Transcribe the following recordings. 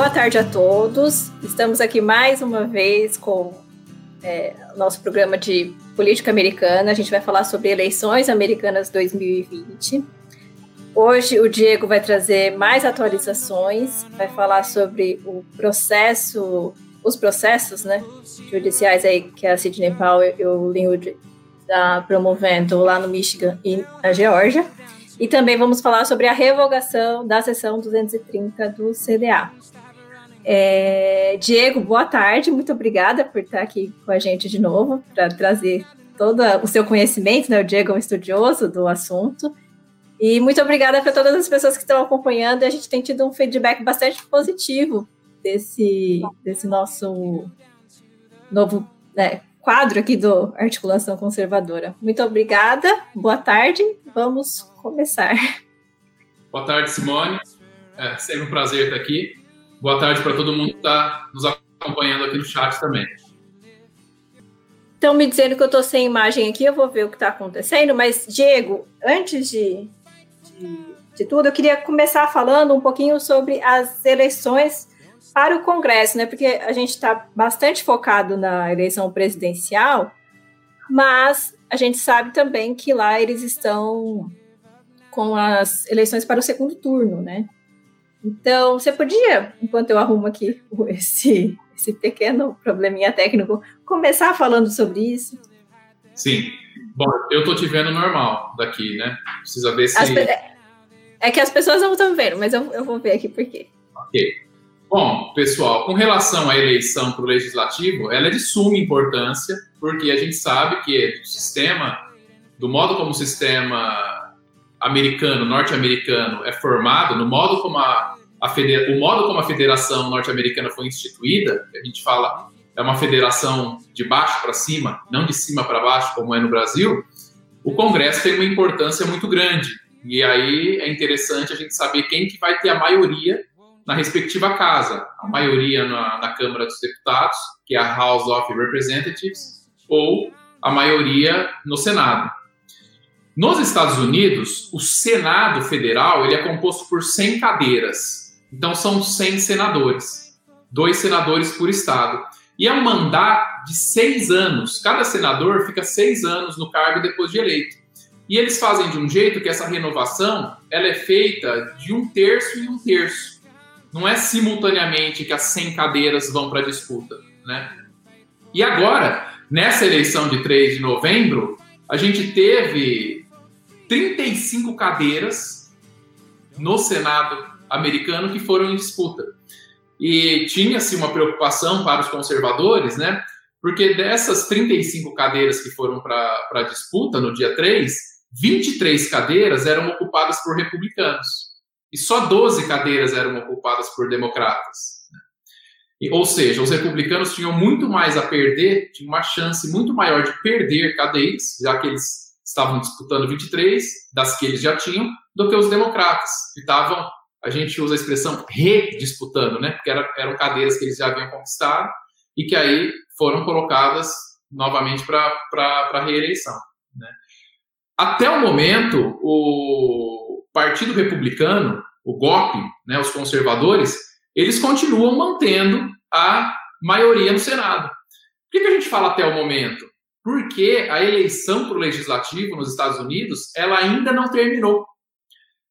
boa tarde a todos. Estamos aqui mais uma vez com é, nosso programa de política americana. A gente vai falar sobre eleições americanas 2020. Hoje o Diego vai trazer mais atualizações, vai falar sobre o processo, os processos, né, judiciais aí que a Sidney Powell e o Linwood está promovendo lá no Michigan e na Geórgia. E também vamos falar sobre a revogação da sessão 230 do CDA. É, Diego, boa tarde, muito obrigada por estar aqui com a gente de novo, para trazer todo o seu conhecimento, né? O Diego é um estudioso do assunto. E muito obrigada para todas as pessoas que estão acompanhando. A gente tem tido um feedback bastante positivo desse, desse nosso novo né, quadro aqui do Articulação Conservadora. Muito obrigada, boa tarde, vamos começar. Boa tarde, Simone. É sempre um prazer estar aqui. Boa tarde para todo mundo que está nos acompanhando aqui no chat também. Estão me dizendo que eu estou sem imagem aqui, eu vou ver o que está acontecendo, mas, Diego, antes de, de, de tudo, eu queria começar falando um pouquinho sobre as eleições para o Congresso, né? Porque a gente está bastante focado na eleição presidencial, mas a gente sabe também que lá eles estão com as eleições para o segundo turno, né? Então, você podia, enquanto eu arrumo aqui esse, esse pequeno probleminha técnico, começar falando sobre isso? Sim. Bom, eu tô te vendo normal daqui, né? Precisa ver se. É que as pessoas não estão vendo, mas eu, eu vou ver aqui por quê. Ok. Bom, pessoal, com relação à eleição para o legislativo, ela é de suma importância, porque a gente sabe que o sistema, do modo como o sistema americano, norte-americano é formado, no modo como a, a federa, o modo como a federação norte-americana foi instituída, a gente fala é uma federação de baixo para cima, não de cima para baixo como é no Brasil, o Congresso tem uma importância muito grande. E aí é interessante a gente saber quem que vai ter a maioria na respectiva casa, a maioria na, na, Câmara dos Deputados, que é a House of Representatives, ou a maioria no Senado. Nos Estados Unidos, o Senado Federal ele é composto por 100 cadeiras, então são 100 senadores, dois senadores por estado. E é um mandato de seis anos. Cada senador fica seis anos no cargo depois de eleito. E eles fazem de um jeito que essa renovação ela é feita de um terço em um terço não é simultaneamente que as 100 cadeiras vão para a disputa, né? E agora, nessa eleição de 3 de novembro, a gente teve 35 cadeiras no Senado americano que foram em disputa. E tinha-se uma preocupação para os conservadores, né? Porque dessas 35 cadeiras que foram para a disputa no dia 3, 23 cadeiras eram ocupadas por republicanos e só 12 cadeiras eram ocupadas por democratas. Ou seja, os republicanos tinham muito mais a perder, tinham uma chance muito maior de perder cadeiras, já que eles estavam disputando 23 das que eles já tinham, do que os democratas, que estavam, a gente usa a expressão redisputando, né? Porque era, eram cadeiras que eles já haviam conquistado e que aí foram colocadas novamente para a reeleição. Né? Até o momento, o, Partido Republicano, o GOP, né, os conservadores, eles continuam mantendo a maioria no Senado. Por que, que a gente fala até o momento? Porque a eleição para o legislativo nos Estados Unidos ela ainda não terminou.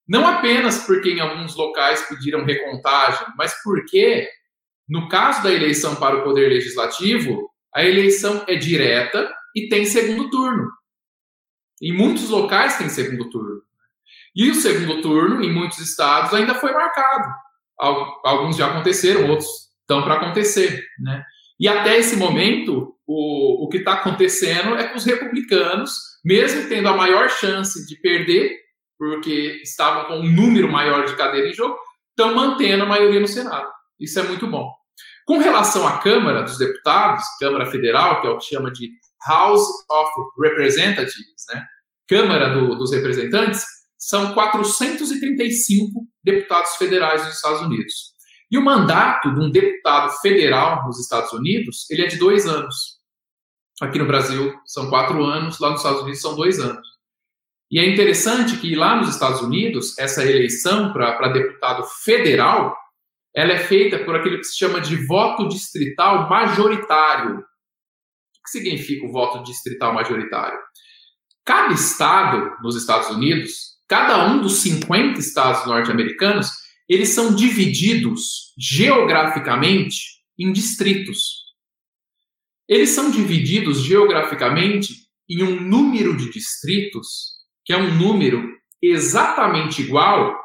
Não apenas porque em alguns locais pediram recontagem, mas porque, no caso da eleição para o poder legislativo, a eleição é direta e tem segundo turno. Em muitos locais tem segundo turno. E o segundo turno, em muitos estados, ainda foi marcado. Alguns já aconteceram, outros estão para acontecer. Né? E até esse momento, o, o que está acontecendo é que os republicanos, mesmo tendo a maior chance de perder, porque estavam com um número maior de cadeiras em jogo, estão mantendo a maioria no Senado. Isso é muito bom. Com relação à Câmara dos Deputados, Câmara Federal, que é o que chama de House of Representatives, né? Câmara do, dos Representantes, são 435 deputados federais nos Estados Unidos. E o mandato de um deputado federal nos Estados Unidos, ele é de dois anos. Aqui no Brasil são quatro anos, lá nos Estados Unidos são dois anos. E é interessante que lá nos Estados Unidos, essa eleição para deputado federal, ela é feita por aquilo que se chama de voto distrital majoritário. O que significa o voto distrital majoritário? Cada estado nos Estados Unidos, cada um dos 50 estados norte-americanos, eles são divididos geograficamente em distritos. Eles são divididos geograficamente em um número de distritos, que é um número exatamente igual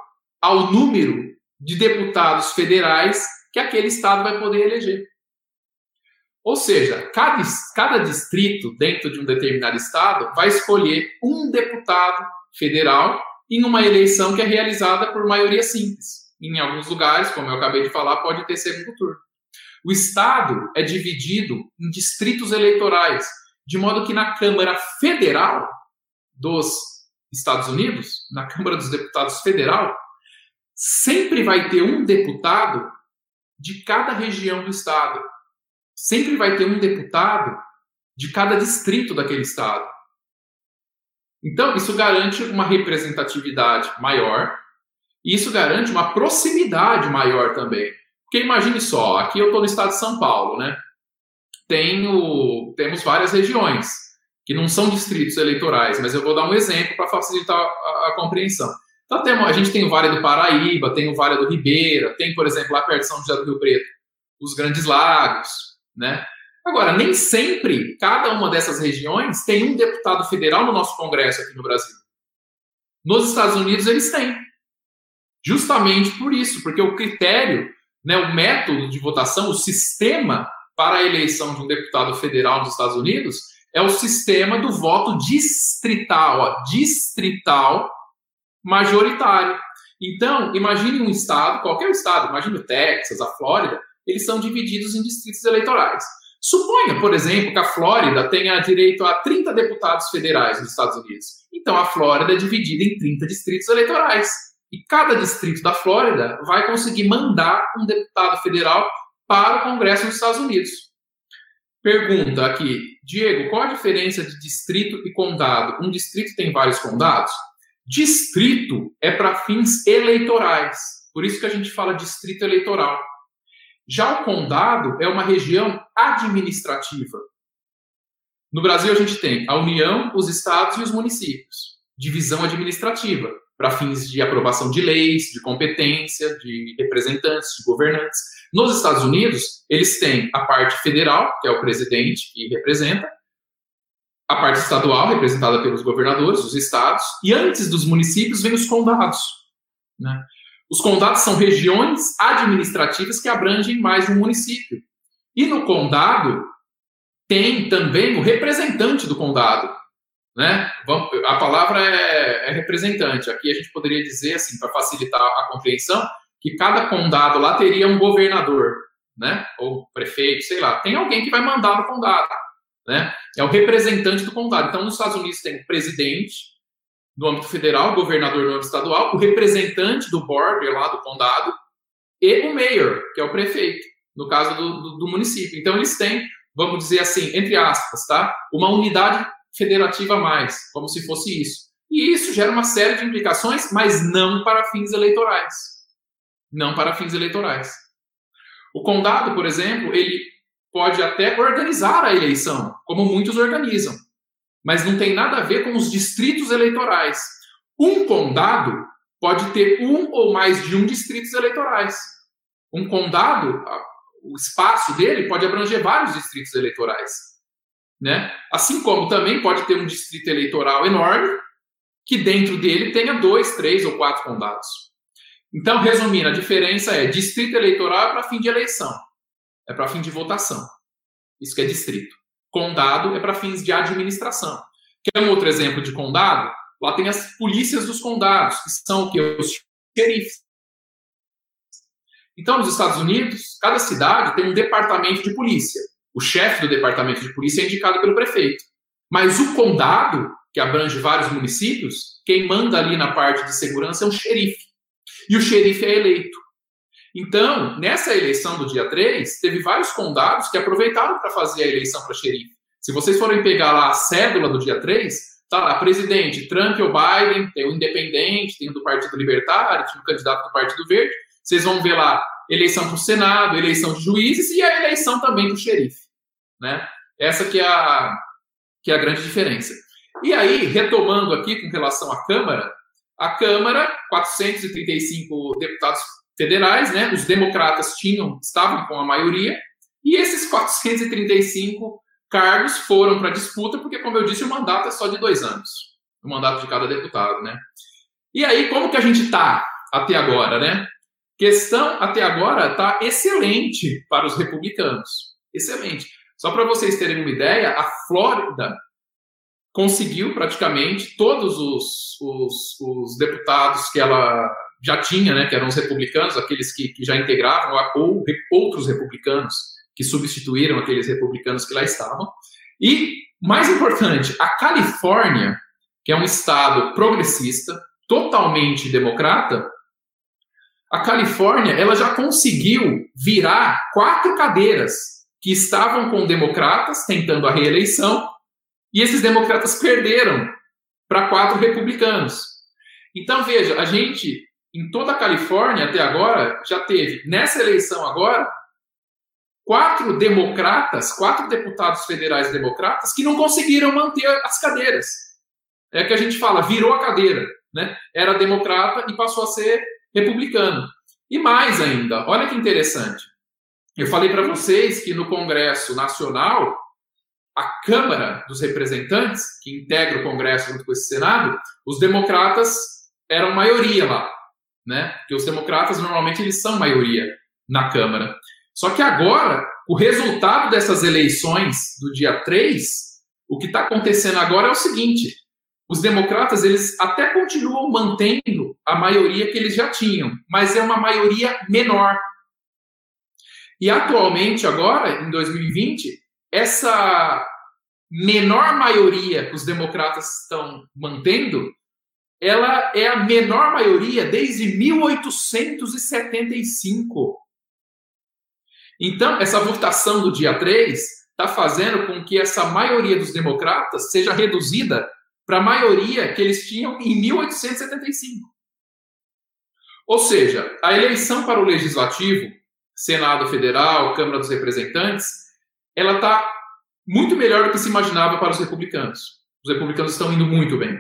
ao número de deputados federais que aquele estado vai poder eleger. Ou seja, cada, cada distrito dentro de um determinado estado vai escolher um deputado federal em uma eleição que é realizada por maioria simples. Em alguns lugares, como eu acabei de falar, pode ter segundo turno. O estado é dividido em distritos eleitorais, de modo que na Câmara Federal dos Estados Unidos, na Câmara dos Deputados Federal, sempre vai ter um deputado de cada região do estado. Sempre vai ter um deputado de cada distrito daquele estado. Então, isso garante uma representatividade maior e isso garante uma proximidade maior também. Porque imagine só, aqui eu estou no estado de São Paulo, né? Tenho, temos várias regiões que não são distritos eleitorais, mas eu vou dar um exemplo para facilitar a, a compreensão. Então, tem, a gente tem o Vale do Paraíba, tem o Vale do Ribeira, tem, por exemplo, lá perto de São José do Rio Preto, os Grandes Lagos, né? Agora, nem sempre cada uma dessas regiões tem um deputado federal no nosso Congresso aqui no Brasil. Nos Estados Unidos, eles têm. Justamente por isso, porque o critério, né, o método de votação, o sistema para a eleição de um deputado federal nos Estados Unidos é o sistema do voto distrital, ó, distrital majoritário. Então, imagine um estado, qualquer estado, imagine o Texas, a Flórida, eles são divididos em distritos eleitorais. Suponha, por exemplo, que a Flórida tenha direito a 30 deputados federais nos Estados Unidos. Então, a Flórida é dividida em 30 distritos eleitorais. E cada distrito da Flórida vai conseguir mandar um deputado federal para o Congresso dos Estados Unidos. Pergunta aqui, Diego, qual a diferença de distrito e condado? Um distrito tem vários condados? Distrito é para fins eleitorais, por isso que a gente fala distrito eleitoral. Já o condado é uma região administrativa. No Brasil, a gente tem a União, os estados e os municípios. Divisão administrativa, para fins de aprovação de leis, de competência, de representantes, de governantes. Nos Estados Unidos, eles têm a parte federal, que é o presidente que representa, a parte estadual, representada pelos governadores, os estados, e antes dos municípios vem os condados. Né? Os condados são regiões administrativas que abrangem mais um município. E no condado tem também o representante do condado. Né? A palavra é, é representante. Aqui a gente poderia dizer, assim, para facilitar a compreensão, que cada condado lá teria um governador, né? ou prefeito, sei lá. Tem alguém que vai mandar no condado né? É o representante do condado. Então, nos Estados Unidos tem o presidente no âmbito federal, o governador no âmbito estadual, o representante do border lá do condado e o mayor, que é o prefeito, no caso do, do, do município. Então, eles têm, vamos dizer assim, entre aspas, tá? Uma unidade federativa mais, como se fosse isso. E isso gera uma série de implicações, mas não para fins eleitorais. Não para fins eleitorais. O condado, por exemplo, ele pode até organizar a eleição, como muitos organizam, mas não tem nada a ver com os distritos eleitorais. Um condado pode ter um ou mais de um distritos eleitorais. Um condado, o espaço dele pode abranger vários distritos eleitorais. Né? Assim como também pode ter um distrito eleitoral enorme, que dentro dele tenha dois, três ou quatro condados. Então, resumindo, a diferença é distrito eleitoral é para fim de eleição é para fim de votação. Isso que é distrito. Condado é para fins de administração. Quer um outro exemplo de condado? Lá tem as polícias dos condados, que são o que? Os xerifes. Então, nos Estados Unidos, cada cidade tem um departamento de polícia. O chefe do departamento de polícia é indicado pelo prefeito. Mas o condado, que abrange vários municípios, quem manda ali na parte de segurança é o xerife. E o xerife é eleito. Então, nessa eleição do dia 3, teve vários condados que aproveitaram para fazer a eleição para xerife. Se vocês forem pegar lá a cédula do dia 3, tá lá, presidente, Trump ou Biden, tem o independente, tem o do Partido Libertário, tem o candidato do Partido Verde. Vocês vão ver lá eleição para o Senado, eleição de juízes e a eleição também do xerife. Né? Essa que é, a, que é a grande diferença. E aí, retomando aqui com relação à Câmara, a Câmara, 435 deputados federais, né? Os democratas tinham, estavam com a maioria, e esses 435 cargos foram para disputa, porque, como eu disse, o mandato é só de dois anos, o mandato de cada deputado, né? E aí, como que a gente está até agora, né? Questão até agora está excelente para os republicanos, excelente. Só para vocês terem uma ideia, a Flórida conseguiu praticamente todos os, os, os, deputados que ela já tinha, né, que eram os republicanos, aqueles que, que já integravam, ou outros republicanos que substituíram aqueles republicanos que lá estavam. E, mais importante, a Califórnia, que é um estado progressista, totalmente democrata, a Califórnia ela já conseguiu virar quatro cadeiras que estavam com democratas tentando a reeleição e esses democratas perderam para quatro republicanos. Então, veja, a gente, em toda a Califórnia até agora, já teve, nessa eleição agora, quatro democratas, quatro deputados federais democratas que não conseguiram manter as cadeiras. É que a gente fala, virou a cadeira. Né? Era democrata e passou a ser republicano. E mais ainda, olha que interessante. Eu falei para vocês que no Congresso Nacional a Câmara dos Representantes, que integra o Congresso junto com esse Senado, os democratas eram maioria lá, né? Porque os democratas normalmente eles são maioria na Câmara. Só que agora, o resultado dessas eleições do dia 3, o que está acontecendo agora é o seguinte: os democratas eles até continuam mantendo a maioria que eles já tinham, mas é uma maioria menor. E atualmente, agora, em 2020, essa menor maioria que os democratas estão mantendo, ela é a menor maioria desde 1875. Então, essa votação do dia 3 está fazendo com que essa maioria dos democratas seja reduzida para a maioria que eles tinham em 1875. Ou seja, a eleição para o legislativo, Senado Federal, Câmara dos Representantes, ela está muito melhor do que se imaginava para os republicanos. Os republicanos estão indo muito bem.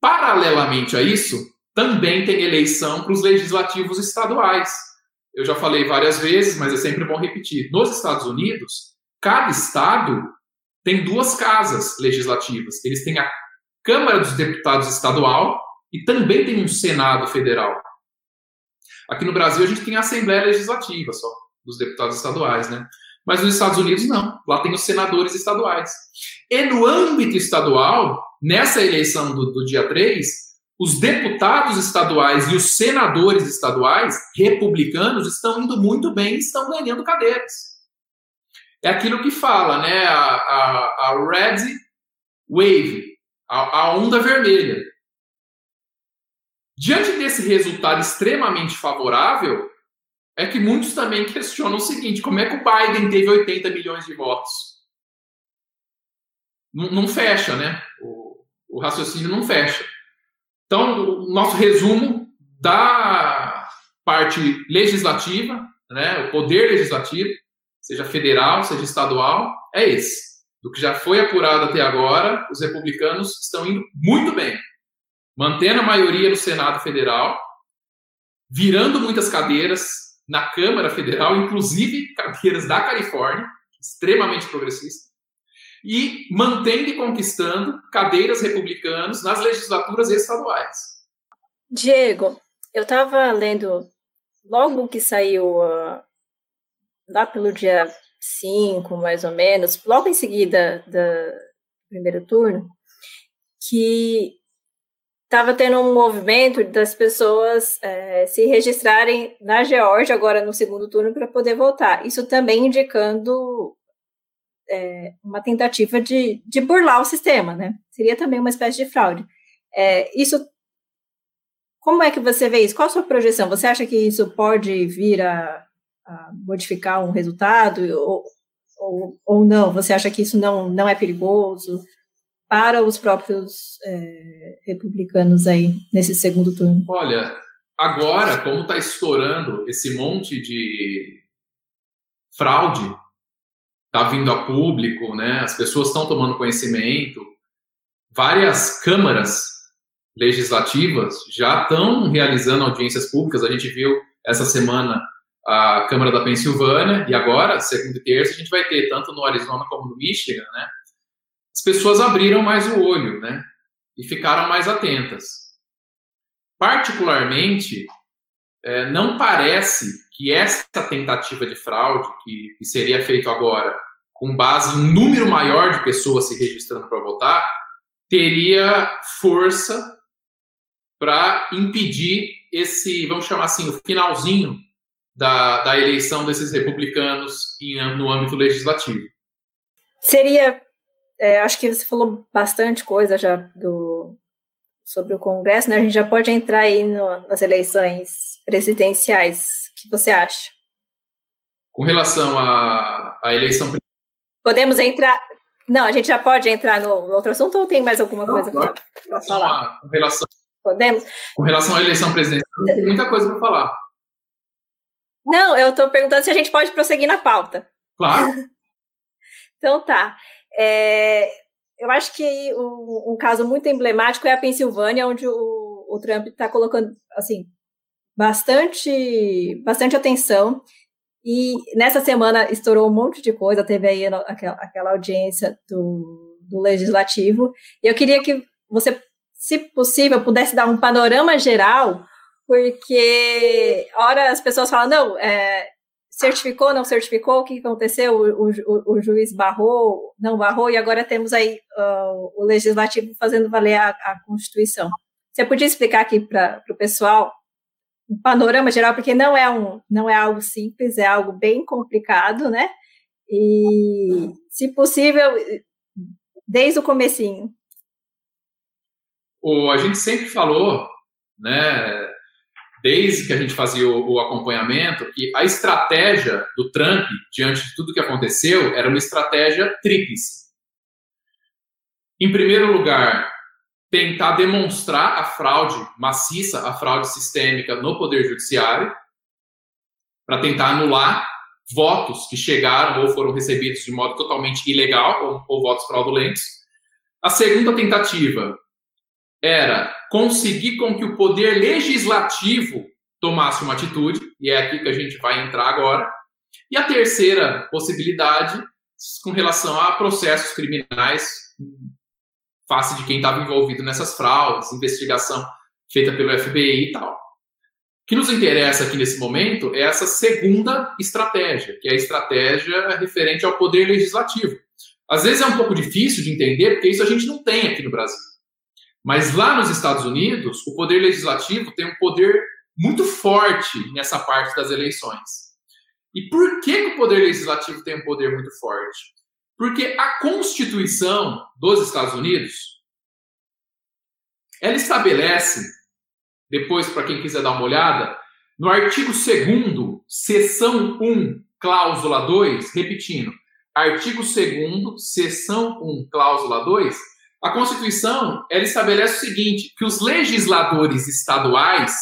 Paralelamente a isso, também tem eleição para os legislativos estaduais. Eu já falei várias vezes, mas é sempre bom repetir. Nos Estados Unidos, cada estado tem duas casas legislativas. Eles têm a Câmara dos Deputados Estadual e também tem um Senado Federal. Aqui no Brasil, a gente tem a Assembleia Legislativa só, dos deputados estaduais, né? Mas nos Estados Unidos, não. Lá tem os senadores estaduais. E no âmbito estadual, nessa eleição do, do dia 3, os deputados estaduais e os senadores estaduais, republicanos, estão indo muito bem, estão ganhando cadeiras. É aquilo que fala, né? A, a, a red wave, a, a onda vermelha. Diante desse resultado extremamente favorável, é que muitos também questionam o seguinte: como é que o Biden teve 80 milhões de votos? Não, não fecha, né? O, o, raciocínio não fecha. Então, o nosso resumo da parte legislativa, né, o poder legislativo, seja federal, seja estadual, é esse. Do que já foi apurado até agora, os republicanos estão indo muito bem, mantendo a maioria no Senado Federal, virando muitas cadeiras, na Câmara Federal, inclusive cadeiras da Califórnia, extremamente progressista, e mantendo e conquistando cadeiras republicanas nas legislaturas estaduais. Diego, eu estava lendo logo que saiu uh, lá pelo dia 5, mais ou menos, logo em seguida do primeiro turno, que estava tendo um movimento das pessoas é, se registrarem na Geórgia agora no segundo turno para poder votar. Isso também indicando é, uma tentativa de, de burlar o sistema, né? Seria também uma espécie de fraude. É, isso, como é que você vê isso? Qual a sua projeção? Você acha que isso pode vir a, a modificar um resultado ou, ou, ou não? Você acha que isso não, não é perigoso? Para os próprios é, republicanos aí nesse segundo turno? Olha, agora, como está estourando esse monte de fraude, está vindo a público, né? As pessoas estão tomando conhecimento. Várias câmaras legislativas já estão realizando audiências públicas. A gente viu essa semana a Câmara da Pensilvânia e agora, segunda e terça, a gente vai ter tanto no Arizona como no Michigan, né? As pessoas abriram mais o olho, né? E ficaram mais atentas. Particularmente, é, não parece que essa tentativa de fraude, que, que seria feito agora com base em um número maior de pessoas se registrando para votar, teria força para impedir esse, vamos chamar assim, o finalzinho da, da eleição desses republicanos em, no âmbito legislativo. Seria, é, acho que você falou bastante coisa já do, sobre o Congresso, né? A gente já pode entrar aí no, nas eleições presidenciais. O que você acha? Com relação à, à eleição Podemos entrar. Não, a gente já pode entrar no, no outro assunto ou tem mais alguma coisa para falar? Com relação, Podemos? Com relação à eleição presidencial, tem muita coisa para falar. Não, eu estou perguntando se a gente pode prosseguir na pauta. Claro. então tá. É, eu acho que um, um, caso muito emblemático é a Pensilvânia, onde o, o Trump está colocando assim bastante, bastante atenção. E nessa semana estourou um monte de coisa, teve aí aquela, aquela audiência do, do legislativo. E eu queria que você, se possível, pudesse dar um panorama geral porque ora as pessoas falam, não, é, certificou, não certificou, o que aconteceu, o, o, o, juiz barrou, não barrou, e agora temos aí uh, o legislativo fazendo valer a, a Constituição. Você podia explicar aqui para o pessoal um panorama geral, porque não é, um, não é algo simples, é algo bem complicado, né? E, se possível, desde o comecinho. O, a gente sempre falou, né, desde que a gente fazia o, o, acompanhamento, a estratégia do Trump, diante de tudo que aconteceu, era uma estratégia tríplice. Em primeiro lugar, tentar demonstrar a fraude maciça, a fraude sistêmica no Poder Judiciário, para tentar anular votos que chegaram ou foram recebidos de modo totalmente ilegal, ou, ou votos fraudulentos. A segunda tentativa era conseguir com que o poder legislativo tomasse uma atitude, e é aqui que a gente vai entrar agora. E a terceira possibilidade, com relação a processos criminais, face de quem estava envolvido nessas fraudes, investigação feita pelo FBI e tal. O que nos interessa aqui nesse momento é essa segunda estratégia, que é a estratégia referente ao poder legislativo. Às vezes é um pouco difícil de entender, porque isso a gente não tem aqui no Brasil. Mas lá nos Estados Unidos, o poder legislativo tem um poder muito forte nessa parte das eleições. E por que, que o poder legislativo tem um poder muito forte? Porque a Constituição dos Estados Unidos ela estabelece, depois para quem quiser dar uma olhada, no artigo 2 seção 1, cláusula 2, repetindo, artigo 2 seção 1, cláusula 2, a Constituição ela estabelece o seguinte: que os legisladores estaduais,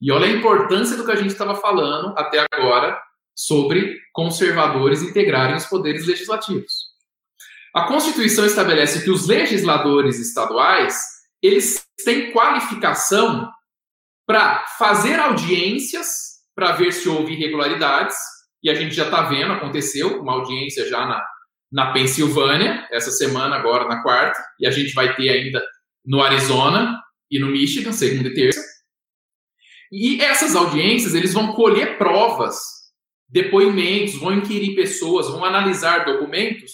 e olha a importância do que a gente estava falando até agora sobre conservadores integrarem os poderes legislativos. A Constituição estabelece que os legisladores estaduais eles têm qualificação para fazer audiências para ver se houve irregularidades, e a gente já está vendo, aconteceu uma audiência já na, na Pensilvânia, essa semana, agora na quarta, e a gente vai ter ainda no Arizona e no Michigan, segunda e terça. E essas audiências, eles vão colher provas, depoimentos, vão inquirir pessoas, vão analisar documentos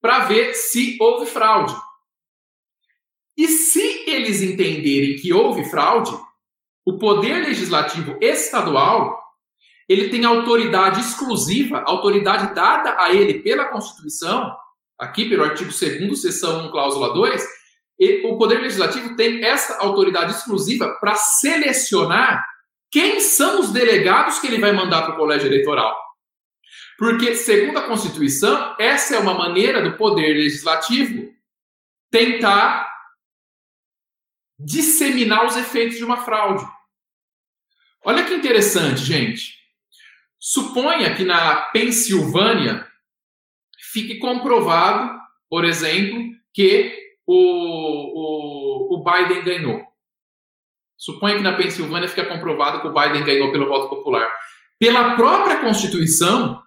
para ver se houve fraude. E se eles entenderem que houve fraude, o poder legislativo estadual ele tem autoridade exclusiva, autoridade dada a ele pela Constituição, aqui pelo artigo 2 seção 1, cláusula 2, o Poder Legislativo tem essa autoridade exclusiva para selecionar quem são os delegados que ele vai mandar para o colégio eleitoral. Porque, segundo a Constituição, essa é uma maneira do Poder Legislativo tentar disseminar os efeitos de uma fraude. Olha que interessante, gente. Suponha que na Pensilvânia fique comprovado, por exemplo, que o, o, o Biden ganhou. Suponha que na Pensilvânia fica comprovado que o Biden ganhou pelo voto popular. Pela própria Constituição,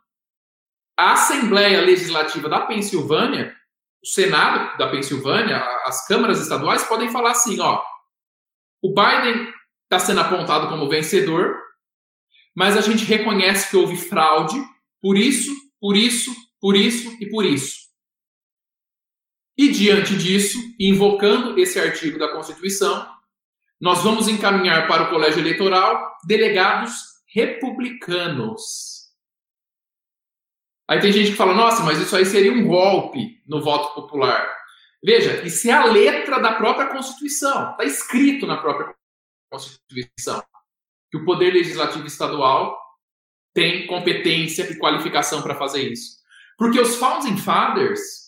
a Assembleia Legislativa da Pensilvânia, o Senado da Pensilvânia, as câmaras estaduais podem falar assim, ó, o Biden está sendo apontado como vencedor, mas a gente reconhece que houve fraude por isso, por isso, por isso e por isso. E diante disso, invocando esse artigo da Constituição, nós vamos encaminhar para o colégio eleitoral delegados republicanos. Aí tem gente que fala: nossa, mas isso aí seria um golpe no voto popular. Veja, isso é a letra da própria Constituição, está escrito na própria Constituição o Poder Legislativo Estadual tem competência e qualificação para fazer isso. Porque os Founding Fathers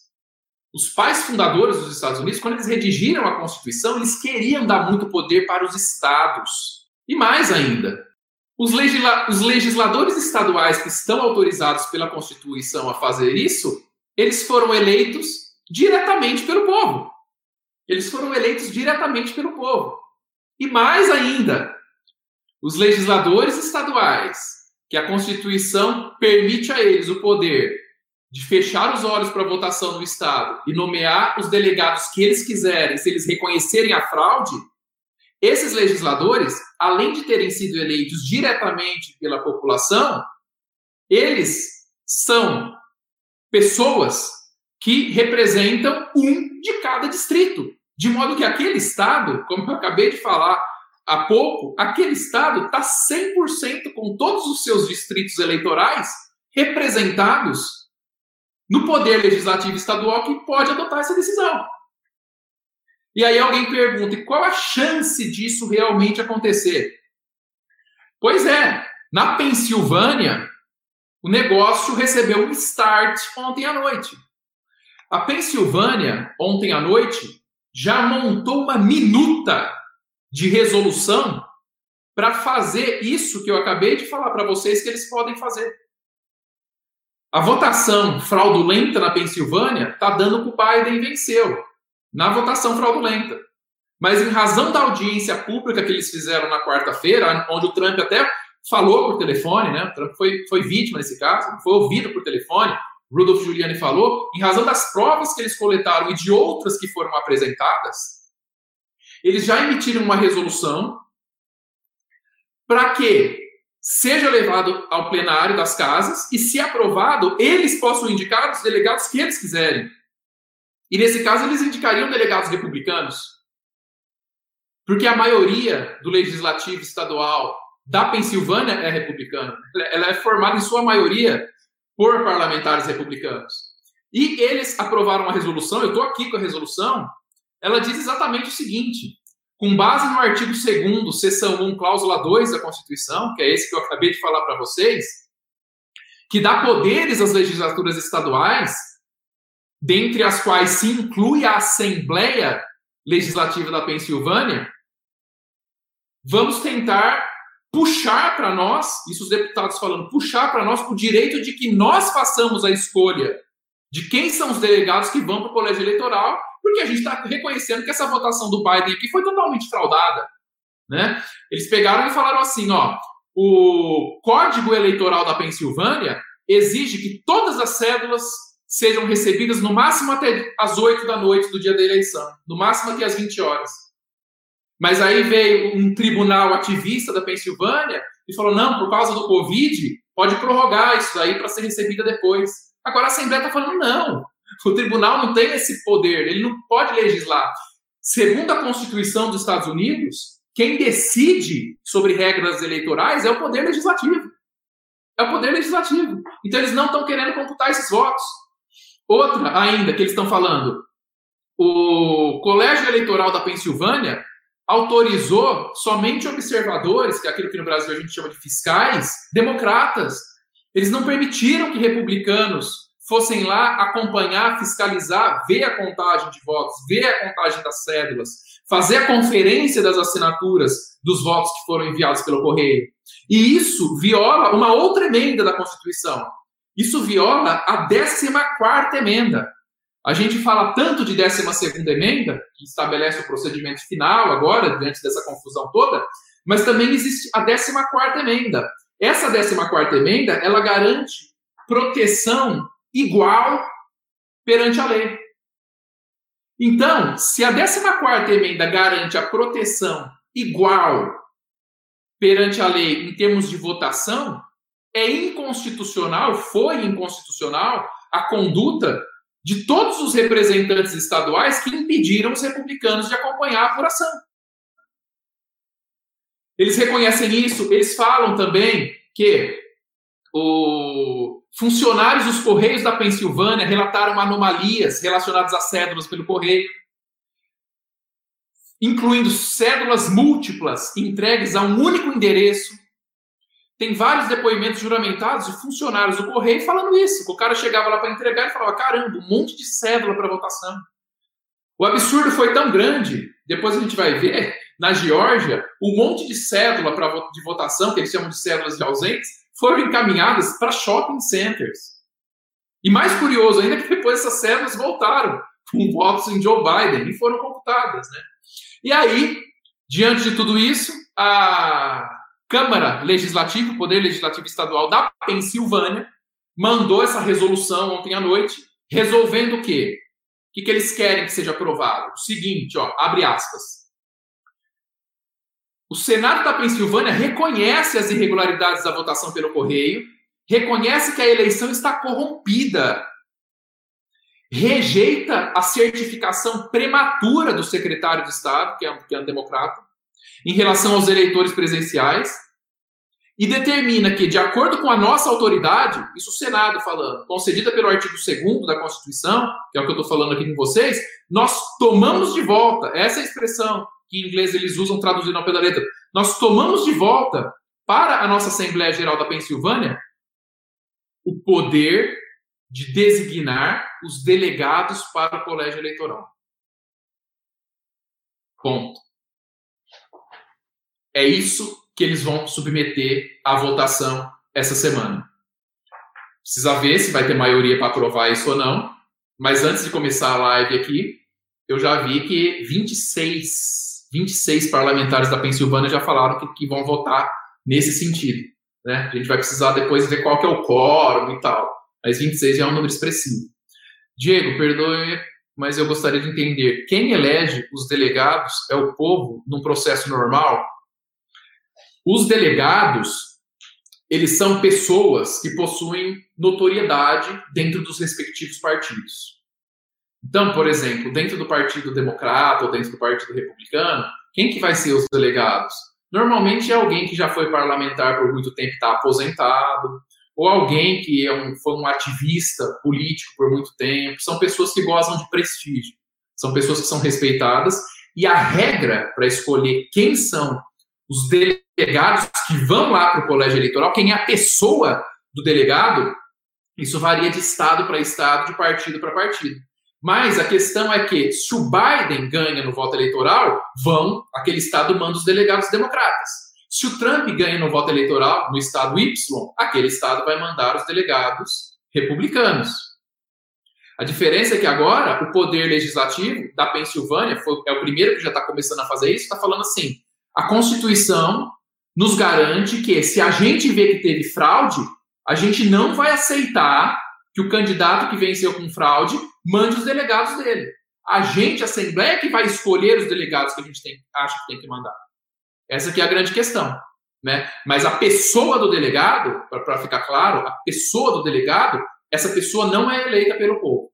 os pais fundadores dos Estados Unidos, quando eles redigiram a Constituição, eles queriam dar muito poder para os estados. E mais ainda, os, legisla os legisladores estaduais que estão autorizados pela Constituição a fazer isso, eles foram eleitos diretamente pelo povo. Eles foram eleitos diretamente pelo povo. E mais ainda, os legisladores estaduais, que a Constituição permite a eles o poder de fechar os olhos para a votação do Estado e nomear os delegados que eles quiserem, se eles reconhecerem a fraude, esses legisladores, além de terem sido eleitos diretamente pela população, eles são pessoas que representam um de cada distrito. De modo que aquele Estado, como eu acabei de falar há pouco, aquele Estado está 100% com todos os seus distritos eleitorais representados no poder legislativo estadual que pode adotar essa decisão. E aí alguém pergunta: e qual a chance disso realmente acontecer? Pois é, na Pensilvânia, o negócio recebeu um start ontem à noite. A Pensilvânia, ontem à noite, já montou uma minuta de resolução para fazer isso que eu acabei de falar para vocês que eles podem fazer. A votação fraudulenta na Pensilvânia está dando que o Biden venceu na votação fraudulenta. Mas em razão da audiência pública que eles fizeram na quarta-feira, onde o Trump até falou por telefone, né? O Trump foi, foi vítima nesse caso, foi ouvido por telefone, Rudolph Giuliani falou, em razão das provas que eles coletaram e de outras que foram apresentadas, eles já emitiram uma resolução para que seja levado ao plenário das casas e, se aprovado, eles possam indicar os delegados que eles quiserem. E nesse caso, eles indicariam delegados republicanos. Porque a maioria do legislativo estadual da Pensilvânia é republicana. Ela é formada, em sua maioria, por parlamentares republicanos. E eles aprovaram uma resolução, eu estou aqui com a resolução, ela diz exatamente o seguinte: com base no artigo 2 seção 1, cláusula 2 da Constituição, que é esse que eu acabei de falar para vocês, que dá poderes às legislaturas estaduais, dentre as quais se inclui a Assembleia Legislativa da Pensilvânia, vamos tentar puxar para nós, isso os deputados falando, puxar para nós o direito de que nós façamos a escolha de quem são os delegados que vão para o colégio eleitoral porque a gente está reconhecendo que essa votação do Biden aqui foi totalmente fraudada. Né? Eles pegaram e falaram assim: ó, o Código Eleitoral da Pensilvânia exige que todas as cédulas sejam recebidas no máximo até as 8 da noite do dia da eleição, no máximo até as 20 horas. Mas aí veio um tribunal ativista da Pensilvânia e falou: não, por causa do Covid, pode prorrogar isso aí para ser recebida depois. Agora a Assembleia está falando: não, o tribunal não tem esse poder, ele não pode legislar. Segundo a Constituição dos Estados Unidos, quem decide sobre regras eleitorais é o poder legislativo. É o poder legislativo. Então eles não estão querendo computar esses votos. Outra ainda que eles estão falando, o Colégio Eleitoral da Pensilvânia autorizou somente observadores, que é aquilo que no Brasil a gente chama de fiscais, democratas. Eles não permitiram que republicanos fossem lá acompanhar, fiscalizar, ver a contagem de votos, ver a contagem das cédulas, fazer a conferência das assinaturas dos votos que foram enviados pelo correio. E isso viola uma outra emenda da Constituição. Isso viola a 14 emenda. A gente fala tanto de 12 emenda, que estabelece o procedimento final agora, diante dessa confusão toda, mas também existe a 14 emenda. Essa 14 emenda, ela garante proteção igual perante a lei. Então, se a 14 emenda garante a proteção igual perante a lei em termos de votação, é inconstitucional, foi inconstitucional a conduta de todos os representantes estaduais que impediram os republicanos de acompanhar a apuração. Eles reconhecem isso, eles falam também que o funcionários dos Correios da Pensilvânia relataram anomalias relacionadas a cédulas pelo correio, incluindo cédulas múltiplas entregues a um único endereço. Tem vários depoimentos juramentados de funcionários do correio falando isso. O cara chegava lá para entregar e falava: caramba, um monte de cédula para votação. O absurdo foi tão grande, depois a gente vai ver, na Geórgia, um monte de cédula de votação, que eles chamam de cédulas de ausentes, foram encaminhadas para shopping centers. E mais curioso ainda que depois essas cédulas voltaram com votos em Joe Biden e foram computadas, né? E aí, diante de tudo isso, a Câmara Legislativa, o Poder Legislativo Estadual da Pensilvânia, mandou essa resolução ontem à noite, resolvendo o quê? O que, que eles querem que seja aprovado? O seguinte, ó, abre aspas. O Senado da Pensilvânia reconhece as irregularidades da votação pelo correio, reconhece que a eleição está corrompida, rejeita a certificação prematura do secretário de Estado, que é um, que é um democrata, em relação aos eleitores presenciais, e determina que, de acordo com a nossa autoridade, isso o Senado falando, concedida pelo artigo 2 da Constituição, que é o que eu estou falando aqui com vocês, nós tomamos de volta, essa expressão que em inglês eles usam traduzindo ao pé da letra. Nós tomamos de volta para a nossa Assembleia Geral da Pensilvânia o poder de designar os delegados para o colégio eleitoral. Ponto. É isso que eles vão submeter à votação essa semana. Precisa ver se vai ter maioria para aprovar isso ou não. Mas antes de começar a live aqui, eu já vi que 26 26 parlamentares da Pensilvânia já falaram que, que vão votar nesse sentido. Né? A gente vai precisar depois ver qual que é o quórum e tal. Mas 26 já é um número expressivo. Diego, perdoe, mas eu gostaria de entender. Quem elege os delegados é o povo num processo normal? Os delegados, eles são pessoas que possuem notoriedade dentro dos respectivos partidos. Então, por exemplo, dentro do Partido Democrata ou dentro do Partido Republicano, quem que vai ser os delegados? Normalmente é alguém que já foi parlamentar por muito tempo e está aposentado, ou alguém que é um, foi um ativista político por muito tempo. São pessoas que gozam de prestígio, são pessoas que são respeitadas, e a regra para escolher quem são os delegados que vão lá para o colégio eleitoral, quem é a pessoa do delegado, isso varia de estado para estado, de partido para partido. Mas a questão é que, se o Biden ganha no voto eleitoral, vão, aquele estado manda os delegados democratas. Se o Trump ganha no voto eleitoral, no estado Y, aquele estado vai mandar os delegados republicanos. A diferença é que agora o poder legislativo da Pensilvânia foi, é o primeiro que já está começando a fazer isso, está falando assim: a Constituição nos garante que se a gente vê que teve fraude, a gente não vai aceitar que o candidato que venceu com fraude mande os delegados dele. A gente, a Assembleia, que vai escolher os delegados que a gente tem, acha que tem que mandar. Essa é a grande questão. Né? Mas a pessoa do delegado, para ficar claro, a pessoa do delegado, essa pessoa não é eleita pelo povo.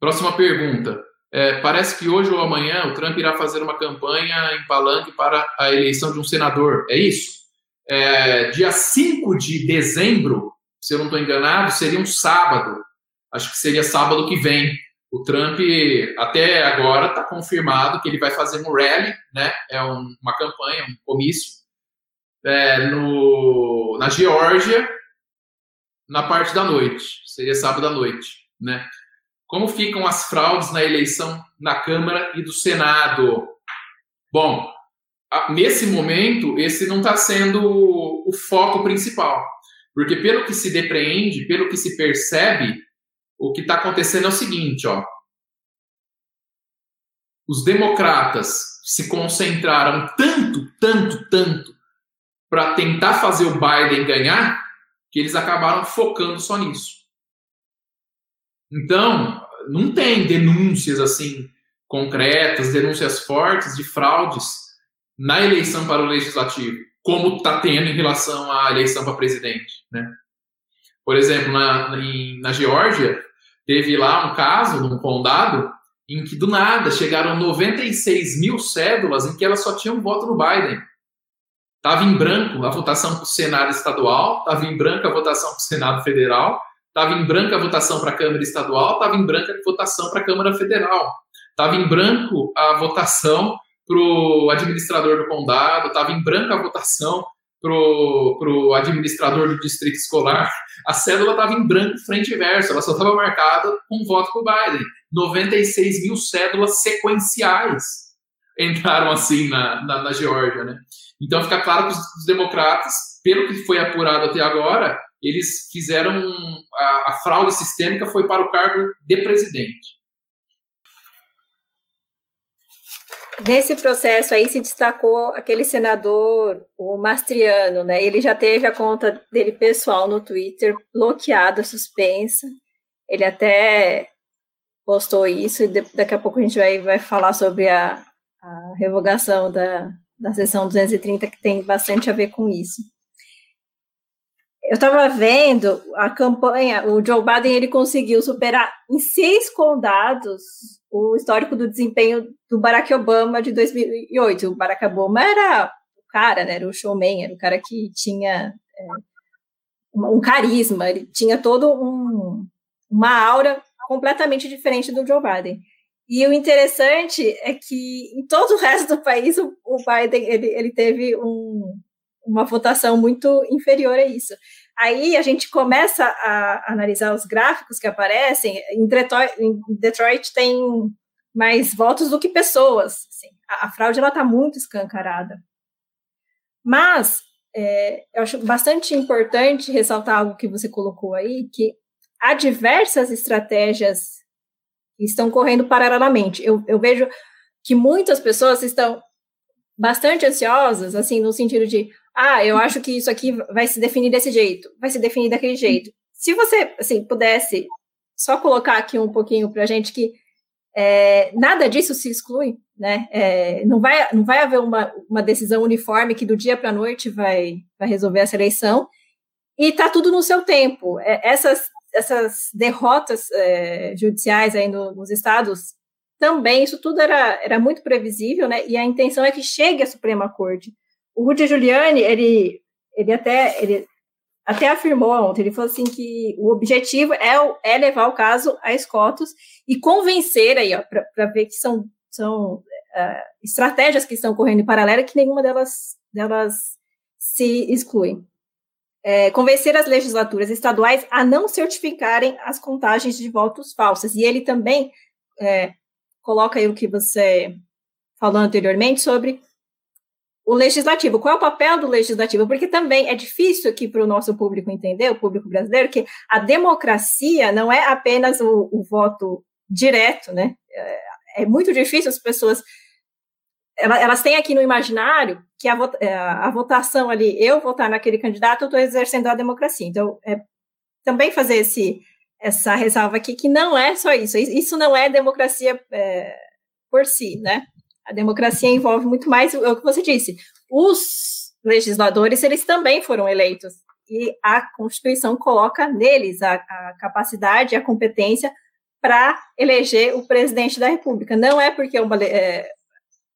Próxima pergunta. É, parece que hoje ou amanhã o Trump irá fazer uma campanha em palanque para a eleição de um senador. É isso? É, dia 5 de dezembro, se eu não estou enganado, seria um sábado. Acho que seria sábado que vem. O Trump, até agora, está confirmado que ele vai fazer um rally, né? É um, uma campanha, um comício, é, no, na Geórgia, na parte da noite, seria sábado à noite, né? Como ficam as fraudes na eleição na Câmara e do Senado? Bom, nesse momento, esse não está sendo o foco principal. Porque pelo que se depreende, pelo que se percebe, o que está acontecendo é o seguinte, ó. Os democratas se concentraram tanto, tanto, tanto para tentar fazer o Biden ganhar, que eles acabaram focando só nisso. Então, não tem denúncias assim concretas, denúncias fortes de fraudes na eleição para o legislativo, como está tendo em relação à eleição para presidente, né? Por exemplo, na, em, na Geórgia, teve lá um caso, num condado, em que do nada chegaram 96 mil cédulas em que elas só tinham voto no Biden. Estava em branco a votação para o Senado estadual, estava em branco a votação para o Senado federal, estava em branco a votação para a Câmara estadual, estava em branco a votação para a Câmara federal, estava em branco a votação para o administrador do condado, estava em branco a votação para o administrador do distrito escolar. A cédula estava em branco, frente e verso, ela só estava marcada com voto para o Biden. 96 mil cédulas sequenciais entraram assim na, na, na Geórgia, né? Então fica claro que os, os, democratas, pelo que foi apurado até agora, eles fizeram a, a fraude sistêmica foi para o cargo de presidente. Nesse processo aí se destacou aquele senador, o Mastriano, né? Ele já teve a conta dele pessoal no Twitter bloqueada, suspensa. Ele até postou isso e daqui a pouco a gente vai, vai falar sobre a, a revogação da, da sessão 230, que tem bastante a ver com isso. Eu estava vendo a campanha, o Joe Biden ele conseguiu superar em seis condados o histórico do desempenho do Barack Obama de 2008. O Barack Obama era o cara, né, era o showman, era o cara que tinha é, um carisma, ele tinha todo um, uma aura completamente diferente do Joe Biden. E o interessante é que em todo o resto do país o, Biden ele, ele teve um, uma votação muito inferior a isso. Aí a gente começa a analisar os gráficos que aparecem. Em Detroit, em Detroit tem mais votos do que pessoas. Assim. A, a, fraude ela está muito escancarada. Mas é, eu acho bastante importante ressaltar algo que você colocou aí, que há diversas estratégias que estão correndo paralelamente. Eu, eu vejo que muitas pessoas estão bastante ansiosas, assim, no sentido de, ah, eu acho que isso aqui vai se definir desse jeito, vai se definir daquele jeito. Se você, assim, pudesse só colocar aqui um pouquinho para a gente que é, nada disso se exclui, né? É, não, vai, não vai haver uma, uma decisão uniforme que do dia para a noite vai, vai resolver essa eleição, e está tudo no seu tempo. É, essas essas derrotas é, judiciais aí no, nos estados também, isso tudo era, era muito previsível, né? E a intenção é que chegue à Suprema Corte. O Rudy Giuliani, ele, ele até ele até afirmou ontem, ele falou assim que o objetivo é, é levar o caso a escotos e convencer aí, para ver que são, são uh, estratégias que estão correndo em paralelo que nenhuma delas, delas se exclui é, convencer as legislaturas estaduais a não certificarem as contagens de votos falsas. E ele também é, coloca aí o que você falou anteriormente sobre o legislativo. Qual é o papel do legislativo? Porque também é difícil aqui para o nosso público entender, o público brasileiro, que a democracia não é apenas o, o voto direto, né? É, é muito difícil as pessoas elas têm aqui no imaginário que a, é, a, votação ali, eu votar naquele candidato, eu estou exercendo a democracia. Então, é, também fazer esse, essa ressalva aqui que não é só isso. Isso não é democracia é, por si, né? A democracia envolve muito mais o, o que você disse. Os legisladores, eles também foram eleitos. E a Constituição coloca neles a, a capacidade, a competência para eleger o presidente da República. Não é porque uma, é,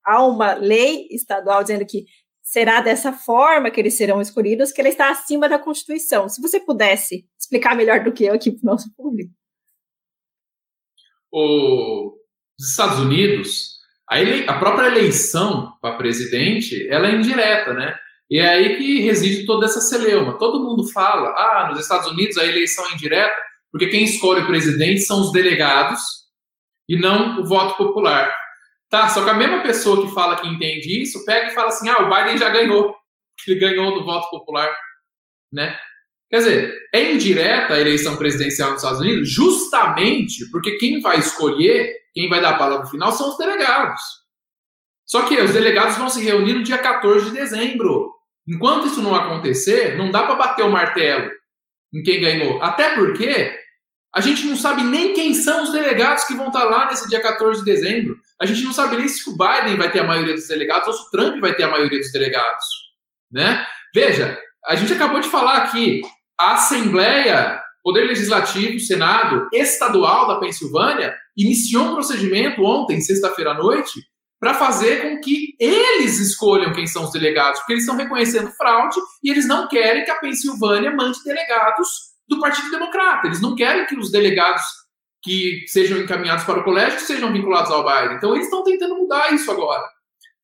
há uma lei estadual dizendo que será dessa forma que eles serão escolhidos, que ela está acima da Constituição. Se você pudesse explicar melhor do que eu aqui para o nosso público. Os Estados Unidos, a, ele, a própria eleição para presidente, ela é indireta, né? E é aí que reside toda essa celeuma. Todo mundo fala, ah, nos Estados Unidos a eleição é indireta, porque quem escolhe o presidente são os delegados e não o voto popular. Tá, só que a mesma pessoa que fala que entende isso, pega e fala assim, ah, o Biden já ganhou, ele ganhou do voto popular, né? Quer dizer, é indireta a eleição presidencial nos Estados Unidos justamente porque quem vai escolher, quem vai dar a palavra final são os delegados. Só que os delegados vão se reunir no dia 14 de dezembro. Enquanto isso não acontecer, não dá para bater o martelo em quem ganhou. Até porque a gente não sabe nem quem são os delegados que vão estar lá nesse dia 14 de dezembro. A gente não sabe nem se o Biden vai ter a maioria dos delegados ou se o Trump vai ter a maioria dos delegados. Né? Veja, a gente acabou de falar aqui, a Assembleia, Poder Legislativo, Senado Estadual da Pensilvânia, iniciou um procedimento ontem, sexta-feira à noite, para fazer com que eles escolham quem são os delegados, porque eles estão reconhecendo fraude e eles não querem que a Pensilvânia mande delegados do Partido Democrata. Eles não querem que os delegados que sejam encaminhados para o colégio sejam vinculados ao Biden. Então eles estão tentando mudar isso agora.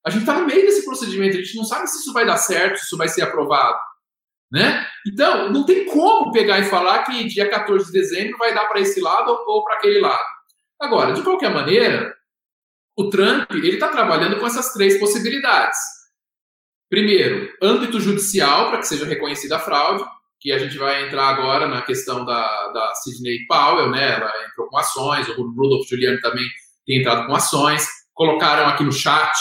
A gente está no meio desse procedimento, a gente não sabe se isso vai dar certo, se isso vai ser aprovado. Né? Então, não tem como pegar e falar que dia 14 de dezembro vai dar para esse lado ou para aquele lado. Agora, de qualquer maneira, o Trump ele está trabalhando com essas três possibilidades. Primeiro, âmbito judicial para que seja reconhecida a fraude, que a gente vai entrar agora na questão da, da Sidney Powell, né? Ela entrou com ações, o Rudolph Giuliani também tem entrado com ações. Colocaram aqui no chat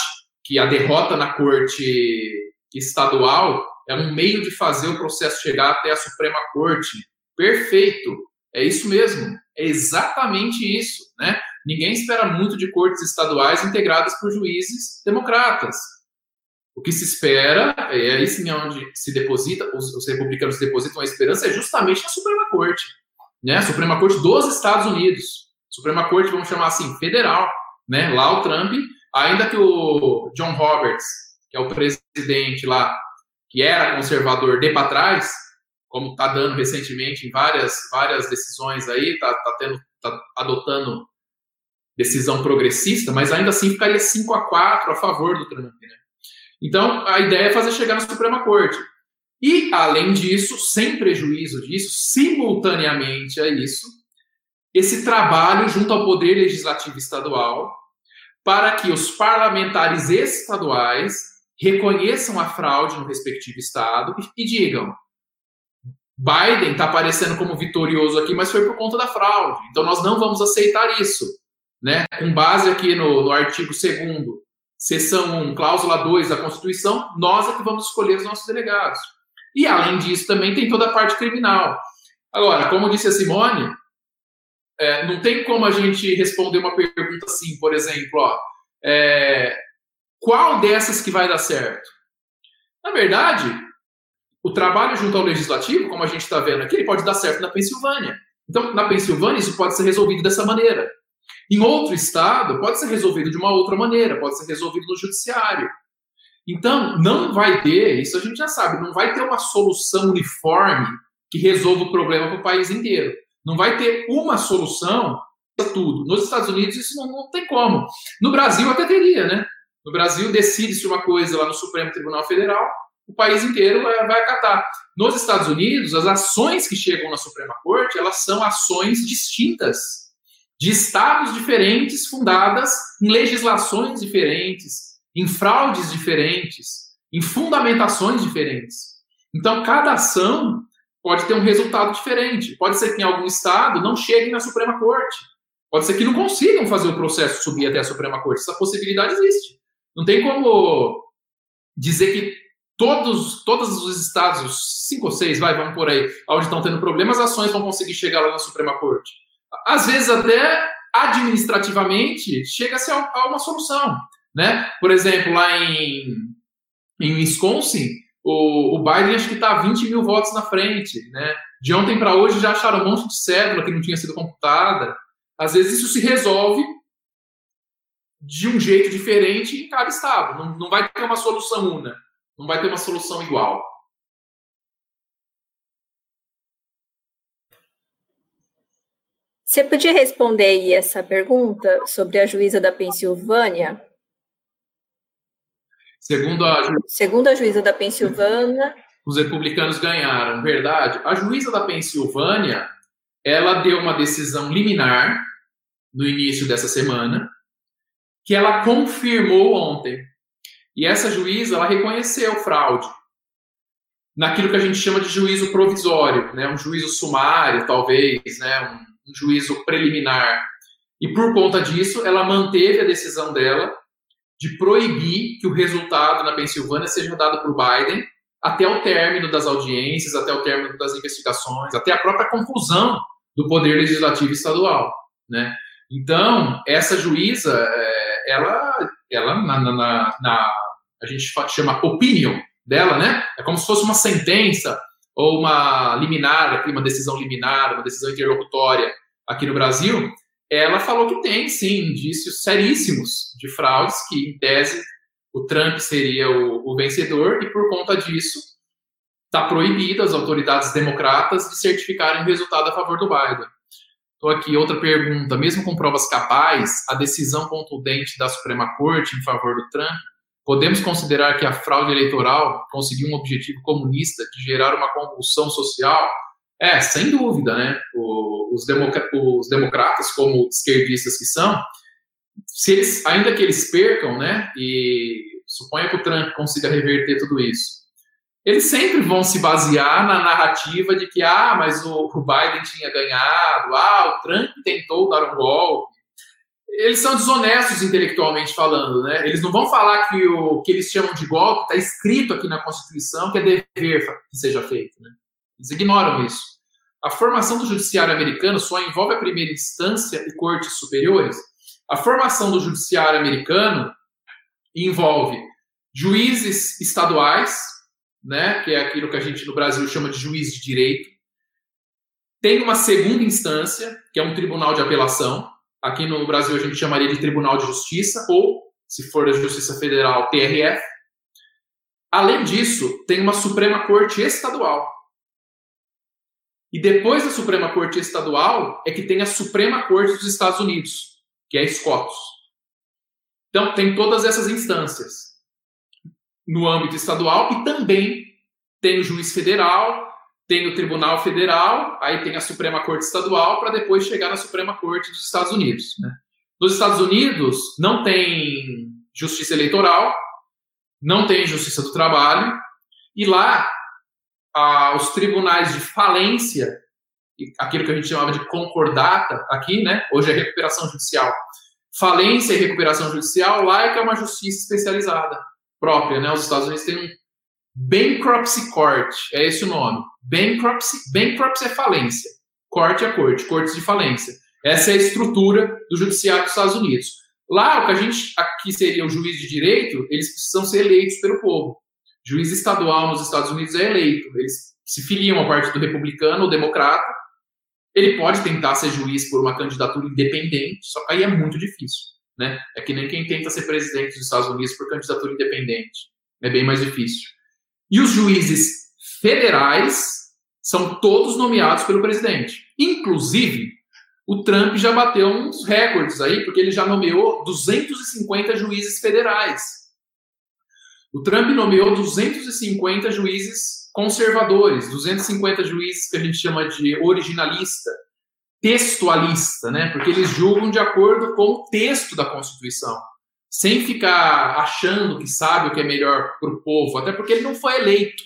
que a derrota na corte estadual é um meio de fazer o processo chegar até a Suprema Corte. Perfeito, é isso mesmo, é exatamente isso, né? Ninguém espera muito de cortes estaduais integradas por juízes democratas. O que se espera, é aí sim onde se deposita, os, os republicanos depositam a esperança, é justamente na Suprema Corte. Né? A Suprema Corte dos Estados Unidos. Suprema Corte, vamos chamar assim, federal. Né? Lá o Trump, ainda que o John Roberts, que é o presidente lá, que era conservador, dê para trás, como está dando recentemente em várias, várias decisões aí, está tá tendo, tá adotando decisão progressista, mas ainda assim ficaria 5 a 4 a favor do Trump. Né? Então, a ideia é fazer chegar na Suprema Corte. E, além disso, sem prejuízo disso, simultaneamente a isso, esse trabalho junto ao Poder Legislativo Estadual, para que os parlamentares estaduais reconheçam a fraude no respectivo estado e, digam: Biden está aparecendo como vitorioso aqui, mas foi por conta da fraude. Então nós não vamos aceitar isso né, com base aqui no, no artigo 2 seção 1, cláusula 2 da Constituição, nós é que vamos escolher os nossos delegados. E, além disso, também tem toda a parte criminal. Agora, como disse a Simone, é, não tem como a gente responder uma pergunta assim, por exemplo, ó, é, qual dessas que vai dar certo? Na verdade, o trabalho junto ao legislativo, como a gente está vendo aqui, ele pode dar certo na Pensilvânia. Então, na Pensilvânia, isso pode ser resolvido dessa maneira. Em outro estado, pode ser resolvido de uma outra maneira, pode ser resolvido no judiciário. Então, não vai ter, isso a gente já sabe, não vai ter uma solução uniforme que resolva o problema para o país inteiro. Não vai ter uma solução para tudo. Nos Estados Unidos, isso não, não tem como. No Brasil, até teria, né? No Brasil, decide-se uma coisa lá no Supremo Tribunal Federal, o país inteiro vai, vai acatar. Nos Estados Unidos, as ações que chegam na Suprema Corte, elas são ações distintas de estados diferentes, fundadas em legislações diferentes, em fraudes diferentes, em fundamentações diferentes. Então, cada ação pode ter um resultado diferente. Pode ser que em algum estado não cheguem na Suprema Corte. Pode ser que não consigam fazer o processo subir até a Suprema Corte. Essa possibilidade existe. Não tem como dizer que todos, todos os estados, cinco ou seis, vai, vamos por aí, onde estão tendo problemas, as ações vão conseguir chegar lá na Suprema Corte às vezes até administrativamente chega-se a, uma solução, né? Por exemplo, lá em, em Wisconsin, o, o Biden acho que está 20 mil votos na frente, né? De ontem para hoje já acharam um monte de cédula que não tinha sido computada. Às vezes isso se resolve de um jeito diferente em cada estado. Não, não vai ter uma solução una, não vai ter uma solução igual. Você podia responder aí essa pergunta sobre a juíza da Pensilvânia? Segundo a, Segundo a juíza da Pensilvânia. Os republicanos ganharam, verdade. A juíza da Pensilvânia, ela deu uma decisão liminar no início dessa semana, que ela confirmou ontem. E essa juíza, ela reconheceu fraude naquilo que a gente chama de juízo provisório, né? um juízo sumário, talvez, né? um, juízo preliminar. E por conta disso, ela manteve a decisão dela de proibir que o resultado na Pensilvânia seja dado por Biden até o término das audiências, até o término das investigações, até a própria conclusão do poder legislativo estadual, né? Então essa juíza, é, ela, ela na, na, na a gente chama opinion dela, né? É como se fosse uma sentença ou uma liminar, uma decisão liminar, uma decisão interlocutória aqui no Brasil, ela falou que tem, sim, indícios seríssimos de fraudes, que, em tese, o Trump seria o, o vencedor, e por conta disso, está proibido as autoridades democratas de certificarem o resultado a favor do Biden. Estou aqui, outra pergunta. Mesmo com provas cabais, a decisão contundente da Suprema Corte em favor do Trump, podemos considerar que a fraude eleitoral conseguiu um objetivo comunista de gerar uma convulsão social é, sem dúvida, né? Os, os, democratas, como esquerdistas que são, se eles, ainda que eles percam, né? E suponha que o Trump consiga reverter tudo isso, eles sempre vão se basear na narrativa de que, ah, mas o, o Biden tinha ganhado, ah, o Trump tentou dar um golpe. Eles são desonestos intelectualmente falando, né? Eles não vão falar que o que eles chamam de golpe está escrito aqui na Constituição que é dever que seja feito, né? Eles ignoram isso. A formação do judiciário americano só envolve a primeira instância e cortes superiores. A formação do judiciário americano envolve juízes estaduais, né, que é aquilo que a gente no Brasil chama de juiz de direito. Tem uma segunda instância, que é um tribunal de apelação. Aqui no Brasil a gente chamaria de Tribunal de Justiça, ou, se for da Justiça Federal, TRF. Além disso, tem uma Suprema Corte Estadual, e depois da Suprema Corte Estadual é que tem a Suprema Corte dos Estados Unidos, que é a SCOTUS. Então, tem todas essas instâncias no âmbito estadual e também tem o juiz federal, tem o Tribunal Federal, aí tem a Suprema Corte Estadual, para depois chegar na Suprema Corte dos Estados Unidos. Né? Nos Estados Unidos, não tem justiça eleitoral, não tem justiça do trabalho, e lá os tribunais de falência, aquilo que a gente chamava de concordata aqui, né? Hoje é recuperação judicial. Falência e recuperação judicial, lá é que é uma justiça especializada própria, né? Os Estados Unidos têm um Bankruptcy Court, é esse o nome. Bankruptcy, bankruptcy é falência. Corte é corte, cortes de falência. Essa é a estrutura do judiciário dos Estados Unidos. Lá, o que a gente aqui seria o juiz de direito, eles precisam ser eleitos pelo povo juiz estadual nos Estados Unidos é eleito. Eles se filiam ao Partido Republicano ou Democrata. Ele pode tentar ser juiz por uma candidatura independente, só que aí é muito difícil. Né? É que nem quem tenta ser presidente dos Estados Unidos por candidatura independente. É bem mais difícil. E os juízes federais são todos nomeados pelo presidente. Inclusive, o Trump já bateu uns recordes aí, porque ele já nomeou 250 juízes federais. O Trump nomeou 250 juízes conservadores, 250 juízes que a gente chama de originalista, textualista, né? Porque eles julgam de acordo com o texto da Constituição, sem ficar achando que sabe o que é melhor para o povo, até porque ele não foi eleito,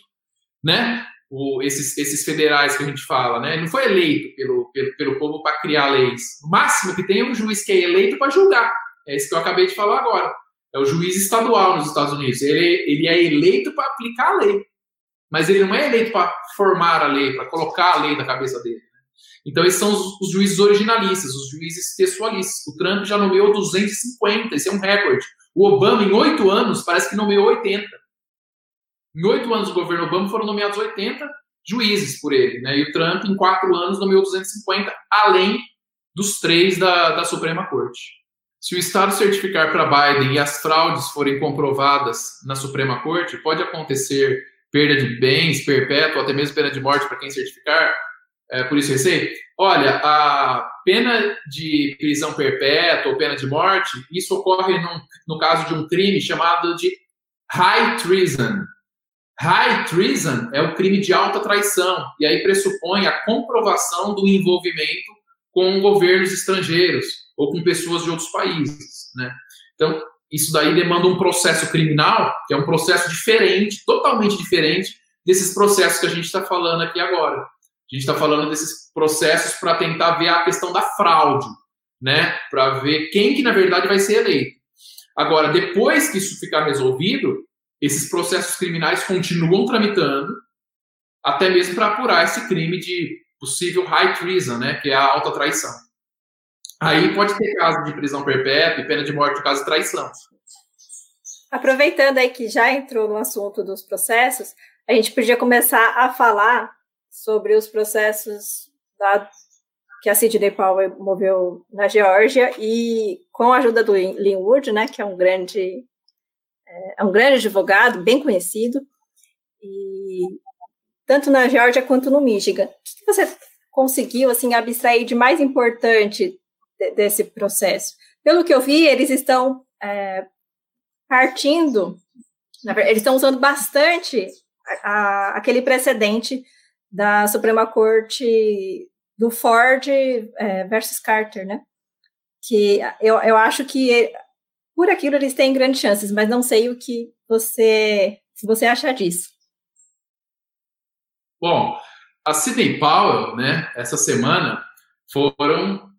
né? O, esses, esses federais que a gente fala, né? Ele não foi eleito pelo, pelo, pelo povo para criar leis. O máximo que tem é um juiz que é eleito para julgar. É isso que eu acabei de falar agora é o juiz estadual nos Estados Unidos. Ele, ele é eleito para aplicar a lei, mas ele não é eleito para formar a lei, para colocar a lei na cabeça dele. Então, esses são os, os, juízes originalistas, os juízes textualistas. O Trump já nomeou 250, esse é um recorde. O Obama, em oito anos, parece que nomeou 80. Em oito anos do governo Obama foram nomeados 80 juízes por ele, né? E o Trump, em quatro anos, nomeou 250, além dos três da, da Suprema Corte. Se o Estado certificar para Biden e as fraudes forem comprovadas na Suprema Corte, pode acontecer perda de bens perpétua, até mesmo pena de morte para quem certificar. É, por isso receio. Olha, a pena de prisão perpétua ou pena de morte, isso ocorre num, no caso de um crime chamado de high treason. High treason é o crime de alta traição, e aí pressupõe a comprovação do envolvimento com governos estrangeiros ou com pessoas de outros países. Né? Então, isso daí demanda um processo criminal, que é um processo diferente, totalmente diferente desses processos que a gente está falando aqui agora. A gente está falando desses processos para tentar ver a questão da fraude, né? Para ver quem que na verdade vai ser eleito. Agora, depois que isso ficar resolvido, esses processos criminais continuam tramitando, até mesmo para apurar esse crime de possível high treason, né? Que é a alta traição. Aí pode ter caso de prisão perpétua e pena de morte caso de traição. Aproveitando aí que já entrou no assunto dos processos, a gente podia começar a falar sobre os processos da, que a Sidney Powell moveu na Geórgia e com a ajuda do Linwood, né, que é um grande é, é um grande advogado, bem conhecido, e tanto na Geórgia quanto no Michigan. O que você conseguiu assim abstrair de mais importante de, desse processo? Pelo que eu vi, eles estão é, partindo, verdade, eles estão usando bastante a, a, aquele precedente da Suprema Corte do Ford é, versus Carter, né? Que eu, eu acho que por aquilo eles têm grandes chances, mas não sei o que você, se você acha disso. Bom, a Sidney Powell, né, essa semana foram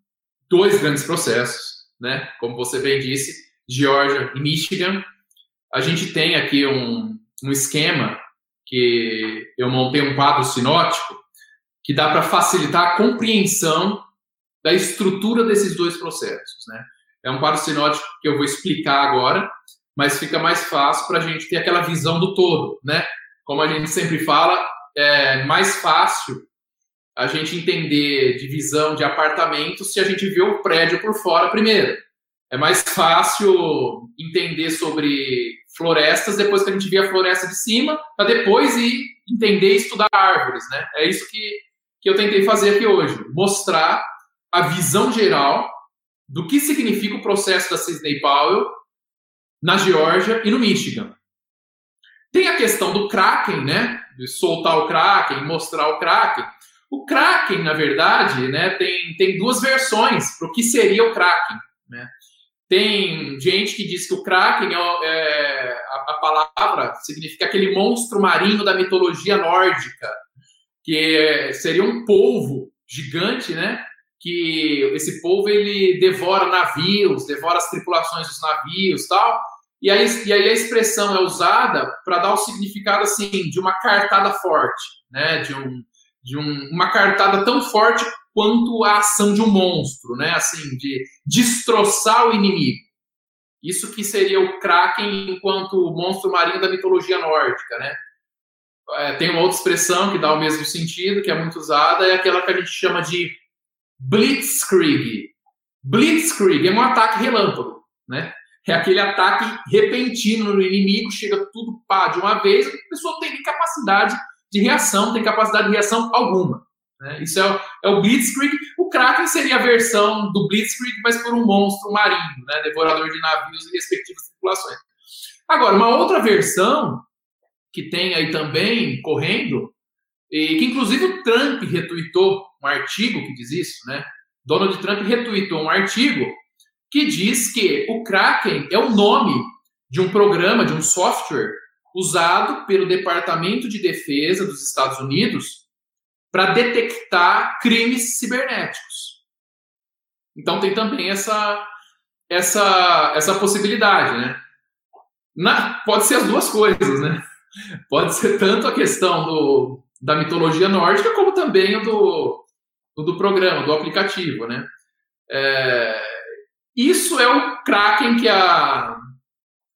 dois grandes processos, né? Como você bem disse, Georgia e Michigan. A gente tem aqui um, um esquema que eu montei um quadro sinótico que dá para facilitar a compreensão da estrutura desses dois processos, né? É um quadro sinótico que eu vou explicar agora, mas fica mais fácil para a gente ter aquela visão do todo, né? Como a gente sempre fala, é mais fácil a gente entender divisão de apartamento se a gente vê o prédio por fora primeiro. É mais fácil entender sobre florestas depois que a gente vê a floresta de cima, para depois ir entender e estudar árvores, né? É isso que, que eu tentei fazer aqui hoje, mostrar a visão geral do que significa o processo da Sidney Powell na Geórgia e no Michigan. Tem a questão do Kraken, né? De soltar o Kraken, mostrar o Kraken. O Kraken, na verdade, né, tem, tem duas versões para o que seria o Kraken. Né? Tem gente que diz que o Kraken, é, é a, a, palavra significa aquele monstro marinho da mitologia nórdica, que seria um polvo gigante, né? que esse povo ele devora navios, devora as tripulações dos navios, tal. E aí, e aí a expressão é usada para dar o significado assim de uma cartada forte, né? De um de um, uma cartada tão forte quanto a ação de um monstro, né? Assim, de destroçar o inimigo. Isso que seria o Kraken enquanto monstro marinho da mitologia nórdica, né? É, tem uma outra expressão que dá o mesmo sentido, que é muito usada, é aquela que a gente chama de Blitzkrieg. Blitzkrieg é um ataque relâmpago, né? É aquele ataque repentino no inimigo, chega tudo pá de uma vez, a pessoa não tem capacidade de reação, não tem capacidade de reação alguma. Né? Isso é o, é o Blitzkrieg. O Kraken seria a versão do Blitzkrieg, mas por um monstro marinho, né? devorador de navios e respectivas tripulações. Agora, uma outra versão que tem aí também correndo, e que inclusive o Trump retuitou um artigo que diz isso, né? Donald Trump retweetou um artigo que diz que o Kraken é o nome de um programa, de um software usado pelo Departamento de Defesa dos Estados Unidos para detectar crimes cibernéticos. Então tem também essa essa essa possibilidade, né? Na, pode ser as duas coisas, né? Pode ser tanto a questão do, da mitologia nórdica como também do, do programa, do aplicativo, né? É, isso é o Kraken que a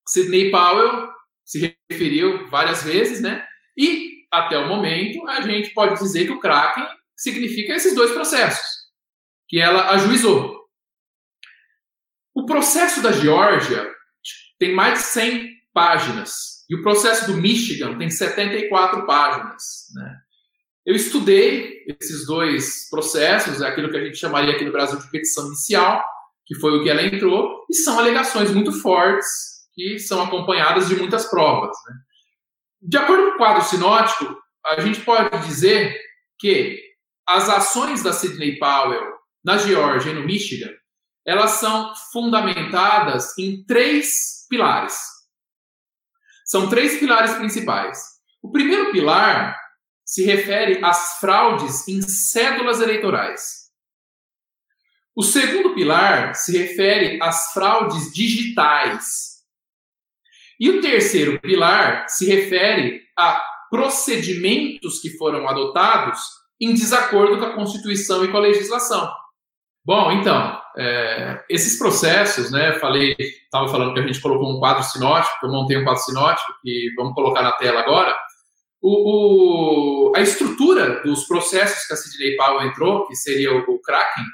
Sidney Powell se referiu várias vezes, né? E até o momento a gente pode dizer que o Kraken significa esses dois processos que ela ajuizou. O processo da Geórgia tem mais de 100 páginas e o processo do Michigan tem 74 páginas, né? Eu estudei esses dois processos, é aquilo que a gente chamaria aqui no Brasil de petição inicial, que foi o que ela entrou, e são alegações muito fortes que são acompanhadas de muitas provas. Né? De acordo com o quadro sinótico, a gente pode dizer que as ações da Sidney Powell na Geórgia e no Michigan, elas são fundamentadas em três pilares. São três pilares principais. O primeiro pilar se refere às fraudes em cédulas eleitorais. O segundo pilar se refere às fraudes digitais. E o terceiro pilar se refere a procedimentos que foram adotados em desacordo com a Constituição e com a legislação. Bom, então, é, esses processos, né, falei, estava falando que a gente colocou um quadro sinótico, eu montei um quadro sinótico, que vamos colocar na tela agora. O, o, a estrutura dos processos que a Sidney Powell entrou, que seria o, o Kraken,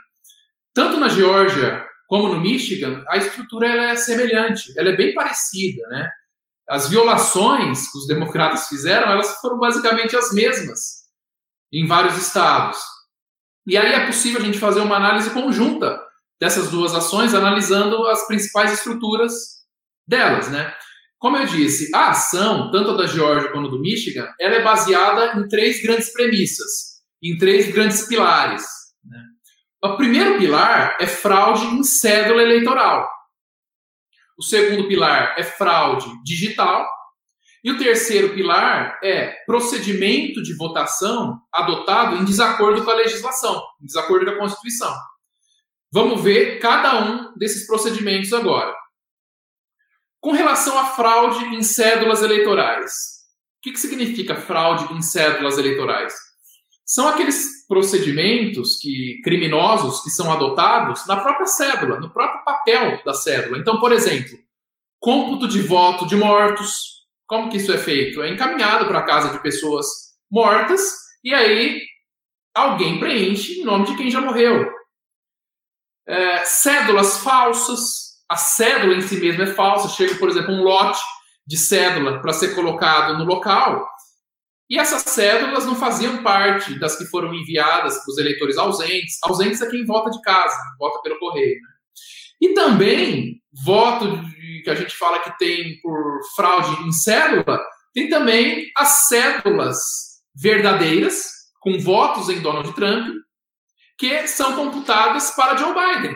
tanto na Geórgia como no Michigan, a estrutura é semelhante, ela é bem parecida, né? As violações que os democratas fizeram, elas foram basicamente as mesmas em vários estados. E aí é possível a gente fazer uma análise conjunta dessas duas ações, analisando as principais estruturas delas, né? Como eu disse, a ação, tanto da Geórgia quanto do Michigan, ela é baseada em três grandes premissas, em três grandes pilares. Né? O primeiro pilar é fraude em cédula eleitoral. O segundo pilar é fraude digital. E o terceiro pilar é procedimento de votação adotado em desacordo com a legislação, em desacordo com a Constituição. Vamos ver cada um desses procedimentos agora. Com relação à fraude em cédulas eleitorais, o que, que significa fraude em cédulas eleitorais? São aqueles procedimentos que criminosos que são adotados na própria cédula, no próprio papel da cédula. Então, por exemplo, cômputo de voto de mortos, como que isso é feito? É encaminhado para a casa de pessoas mortas e aí alguém preenche em nome de quem já morreu. É, cédulas falsas. A cédula em si mesma é falsa. Chega, por exemplo, um lote de cédula para ser colocado no local. E essas cédulas não faziam parte das que foram enviadas para os eleitores ausentes. Ausentes é quem vota de casa, vota pelo correio. Né? E também, voto de, que a gente fala que tem por fraude em cédula, tem também as cédulas verdadeiras, com votos em Donald Trump, que são computadas para Joe Biden.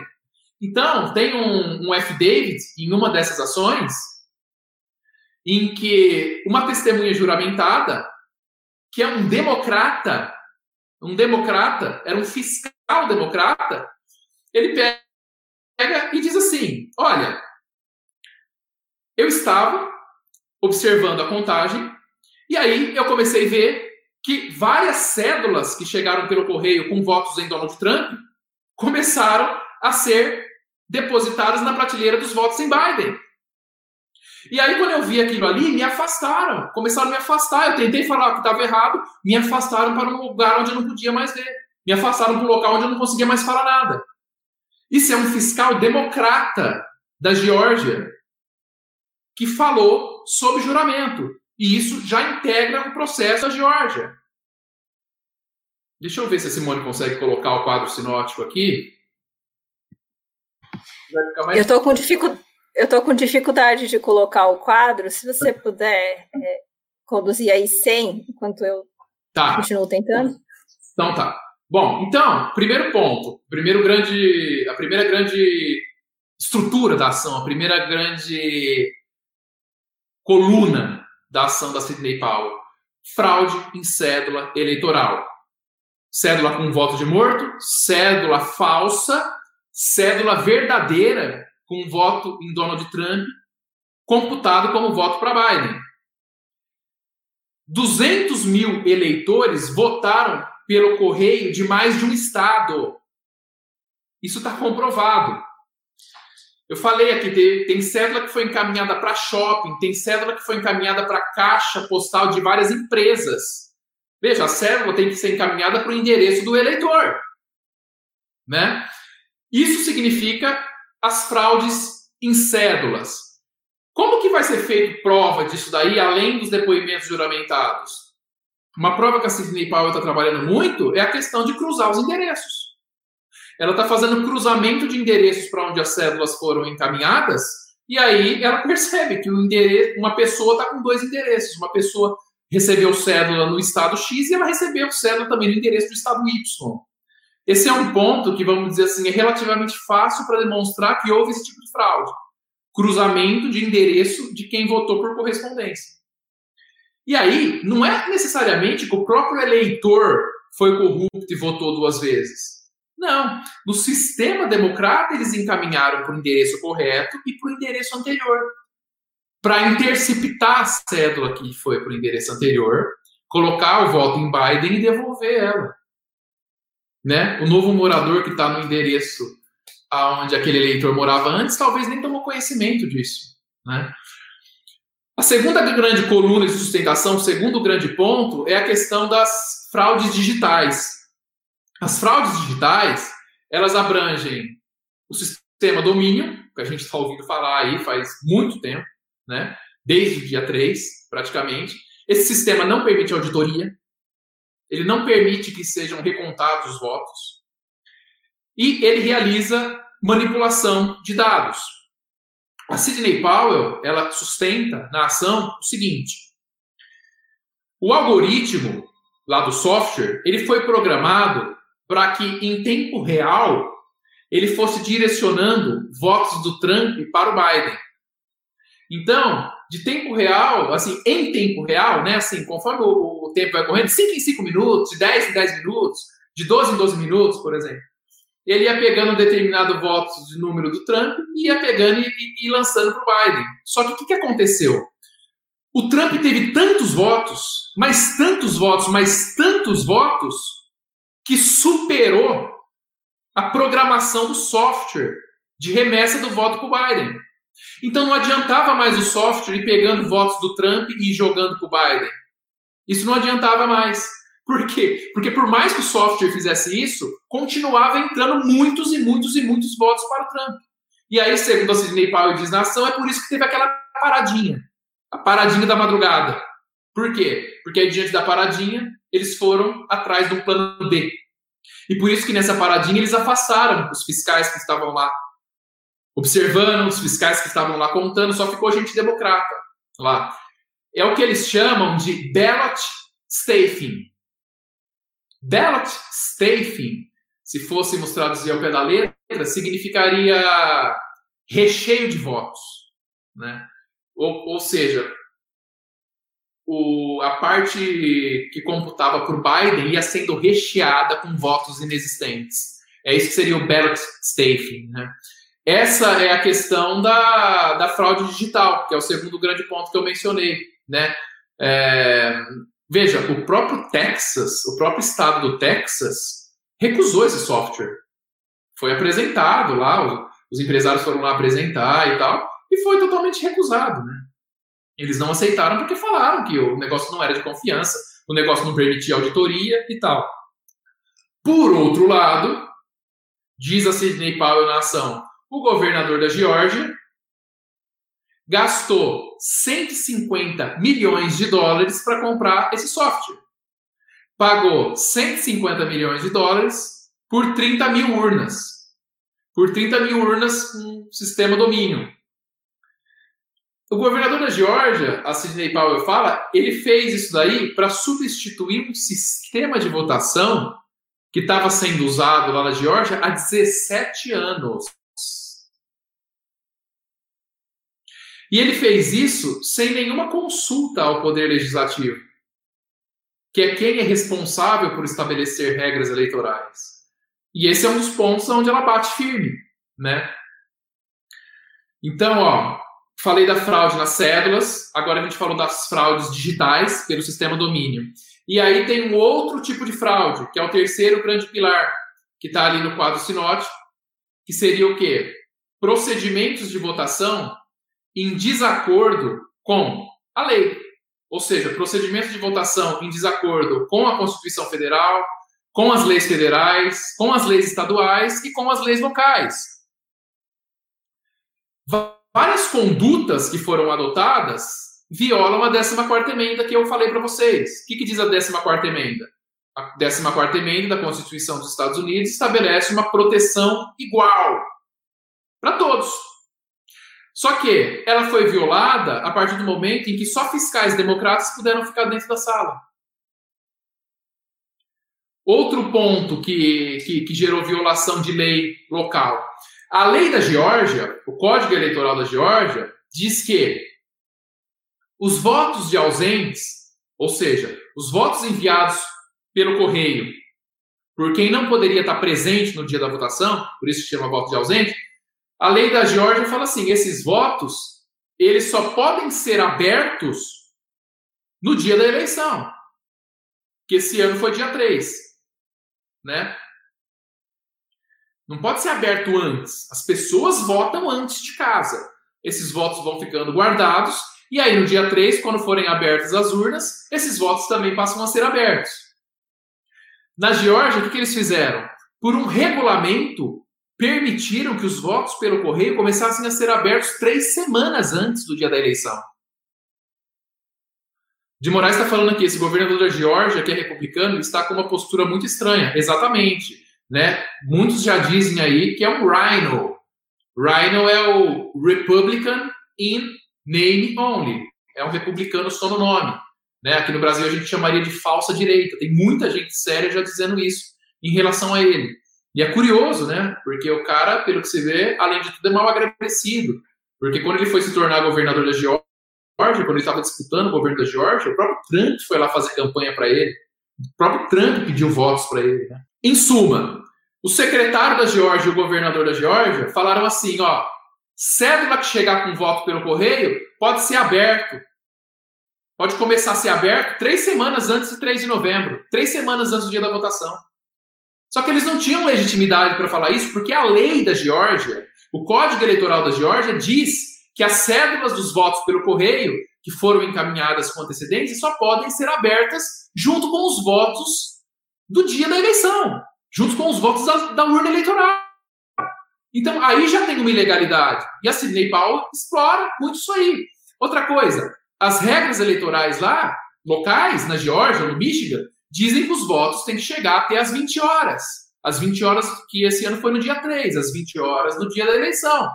Então, tem um, um David em uma dessas ações, em que uma testemunha juramentada, que é um democrata, um democrata, era um fiscal democrata, ele pega e diz assim: olha, eu estava observando a contagem e aí eu comecei a ver que várias cédulas que chegaram pelo correio com votos em Donald Trump começaram a ser depositadas na prateleira dos votos em Biden. E aí, quando eu vi aquilo ali, me afastaram. Começaram a me afastar. Eu tentei falar que estava errado, me afastaram para um lugar onde eu não podia mais ver. Me afastaram para um local onde eu não conseguia mais falar nada. Isso é um fiscal democrata da Geórgia que falou sobre juramento. E isso já integra o processo da Geórgia. Deixa eu ver se a Simone consegue colocar o quadro sinótico aqui. Mais... Eu estou com, dificu... com dificuldade de colocar o quadro. Se você puder é, conduzir aí sem, enquanto eu tá. continuo tentando. Então tá. Bom, então, primeiro ponto, primeiro grande, a primeira grande estrutura da ação, a primeira grande coluna da ação da Sidney Powell, fraude em cédula eleitoral. Cédula com voto de morto, cédula falsa, cédula verdadeira com voto em Donald Trump, computado como voto para Biden. 200 mil eleitores votaram pelo correio de mais de um estado. Isso está comprovado. Eu falei aqui, tem, tem cédula que foi encaminhada para shopping, tem cédula que foi encaminhada para caixa postal de várias empresas. Veja, a cédula tem que ser encaminhada para o endereço do eleitor. Né? Isso significa as fraudes em cédulas. Como que vai ser feito prova disso daí, além dos depoimentos juramentados? Uma prova que a Sidney Powell está trabalhando muito é a questão de cruzar os endereços. Ela está fazendo cruzamento de endereços para onde as cédulas foram encaminhadas E aí ela percebe que uma pessoa está com dois endereços. Uma pessoa recebeu cédula no estado X e ela recebeu cédula também no endereço do estado Y. Esse é um ponto que, vamos dizer assim, é relativamente fácil para demonstrar que houve esse tipo de fraude. Cruzamento de endereço de quem votou por correspondência. E aí, não é necessariamente que o próprio eleitor foi corrupto e votou duas vezes. Não. No sistema democrata, eles encaminharam para o endereço correto e para o endereço anterior. Para interceptar a cédula que foi para o endereço anterior, colocar o voto em Biden e devolver ela. Né? O novo morador que está no endereço onde aquele eleitor morava antes, talvez nem tomou conhecimento disso. Né? A segunda grande coluna de sustentação, o segundo grande ponto, é a questão das fraudes digitais. As fraudes digitais, elas abrangem o sistema domínio, que a gente está ouvindo falar aí faz muito tempo, né? desde o dia 3, praticamente. Esse sistema não permite auditoria, ele não permite que sejam recontados os votos, e ele realiza manipulação de dados. A Sidney Powell, ela sustenta na ação o seguinte: o algoritmo lá do software, ele foi programado para que em tempo real ele fosse direcionando votos do Trump para o Biden. Então, de tempo real, assim, em tempo real, né, assim, conforme o, o tempo vai correndo, de 5 em 5 minutos, de 10 em 10 minutos, de 12 em 12 minutos, por exemplo, ele ia pegando um determinado voto de número do Trump e ia pegando e, e, e lançando para o Biden. Só que o que, que aconteceu? O Trump teve tantos votos, mas tantos votos, mas tantos votos, que superou a programação do software de remessa do voto para o Biden. Então não adiantava mais o software ir pegando votos do Trump e jogando para o Biden. Isso não adiantava mais. Por quê? Porque por mais que o software fizesse isso, continuava entrando muitos e muitos e muitos votos para o Trump. E aí, segundo a Sidney Powell diz na ação, é por isso que teve aquela paradinha. A paradinha da madrugada. Por quê? Porque aí, diante da paradinha, eles foram atrás um plano B. E por isso que nessa paradinha eles afastaram os fiscais que estavam lá observando, os fiscais que estavam lá contando, só ficou gente democrata lá. É o que eles chamam de ballot staffing. Ballot staffing, se fôssemos traduzir ao pé da letra, significaria recheio de votos. Né? Ou, ou seja, o, a parte que computava por Biden ia sendo recheada com votos inexistentes. É isso que seria o ballot staffing. Né? Essa é a questão da, da fraude digital, que é o segundo grande ponto que eu mencionei. Né? É, Veja, o próprio Texas, o próprio estado do Texas, recusou esse software. Foi apresentado lá, os empresários foram lá apresentar e tal, e foi totalmente recusado, né? Eles não aceitaram porque falaram que o negócio não era de confiança, o negócio não permitia auditoria e tal. Por outro lado, diz a Sidney Powell na ação, o governador da Geórgia gastou 150 milhões de dólares para comprar esse software. Pagou 150 milhões de dólares por 30 mil urnas. Por 30 mil urnas com sistema domínio. O governador da Geórgia, a Sidney Powell fala, ele fez isso daí para substituir um sistema de votação que estava sendo usado lá na Geórgia há 17 anos. E ele fez isso sem nenhuma consulta ao Poder Legislativo, que é quem é responsável por estabelecer regras eleitorais. E esse é um dos pontos onde ela bate firme, né? Então, ó, falei da fraude nas cédulas, agora a gente falou das fraudes digitais pelo sistema domínio. E aí tem um outro tipo de fraude, que é o terceiro grande pilar, que está ali no quadro sinótico, que seria o quê? Procedimentos de votação em desacordo com a lei. Ou seja, procedimento de votação em desacordo com a Constituição Federal, com as leis federais, com as leis estaduais e com as leis locais. Várias condutas que foram adotadas violam a 14 emenda que eu falei para vocês. O que, que diz a 14 emenda? A 14 emenda da Constituição dos Estados Unidos estabelece uma proteção igual para todos. Só que ela foi violada a partir do momento em que só fiscais democratas puderam ficar dentro da sala. Outro ponto que, que, que gerou violação de lei local. A lei da Geórgia, o Código Eleitoral da Geórgia, diz que os votos de ausentes, ou seja, os votos enviados pelo correio por quem não poderia estar presente no dia da votação, por isso chama voto de ausente, a lei da Geórgia fala assim: esses votos eles só podem ser abertos no dia da eleição, que esse ano foi dia 3 né? Não pode ser aberto antes. As pessoas votam antes de casa. Esses votos vão ficando guardados e aí no dia 3, quando forem abertas as urnas, esses votos também passam a ser abertos. Na Geórgia, o que, que eles fizeram? Por um regulamento, permitiram que os votos pelo correio começassem a ser abertos três semanas antes do dia da eleição. De Moraes está falando aqui, esse governador da Geórgia, que é republicano, está com uma postura muito estranha. Exatamente. Né? Muitos já dizem aí que é um rhino. Rhino é o Republican in name only. É um republicano só no nome. Né? Aqui no Brasil a gente chamaria de falsa direita. Tem muita gente séria já dizendo isso em relação a ele. E é curioso, né? Porque o cara, pelo que se vê, além de tudo, é mal agradecido. Porque quando ele foi se tornar governador da Geórgia, quando ele estava disputando o governo da Georgia, o próprio Trump foi lá fazer campanha para ele. O próprio Trump pediu votos para ele. Né? Em suma, o secretário da Georgia e o governador da Georgia falaram assim: ó, cédula que chegar com voto pelo correio pode ser aberto. Pode começar a ser aberto três semanas antes de 3 de novembro, três semanas antes do dia da votação. Só que eles não tinham legitimidade para falar isso, porque a lei da Geórgia, o Código Eleitoral da Geórgia, diz que as cédulas dos votos pelo correio, que foram encaminhadas com antecedência, só podem ser abertas junto com os votos do dia da eleição, junto com os votos da, da urna eleitoral. Então, aí já tem uma ilegalidade. E a Sidney Powell explora muito isso aí. Outra coisa, as regras eleitorais lá, locais, na Geórgia, no Michigan, dizem que os votos têm que chegar até as 20 horas. As 20 horas que esse ano foi no dia 3, as 20 horas no dia da eleição.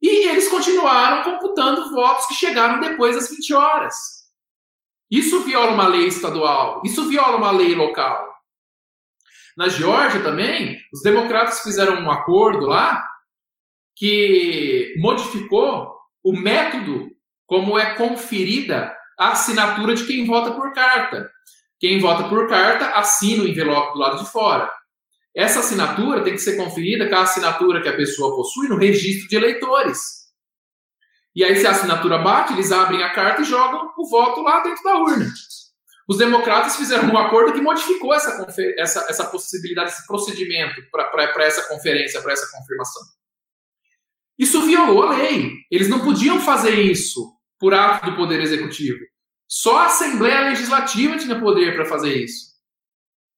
E eles continuaram computando votos que chegaram depois das 20 horas. Isso viola uma lei estadual, isso viola uma lei local. Na Geórgia também, os democratas fizeram um acordo lá que modificou o método como é conferida a assinatura de quem vota por carta. Quem vota por carta assina o envelope do lado de fora. Essa assinatura tem que ser conferida com a assinatura que a pessoa possui no registro de eleitores. E aí, se a assinatura bate, eles abrem a carta e jogam o voto lá dentro da urna. Os democratas fizeram um acordo que modificou essa, essa, essa possibilidade, esse procedimento para essa conferência, para essa confirmação. Isso violou a lei. Eles não podiam fazer isso por ato do Poder Executivo. Só a Assembleia Legislativa tinha poder para fazer isso.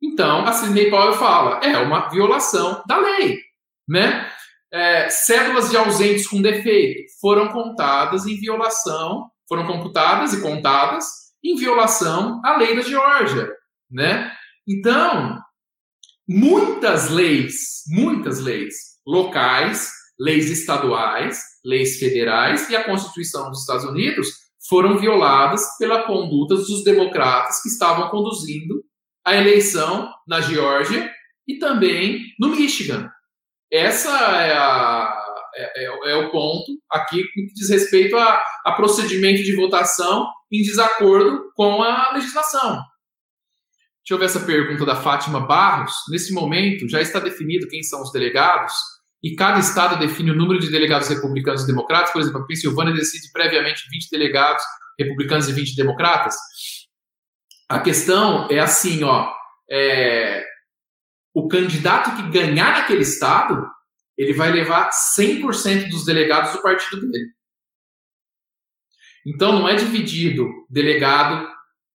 Então, a Sidney Powell fala, é uma violação da lei, né? É, cédulas de ausentes com defeito foram contadas em violação, foram computadas e contadas em violação à lei da Geórgia, né? Então, muitas leis, muitas leis locais, leis estaduais, leis federais e a Constituição dos Estados Unidos foram violadas pela conduta dos democratas que estavam conduzindo a eleição na Geórgia e também no Michigan. Essa é, a, é, é, é o ponto aqui que diz respeito a, a procedimento de votação em desacordo com a legislação. Deixa eu ver essa pergunta da Fátima Barros. Nesse momento, já está definido quem são os delegados e cada estado define o número de delegados republicanos e democratas. Por exemplo, a Pensilvânia decide previamente 20 delegados republicanos e 20 democratas. A questão é assim, ó, é, o candidato que ganhar naquele estado, ele vai levar 100% dos delegados do partido dele. Então não é dividido delegado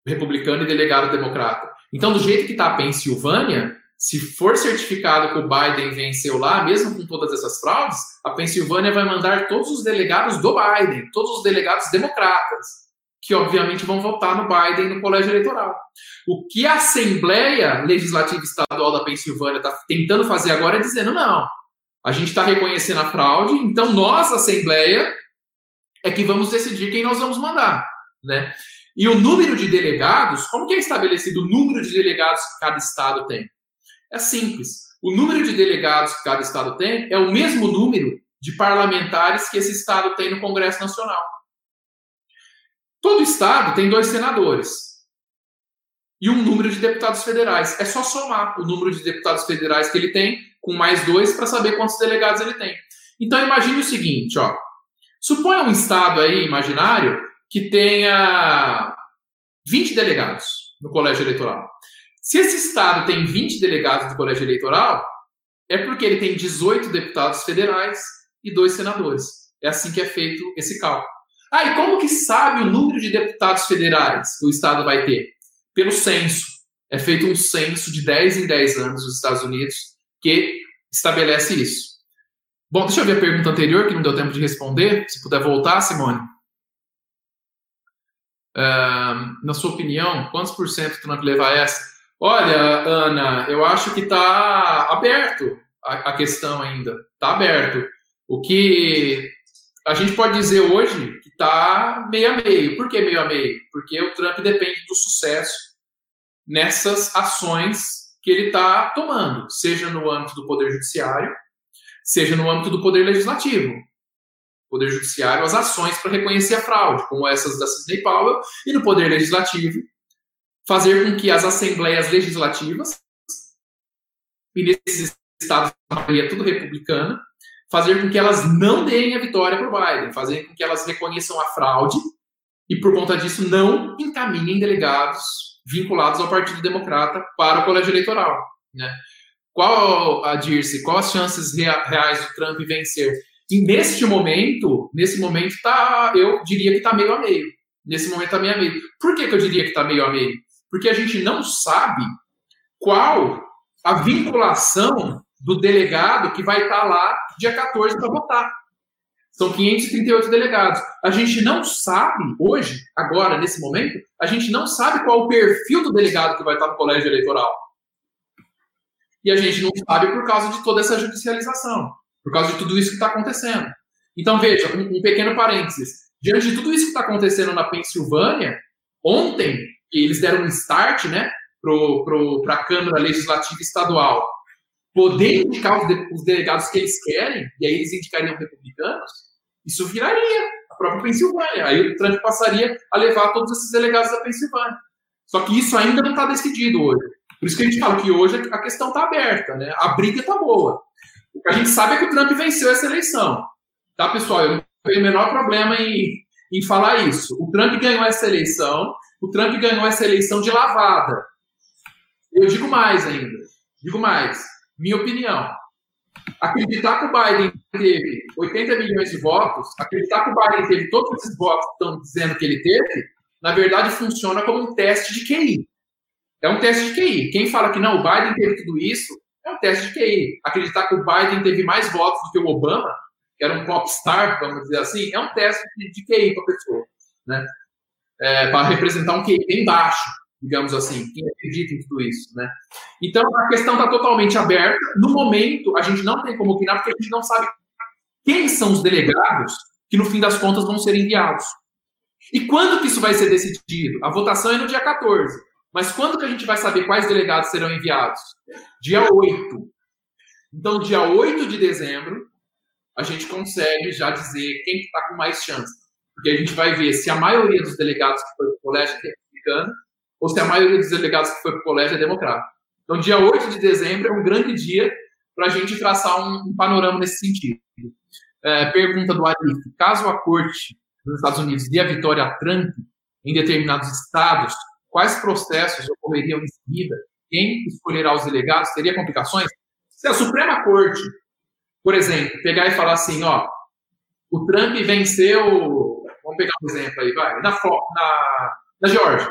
republicano e delegado democrata. Então do jeito que está a Pensilvânia, se for certificado que o Biden venceu lá, mesmo com todas essas fraudes, a Pensilvânia vai mandar todos os delegados do Biden, todos os delegados democratas que obviamente vão votar no Biden no colégio eleitoral. O que a Assembleia Legislativa Estadual da Pensilvânia está tentando fazer agora é dizendo não, A gente está reconhecendo a fraude, então nós, Assembleia, é que vamos decidir quem nós vamos mandar, né? E o número de delegados, como que é estabelecido o número de delegados que cada estado tem? É simples. O número de delegados que cada estado tem é o mesmo número de parlamentares que esse estado tem no Congresso Nacional. Todo estado tem dois senadores e um número de deputados federais. É só somar o número de deputados federais que ele tem com mais dois para saber quantos delegados ele tem. Então imagine o seguinte, ó. Suponha um estado aí imaginário que tenha 20 delegados no colégio eleitoral. Se esse estado tem 20 delegados do colégio eleitoral, é porque ele tem 18 deputados federais e dois senadores. É assim que é feito esse cálculo. Ah, e como que sabe o número de deputados federais que o estado vai ter? Pelo censo. É feito um censo de 10 em 10 anos nos Estados Unidos que estabelece isso. Bom, deixa eu ver a pergunta anterior, que não deu tempo de responder. Se puder voltar, Simone. Uh, na sua opinião, quantos por cento Trump leva essa? Olha, Ana, eu acho que está aberto a, questão ainda. Está aberto. O que a gente pode dizer hoje que está meio a meio. Por que meio a meio? Porque o Trump depende do sucesso nessas ações que ele está tomando, seja no âmbito do Poder Judiciário, seja no âmbito do Poder Legislativo. Poder Judiciário, as ações para reconhecer a fraude, como essas da Sidney Powell, e no Poder Legislativo, fazer com que as assembleias legislativas, e nesses estados, a maioria é tudo republicana, fazer com que elas não deem a vitória para o Biden, fazer com que elas reconheçam a fraude e, por conta disso, não encaminhem delegados vinculados ao Partido Democrata para o colégio eleitoral. Né? Qual, a Dirce, quais as chances reais do Trump vencer? E neste momento, nesse momento, tá, eu diria que está meio a meio. Nesse momento está meio a meio. Por que, que eu diria que está meio a meio? Porque a gente não sabe qual a vinculação do delegado que vai estar lá dia 14 para votar. São 538 delegados. A gente não sabe, hoje, agora, nesse momento, a gente não sabe qual o perfil do delegado que vai estar no colégio eleitoral. E a gente não sabe por causa de toda essa judicialização, por causa de tudo isso que está acontecendo. Então, veja, um, um pequeno parênteses. Diante de tudo isso que está acontecendo na Pensilvânia, ontem eles deram um start né, para a Câmara Legislativa Estadual poder indicar os, de, os, delegados que eles querem, e aí eles indicariam republicanos, isso viraria a própria Pensilvânia. Aí o Trump passaria a levar todos esses delegados da Pensilvânia. Só que isso ainda não está decidido hoje. Por isso que a gente fala que hoje a questão está aberta, né? a briga está boa. O que a gente sabe é que o Trump venceu essa eleição. Tá, pessoal? Eu não tenho o menor problema em, em falar isso. O Trump ganhou essa eleição, o Trump ganhou essa eleição de lavada. Eu digo mais ainda. Digo mais. Minha opinião. Acreditar que o Biden teve 80 milhões de votos, acreditar que o Biden teve todos esses votos que estão dizendo que ele teve, na verdade funciona como um teste de QI. É um teste de QI. Quem fala que não, o Biden teve tudo isso, é um teste de QI. Acreditar que o Biden teve mais votos do que o Obama, que era um popstar, vamos dizer assim, é um teste de QI para a pessoa. Né? É, para representar um QI bem baixo, digamos assim, quem acredita em tudo isso, né? Então, a questão está totalmente aberta. No momento, a gente não tem como opinar, porque a gente não sabe quem são os delegados que, no fim das contas, vão ser enviados. E quando que isso vai ser decidido? A votação é no dia 14. Mas quando que a gente vai saber quais delegados serão enviados? Dia 8. Então, dia 8 de dezembro, a gente consegue já dizer quem está com mais chance. Porque a gente vai ver se a maioria dos delegados que foi para o colégio é republicano ou se a maioria dos delegados que foi para o colégio é democrata. Então, dia 8 de dezembro é um grande dia para a gente traçar um, um, panorama nesse sentido. É, pergunta do Arif: caso a corte dos Estados Unidos dê a vitória a Trump em determinados estados, quais processos ocorreriam em seguida? Quem escolherá os delegados? Teria complicações? Se a Suprema Corte, por exemplo, pegar e falar assim: ó, o Trump venceu Vamos pegar um exemplo aí, vai. Na, na, na Geórgia,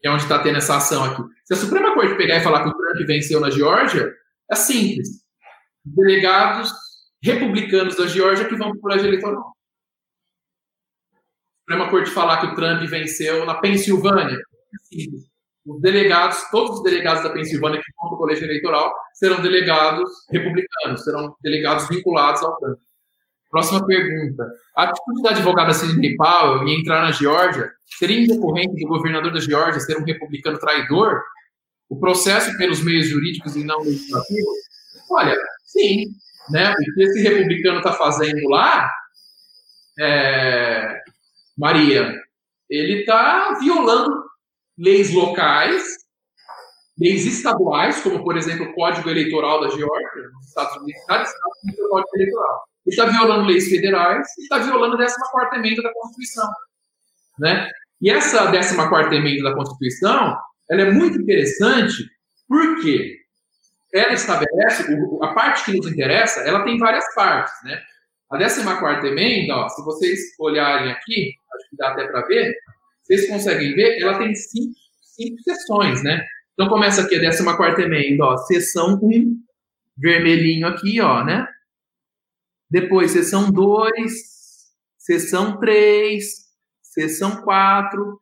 que é onde está tendo essa ação aqui. Se a Suprema Corte pegar e falar que o Trump venceu na Geórgia, é simples. Delegados republicanos da Geórgia que vão para o colégio eleitoral. A Suprema Corte falar que o Trump venceu na Pensilvânia, é simples. Os delegados, todos os delegados da Pensilvânia que vão para o colégio eleitoral serão delegados republicanos, serão delegados vinculados ao Trump. Próxima pergunta. A atitude da advogada Sidney Powell em entrar na Geórgia seria indecorrente do governador da Geórgia ser um republicano traidor? O processo pelos meios jurídicos e não legislativos? Olha, sim. Né? O que esse republicano está fazendo lá, é... Maria, ele está violando leis locais, leis estaduais, como, por exemplo, o Código Eleitoral da Geórgia, nos Estados Unidos, cada estado tem seu Código Eleitoral. Ele está violando leis federais e está violando a 14 emenda da Constituição. Né? E essa 14 emenda da Constituição, ela é muito interessante porque ela estabelece, a parte que nos interessa, ela tem várias partes, né? A 14 emenda, ó, se vocês olharem aqui, acho que dá até para ver, vocês conseguem ver, ela tem cinco, cinco sessões, né? Então começa aqui a 14 emenda, ó, sessão 1, vermelhinho aqui, ó, né? Depois, sessão 2, sessão 3, sessão 4.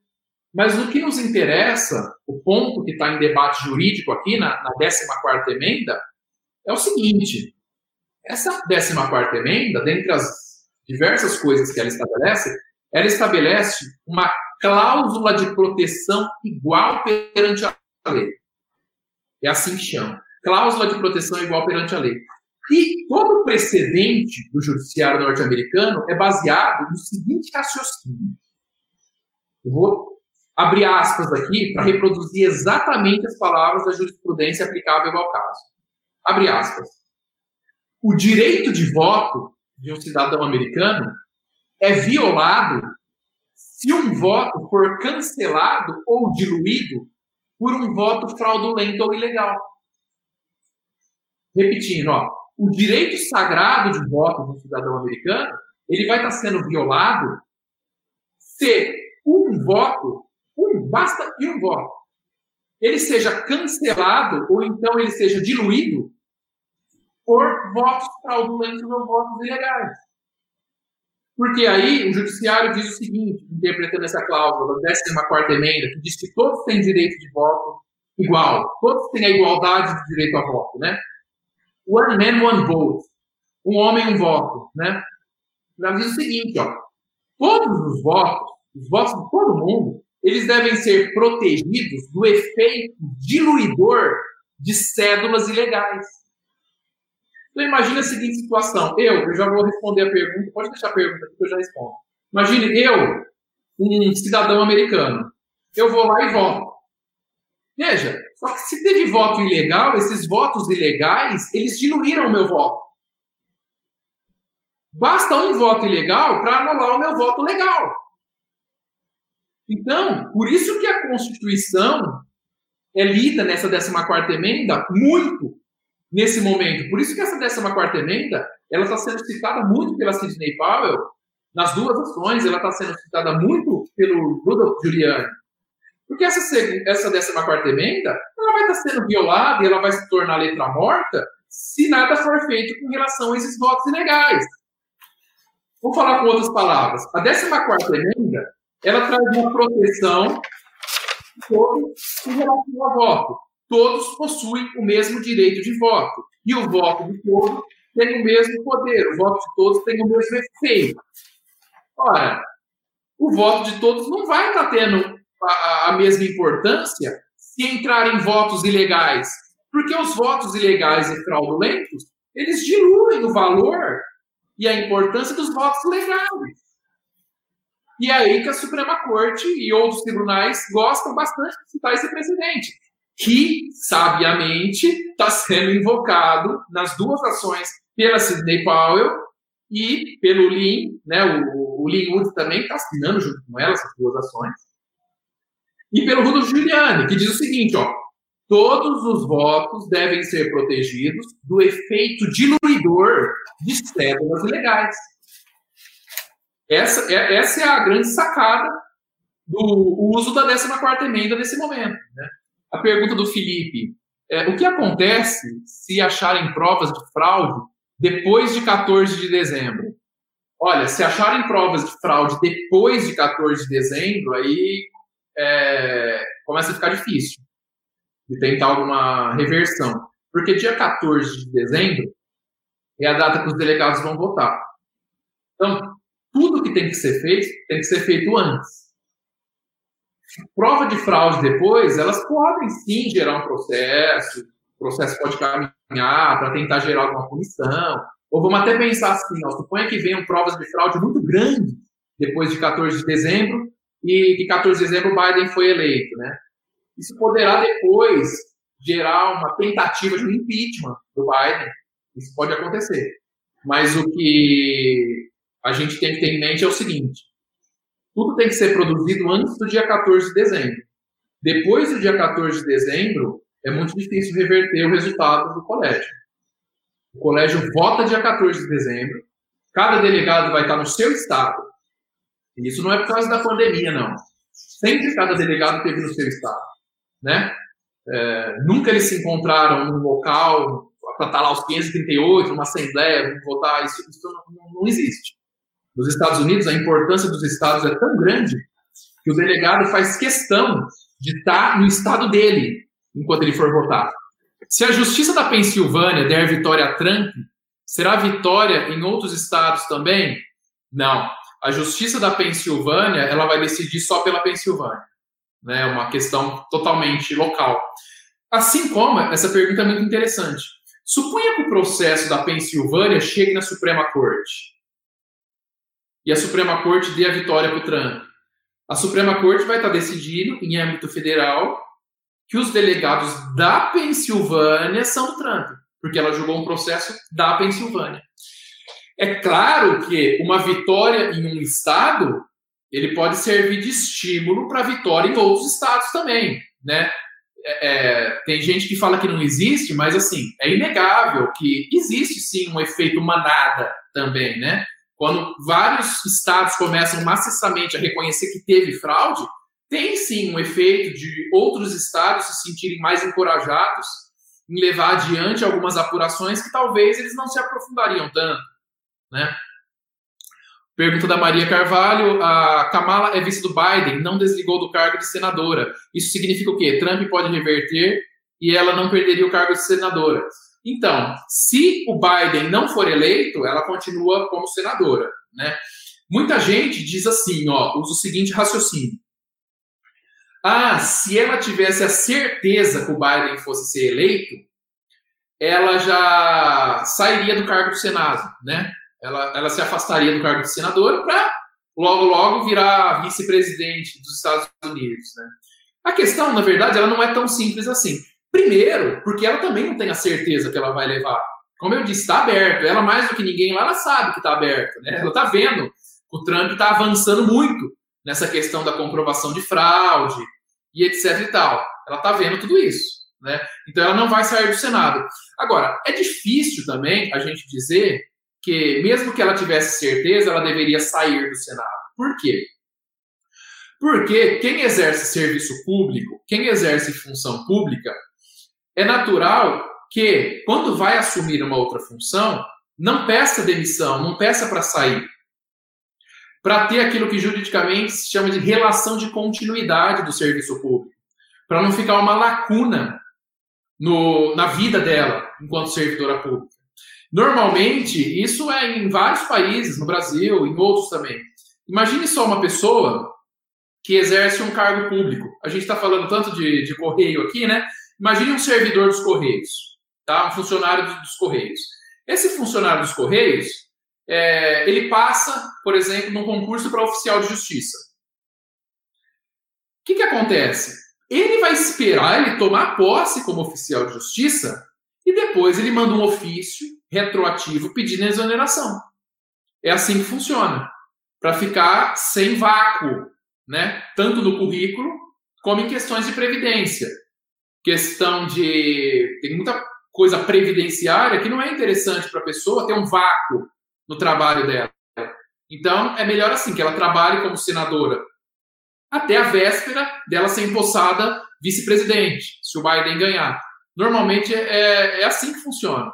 Mas o que nos interessa, o ponto que está em debate jurídico aqui na, na 14 emenda, é o seguinte: essa 14 emenda, dentre as diversas coisas que ela estabelece, ela estabelece uma cláusula de proteção igual perante a lei. É assim que chama. Cláusula de proteção igual perante a lei. E todo o precedente do judiciário norte-americano é baseado no seguinte raciocínio. Eu vou abrir aspas aqui para reproduzir exatamente as palavras da jurisprudência aplicável ao caso. Abre aspas. O direito de voto de um cidadão americano é violado se um voto for cancelado ou diluído por um voto fraudulento ou ilegal. Repetindo, ó, o direito sagrado de voto do cidadão americano, ele vai estar sendo violado se um voto, um, basta e um voto, ele seja cancelado ou então ele seja diluído por votos fraudulentos ou votos ilegais. Porque aí o judiciário diz o seguinte, interpretando essa cláusula da 14 emenda, que diz que todos têm direito de voto igual, todos têm a igualdade de direito a voto, né? One man, one vote. Um homem, um voto, né? Ela diz o seguinte, ó. Todos os votos, os votos de todo mundo, eles devem ser protegidos do efeito diluidor de cédulas ilegais. Então, imagine a seguinte situação. Eu, eu já vou responder a pergunta, pode deixar a pergunta que eu já respondo. Imagine eu, um cidadão americano. Eu vou lá e voto. Veja, só que se teve voto ilegal, esses votos ilegais, eles diluíram o meu voto. Basta um voto ilegal para anular o meu voto legal. Então, por isso que a Constituição é lida nessa 14ª emenda muito nesse momento. Por isso que essa 14ª emenda, ela está sendo citada muito pela Sidney Powell nas duas ações, ela está sendo citada muito pelo Rudolph Giuliani. Porque essa, essa 14 emenda, ela vai estar sendo violada e ela vai se tornar letra morta se nada for feito com relação a esses votos ilegais. Vou falar com outras palavras. A 14 emenda, ela traz uma proteção em relação ao voto. Todos possuem o mesmo direito de voto. E o voto de todos tem o mesmo poder. O voto de todos tem o mesmo efeito. Ora, o voto de todos não vai estar tendo a, a mesma importância se entrarem votos ilegais. Porque os votos ilegais e fraudulentos, eles diluem o valor e a importância dos votos legais. E é aí que a Suprema Corte e outros tribunais gostam bastante de citar esse precedente, que, sabiamente, está sendo invocado nas duas ações pela Sidney Powell e pelo Lin, né, o, o Lin Woods também está assinando junto com ela essas duas ações e pelo Rudolf Giuliani, que diz o seguinte, ó, todos os votos devem ser protegidos do efeito diluidor de cédulas ilegais. Essa é, essa é a grande sacada do uso da 14ª emenda nesse momento. Né? A pergunta do Felipe, é, o que acontece se acharem provas de fraude depois de 14 de dezembro? Olha, se acharem provas de fraude depois de 14 de dezembro, aí é, começa a ficar difícil de tentar alguma reversão. Porque dia 14 de dezembro é a data que os delegados vão votar. Então, tudo que tem que ser feito, tem que ser feito antes. Prova de fraude depois, elas podem sim gerar um processo, o processo pode caminhar para tentar gerar alguma punição, ou vamos até pensar assim, ó, suponha que venham provas de fraude muito grandes depois de 14 de dezembro, e que 14 de dezembro Biden foi eleito, né? Isso poderá depois gerar uma tentativa de um impeachment do Biden. Isso pode acontecer. Mas o que a gente tem que ter em mente é o seguinte: tudo tem que ser produzido antes do dia 14 de dezembro. Depois do dia 14 de dezembro, é muito difícil reverter o resultado do colégio. O colégio vota dia 14 de dezembro, cada delegado vai estar no seu estado. Isso não é por causa da pandemia, não. Sempre cada delegado teve no seu estado. Né? É, nunca eles se encontraram num local para estar lá os 538, numa assembleia, votar. Isso, isso não, não existe. Nos Estados Unidos, a importância dos estados é tão grande que o delegado faz questão de estar no estado dele enquanto ele for votar. Se a justiça da Pensilvânia der vitória a Trump, será vitória em outros estados também? Não. A justiça da Pensilvânia, ela vai decidir só pela Pensilvânia. Né? É uma questão totalmente local. Assim como, essa pergunta é muito interessante. Suponha que o processo da Pensilvânia chegue na Suprema Corte e a Suprema Corte dê a vitória para o Trump. A Suprema Corte vai estar decidindo, em âmbito federal, que os delegados da Pensilvânia são do Trump, porque ela julgou um processo da Pensilvânia. É claro que uma vitória em um estado ele pode servir de estímulo para vitória em outros estados também, né? É, é, tem gente que fala que não existe, mas assim é inegável que existe sim um efeito manada também, né? Quando vários estados começam maciçamente a reconhecer que teve fraude, tem sim um efeito de outros estados se sentirem mais encorajados em levar adiante algumas apurações que talvez eles não se aprofundariam tanto, né? Pergunta da Maria Carvalho: a Kamala é vice do Biden, não desligou do cargo de senadora. Isso significa o quê? Trump pode reverter e ela não perderia o cargo de senadora. Então, se o Biden não for eleito, ela continua como senadora, né? Muita gente diz assim, ó, usa o seguinte raciocínio. Ah, se ela tivesse a certeza que o Biden fosse ser eleito, ela já sairia do cargo do Senado, né? Ela, ela se afastaria do cargo de senadora para logo, logo virar vice-presidente dos Estados Unidos, né? A questão, na verdade, ela não é tão simples assim. Primeiro, porque ela também não tem a certeza que ela vai levar. Como eu disse, está aberto. Ela, mais do que ninguém lá, ela sabe que está aberto. Né? Ela está vendo o Trump está avançando muito nessa questão da comprovação de fraude e etc e tal. Ela está vendo tudo isso. Né? Então ela não vai sair do Senado. Agora, é difícil também a gente dizer que, mesmo que ela tivesse certeza, ela deveria sair do Senado. Por quê? Porque quem exerce serviço público, quem exerce função pública, é natural que, quando vai assumir uma outra função, não peça demissão, não peça para sair. Para ter aquilo que juridicamente se chama de relação de continuidade do serviço público. Para não ficar uma lacuna no, na vida dela enquanto servidora pública. Normalmente, isso é em vários países, no Brasil, em outros também. Imagine só uma pessoa que exerce um cargo público. A gente está falando tanto de, de correio aqui, né? Imagine um servidor dos Correios, tá? um funcionário dos Correios. Esse funcionário dos Correios, é, ele passa, por exemplo, num concurso para oficial de justiça. O que, que acontece? Ele vai esperar ele tomar posse como oficial de justiça depois ele manda um ofício retroativo pedindo exoneração. É assim que funciona, para ficar sem vácuo, né? tanto no currículo como em questões de previdência questão de. Tem muita coisa previdenciária que não é interessante para a pessoa ter um vácuo no trabalho dela. Então, é melhor assim, que ela trabalhe como senadora até a véspera dela ser empossada vice-presidente, se o Biden ganhar. Normalmente é, é assim que funciona.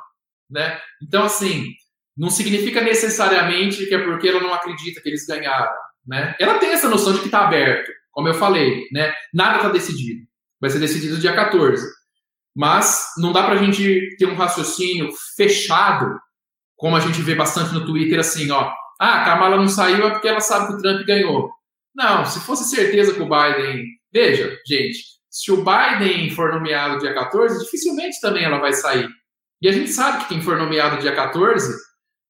Né? Então, assim, não significa necessariamente que é porque ela não acredita que eles ganharam. Né? Ela tem essa noção de que está aberto, como eu falei, né? nada está decidido vai ser decidido dia 14. Mas não dá para a gente ter um raciocínio fechado, como a gente vê bastante no Twitter, assim, ó. Ah, a Kamala não saiu é porque ela sabe que o Trump ganhou. Não, se fosse certeza que o Biden. Veja, gente, se o Biden for nomeado dia 14, dificilmente também ela vai sair. E a gente sabe que quem for nomeado dia 14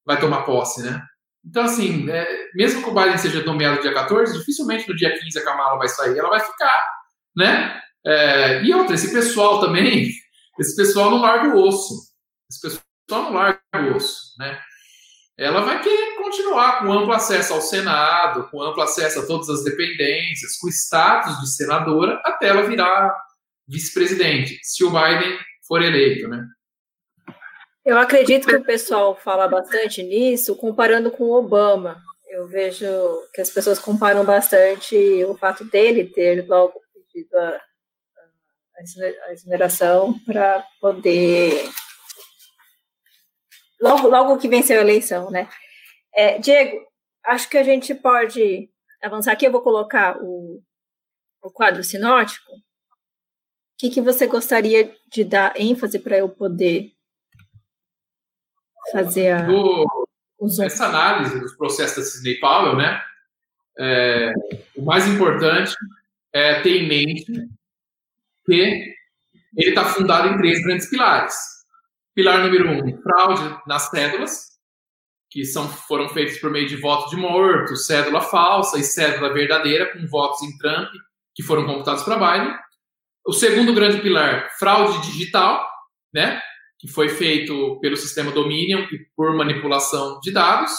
vai tomar posse, né? Então, assim, é, mesmo que o Biden seja nomeado dia 14, dificilmente no dia 15 a Kamala vai sair. Ela vai ficar, né? É, e outra, esse pessoal também, esse pessoal não larga o osso. Esse pessoal não larga o osso, né? Ela vai querer continuar com amplo acesso ao Senado, com amplo acesso a todas as dependências, com status de senadora, até ela virar vice-presidente, se o Biden for eleito, né? Eu acredito que o pessoal fala bastante nisso, comparando com o Obama. Eu vejo que as pessoas comparam bastante o fato dele ter logo pedido a, a exoneração para poder. Logo, logo que venceu a eleição, né? É, Diego, acho que a gente pode avançar aqui. Eu vou colocar o, o quadro sinótico. O que, que você gostaria de dar ênfase para eu poder fazer a. Do, essa análise dos processos da Sidney Powell, né? É, o mais importante é ter em mente que ele está fundado em três grandes pilares. Pilar número um, fraude nas cédulas, que são, foram feitos por meio de voto de morto, cédula falsa e cédula verdadeira, com votos em Trump, que foram computados para Biden. O segundo grande pilar, fraude digital, né? que foi feito pelo sistema Dominion e por manipulação de dados,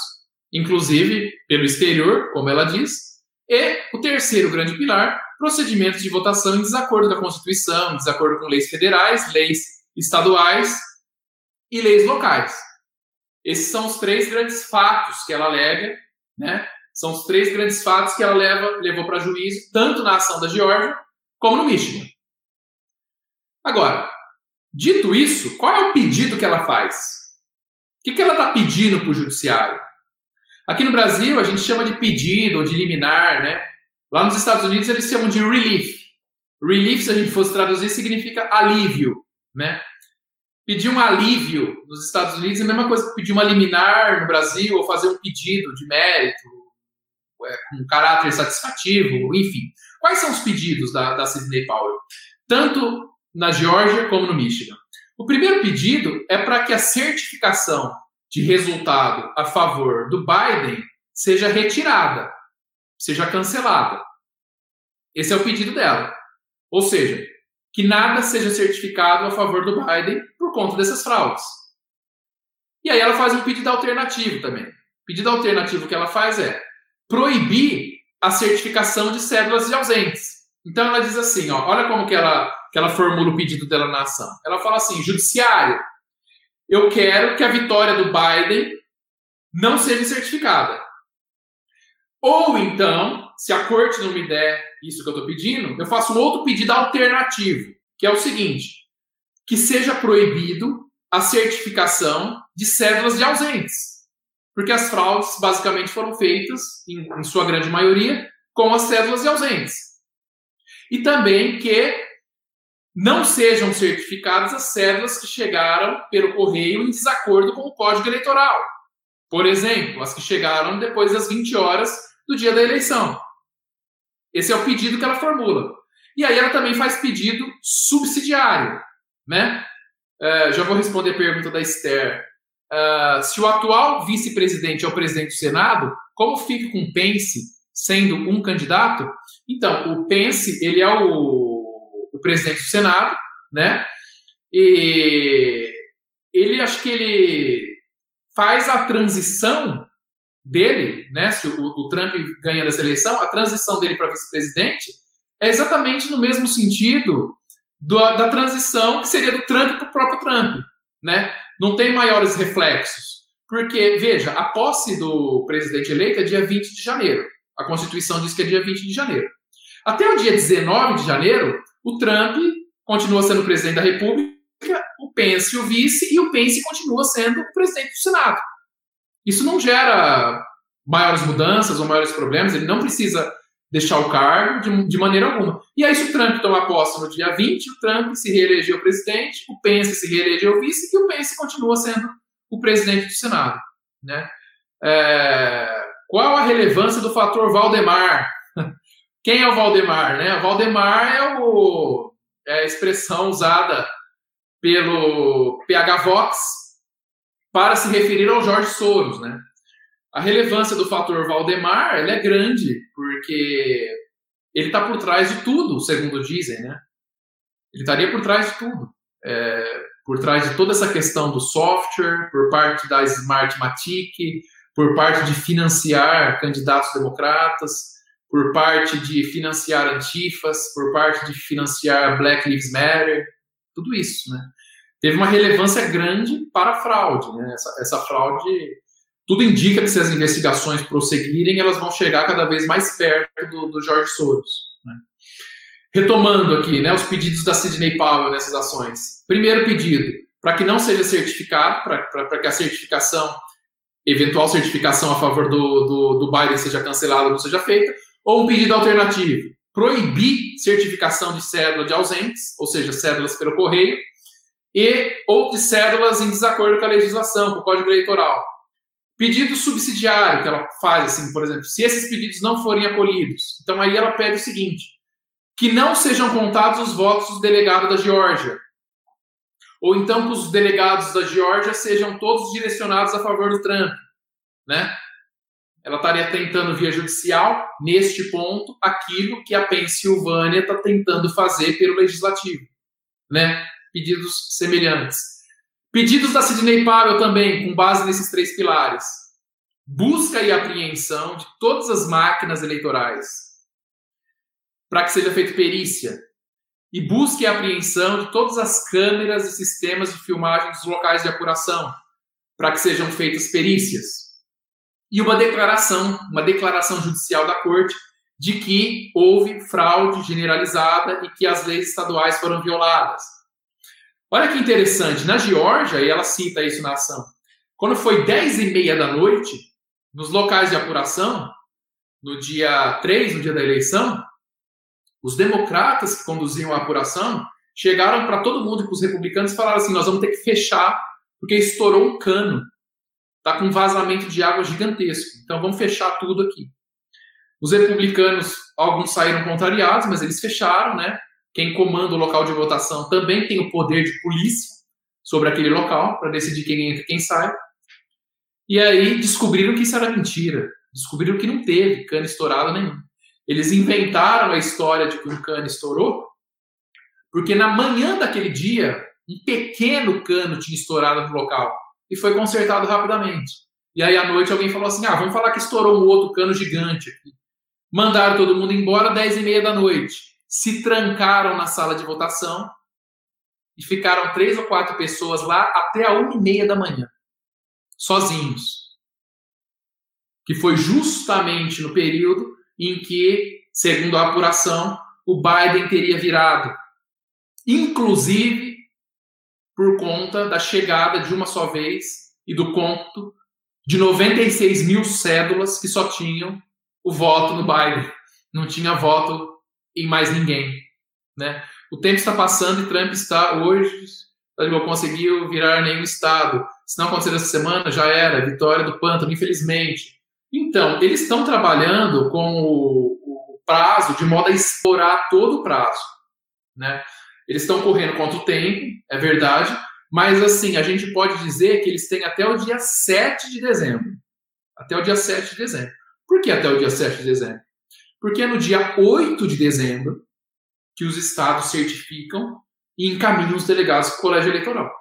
inclusive pelo exterior, como ela diz. E o terceiro grande pilar, procedimentos de votação em desacordo com a Constituição, desacordo com leis federais, leis estaduais e leis locais. Esses são os três grandes fatos que ela alega, né? São os três grandes fatos que ela leva, levou para juízo, tanto na ação da Geórgia como no Michigan. Agora, Dito isso, qual é o pedido que ela faz? O que, que ela está pedindo para o judiciário? Aqui no Brasil, a gente chama de pedido ou de liminar, né? Lá nos Estados Unidos, eles chamam de relief. Relief, se a gente fosse traduzir, significa alívio, né? Pedir um alívio nos Estados Unidos é a mesma coisa que pedir uma liminar no Brasil ou fazer um pedido de mérito é, com caráter satisfativo, enfim. Quais são os pedidos da, da Sidney Powell? Tanto na Geórgia como no Michigan. O primeiro pedido é para que a certificação de resultado a favor do Biden seja retirada, seja cancelada. Esse é o pedido dela. Ou seja, que nada seja certificado a favor do Biden por conta dessas fraudes. E aí ela faz um pedido alternativo também. O pedido alternativo que ela faz é proibir a certificação de cédulas de ausentes. Então ela diz assim, ó, olha como que ela que ela formula o pedido dela na ação. Ela fala assim: judiciário, eu quero que a vitória do Biden não seja certificada. Ou então, se a corte não me der isso que eu estou pedindo, eu faço um outro pedido alternativo, que é o seguinte: que seja proibido a certificação de cédulas de ausentes. Porque as fraudes basicamente foram feitas, em, em sua grande maioria, com as cédulas de ausentes. E também que não sejam certificadas as cédulas que chegaram pelo correio em desacordo com o Código Eleitoral. Por exemplo, as que chegaram depois das 20 horas do dia da eleição. Esse é o pedido que ela formula. E aí ela também faz pedido subsidiário, né? Uh, já vou responder a pergunta da Esther. Uh, se o atual vice-presidente é o presidente do Senado, como fica com o Pence sendo um candidato? Então, o Pence, ele é o o presidente do Senado, né? E ele acho que ele faz a transição dele, né? Se o, o Trump ganha essa eleição, a transição dele para vice-presidente é exatamente no mesmo sentido do, da transição que seria do Trump para o próprio Trump, né? Não tem maiores reflexos. Porque, veja, a posse do presidente eleito é dia 20 de janeiro. A Constituição diz que é dia 20 de janeiro. Até o dia 19 de janeiro, o Trump continua sendo presidente da República, Pence o vice, e o Pence continua sendo o presidente do Senado. Isso não gera maiores mudanças ou maiores problemas, ele não precisa deixar o cargo de, de maneira alguma. E aí, se o Trump tomar posse no dia 20, o Trump se reelegeu presidente, o Pence se reelegeu vice e o Pence continua sendo o presidente do Senado. Né? É, qual a relevância do fator Valdemar? Quem é o Valdemar? Né? Valdemar é, o, é a expressão usada pelo PH Vox para se referir ao Jorge Soros. Né? A relevância do fator Valdemar é grande, porque ele está por trás de tudo, segundo dizem. Né? Ele estaria por trás de tudo. É, por trás de toda essa questão do software, por parte da Smartmatic, por parte de financiar candidatos democratas, por parte de financiar antifas, por parte de financiar Black Lives Matter, tudo isso, né? Teve uma relevância grande para a fraude, né? Essa, essa fraude, tudo indica que se as investigações prosseguirem, elas vão chegar cada vez mais perto do, do George Soros. Né? Retomando aqui, né, os pedidos da Sidney Powell nessas ações. Primeiro pedido, para que não seja certificado, para que a certificação eventual certificação a favor do, do, do Biden seja cancelada ou não seja feita, ou um pedido alternativo, proibir certificação de cédula de ausentes, ou seja, cédulas pelo correio, e ou de cédulas em desacordo com a legislação, com o Código Eleitoral. Pedido subsidiário que ela faz, assim, por exemplo, se esses pedidos não forem acolhidos, então aí ela pede o seguinte: que não sejam contados os votos do delegado da Geórgia, ou então que os delegados da Geórgia sejam todos direcionados a favor do Trump, né? Ela estaria tentando via judicial, neste ponto, aquilo que a Pensilvânia está tentando fazer pelo legislativo, né? Pedidos semelhantes. Pedidos da Sidney Powell também, com base nesses três pilares. Busca e apreensão de todas as máquinas eleitorais para que seja feita perícia, e busque a apreensão de todas as câmeras e sistemas de filmagem dos locais de apuração, para que sejam feitas perícias. E uma declaração, uma declaração judicial da Corte de que houve fraude generalizada e que as leis estaduais foram violadas. Olha que interessante, na Geórgia, e ela cita isso na ação, quando foi 10 e meia da noite, nos locais de apuração, no dia 3, no dia da eleição, os democratas que conduziam a apuração chegaram para todo mundo, para os republicanos, e falaram assim: nós vamos ter que fechar, porque estourou um cano. Está com um vazamento de água gigantesco. Então vamos fechar tudo aqui. Os republicanos, alguns saíram contrariados, mas eles fecharam, né? Quem comanda o local de votação também tem o poder de polícia sobre aquele local para decidir quem entra e quem sai. E aí descobriram que isso era mentira. Descobriram que não teve cano estourado nenhum. Eles inventaram a história de que um cano estourou, porque na manhã daquele dia, um pequeno cano tinha estourado no local e foi consertado rapidamente. E aí à noite alguém falou assim: ah, vamos falar que estourou um outro cano gigante aqui. Mandaram todo mundo embora às 10 e meia da noite. Se trancaram na sala de votação e ficaram três ou quatro pessoas lá até a uma e meia da manhã, sozinhos. Que foi justamente no período em que, segundo a apuração, o Biden teria virado, inclusive por conta da chegada de uma só vez e do conto de 96 mil cédulas que só tinham o voto no Biden, não tinha voto em mais ninguém, né? O tempo está passando e Trump está hoje não conseguiu virar nenhum estado. Se não acontecer essa semana, já era vitória do pântano, infelizmente. Então, eles estão trabalhando com o, o, prazo de modo a explorar todo o prazo. Né? Eles estão correndo contra o tempo, é verdade, mas assim, a gente pode dizer que eles têm até o dia 7 de dezembro. Até o dia 7 de dezembro. Por que até o dia 7 de dezembro? Porque é no dia 8 de dezembro que os estados certificam e encaminham os delegados para o colégio eleitoral.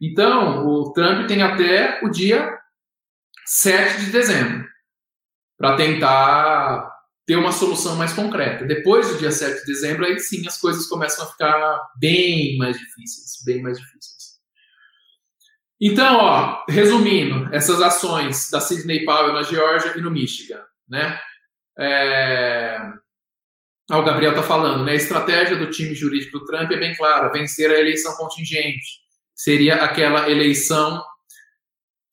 Então, o Trump tem até o dia 7 de dezembro, para tentar ter uma solução mais concreta. Depois do dia 7 de dezembro, aí sim as coisas começam a ficar bem mais difíceis, bem mais difíceis. Então, ó, resumindo, essas ações da Sidney Powell na Geórgia e no Michigan, né? É... Ah, o Gabriel está falando, né? A estratégia do time jurídico do Trump é bem clara: vencer a eleição contingente. Seria aquela eleição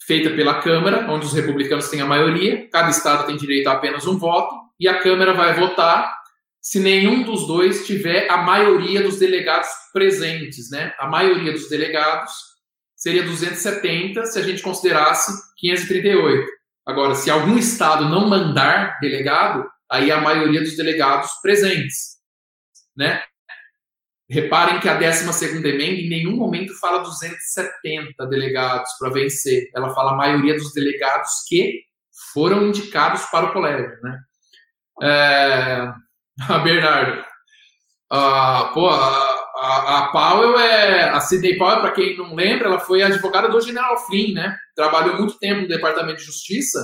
feita pela Câmara, onde os republicanos têm a maioria, cada estado tem direito a apenas um voto, e a Câmara vai votar se nenhum dos dois tiver a maioria dos delegados presentes, né? A maioria dos delegados seria 270 se a gente considerasse 538. Agora, se algum estado não mandar delegado, aí a maioria dos delegados presentes, né? Reparem que a 12 emenda em nenhum momento fala 270 delegados para vencer. Ela fala a maioria dos delegados que foram indicados para o colégio. Né? É... Bernardo. Pô, a, a, a Powell é. A Sidney Powell, para quem não lembra, ela foi advogada do General Flynn, né? Trabalhou muito tempo no Departamento de Justiça.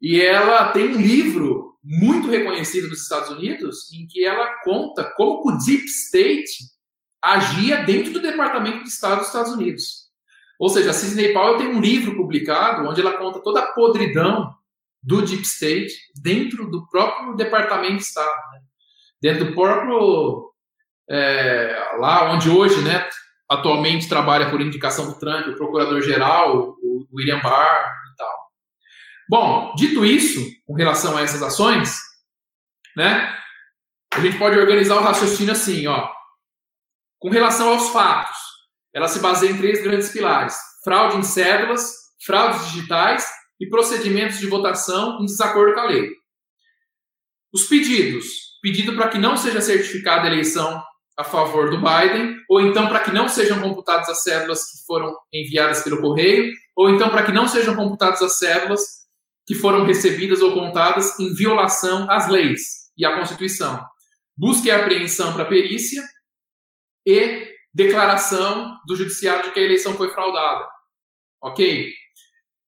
E ela tem um livro muito reconhecida nos Estados Unidos, em que ela conta como o Deep State agia dentro do Departamento de Estado dos Estados Unidos. Ou seja, a Sidney Powell tem um livro publicado onde ela conta toda a podridão do Deep State dentro do próprio Departamento de Estado. Né? Dentro do próprio. É, lá onde hoje, né, atualmente trabalha por indicação do Trump, o procurador-geral, o William Barr, Bom, dito isso, com relação a essas ações, né, a gente pode organizar o raciocínio assim, ó. Com relação aos fatos, ela se baseia em três grandes pilares: fraude em cédulas, fraudes digitais e procedimentos de votação em desacordo com a lei. Os pedidos: pedido para que não seja certificada a eleição a favor do Biden, ou então para que não sejam computadas as cédulas que foram enviadas pelo correio, ou então para que não sejam computadas as cédulas que foram recebidas ou contadas em violação às leis e à Constituição. Busca e apreensão para perícia e declaração do judiciário de que a eleição foi fraudada. Ok?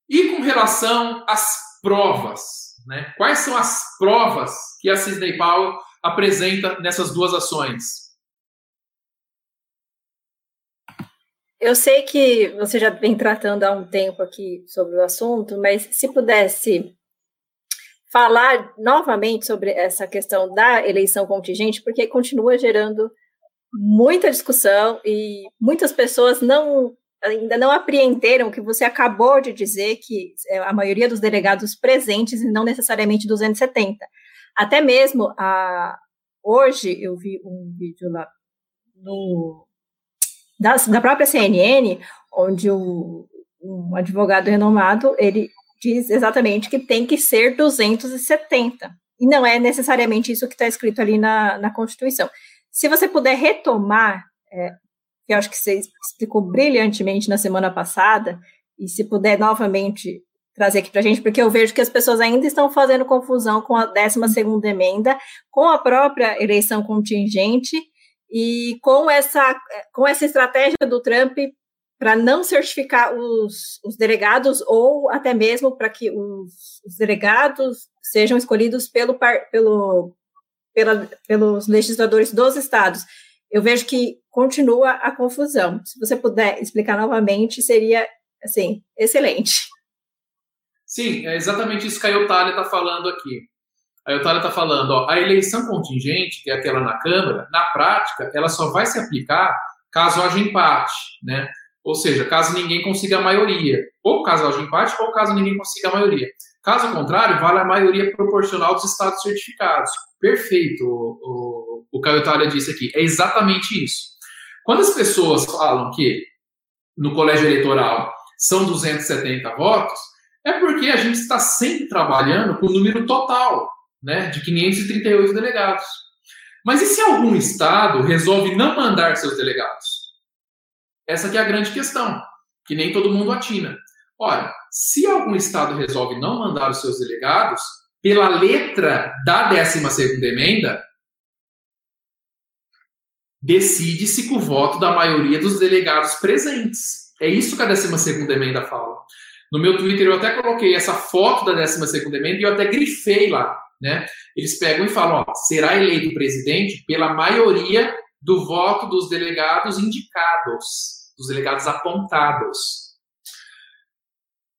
E com relação às provas, né? quais são as provas que a Sidney Powell apresenta nessas duas ações? Eu sei que você já vem tratando há um tempo aqui sobre o assunto, mas se pudesse falar novamente sobre essa questão da eleição contingente, porque continua gerando muita discussão e muitas pessoas não ainda não apreenderam que você acabou de dizer, que é a maioria dos delegados presentes e não necessariamente 270. Até mesmo a, hoje eu vi um vídeo lá no, da, da própria CNN, onde o, um advogado renomado, ele diz exatamente que tem que ser 270. E não é necessariamente isso que está escrito ali na, na Constituição. Se você puder retomar, é, que eu acho que você explicou brilhantemente na semana passada, e se puder novamente trazer aqui para a gente, porque eu vejo que as pessoas ainda estão fazendo confusão com a 12 emenda, com a própria eleição contingente e com essa, com essa estratégia do Trump para não certificar os, os, delegados ou até mesmo para que os, os, delegados sejam escolhidos pelo, pelo, pela, pelos legisladores dos estados. Eu vejo que continua a confusão. Se você puder explicar novamente, seria assim excelente. Sim, é exatamente isso que a Eutália está falando aqui. A Eutália está falando, ó, a eleição contingente, que é aquela na Câmara, na prática, ela só vai se aplicar caso haja empate, né? Ou seja, caso ninguém consiga a maioria. Ou caso haja empate, ou caso ninguém consiga a maioria. Caso contrário, vale a maioria proporcional dos estados certificados. Perfeito, o, o, o Eutália disse aqui. É exatamente isso. Quando as pessoas falam que no colégio eleitoral são 270 votos, é porque a gente está sempre trabalhando com o número total né, de 538 delegados. Mas e se algum estado resolve não mandar seus delegados? Essa é a grande questão, que nem todo mundo atina. Olha, se algum estado resolve não mandar os seus delegados, pela letra da 12ª emenda, decide-se com o voto da maioria dos delegados presentes. É isso que a 12ª emenda fala. No meu Twitter eu até coloquei essa foto da 12ª emenda e eu até grifei lá né? Eles pegam e falam, ó, será eleito presidente pela maioria do voto dos delegados indicados, dos delegados apontados.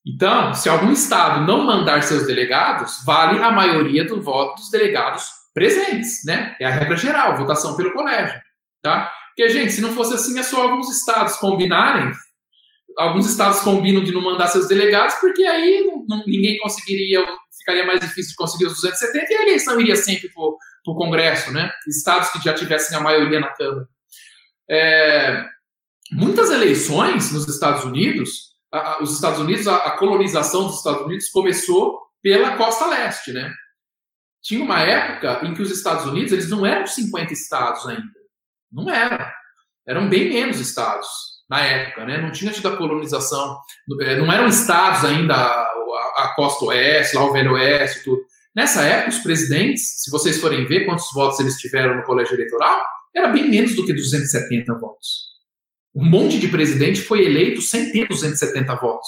Então, se algum estado não mandar seus delegados, vale a maioria do voto dos delegados presentes, né? É a regra geral, votação pelo colégio, tá? Porque, gente, se não fosse assim, é só alguns estados combinarem, alguns estados combinam de não mandar seus delegados, porque aí não, não, ninguém conseguiria ficaria mais difícil de conseguir os 270 e a eleição iria sempre para o Congresso, né? Estados que já tivessem a maioria na Câmara. É, muitas eleições nos Estados Unidos, a, os Estados Unidos, a, a, colonização dos Estados Unidos começou pela costa leste, né? Tinha uma época em que os Estados Unidos eles não eram 50 estados ainda, não eram, eram bem menos estados na época, né? Não tinha tido a colonização, é, não eram estados ainda a, a costa oeste, lá o velho oeste, tudo. Nessa época, os presidentes, se vocês forem ver quantos votos eles tiveram no colégio eleitoral, era bem menos do que 270 votos. Um monte de presidente foi eleito sem ter 270 votos.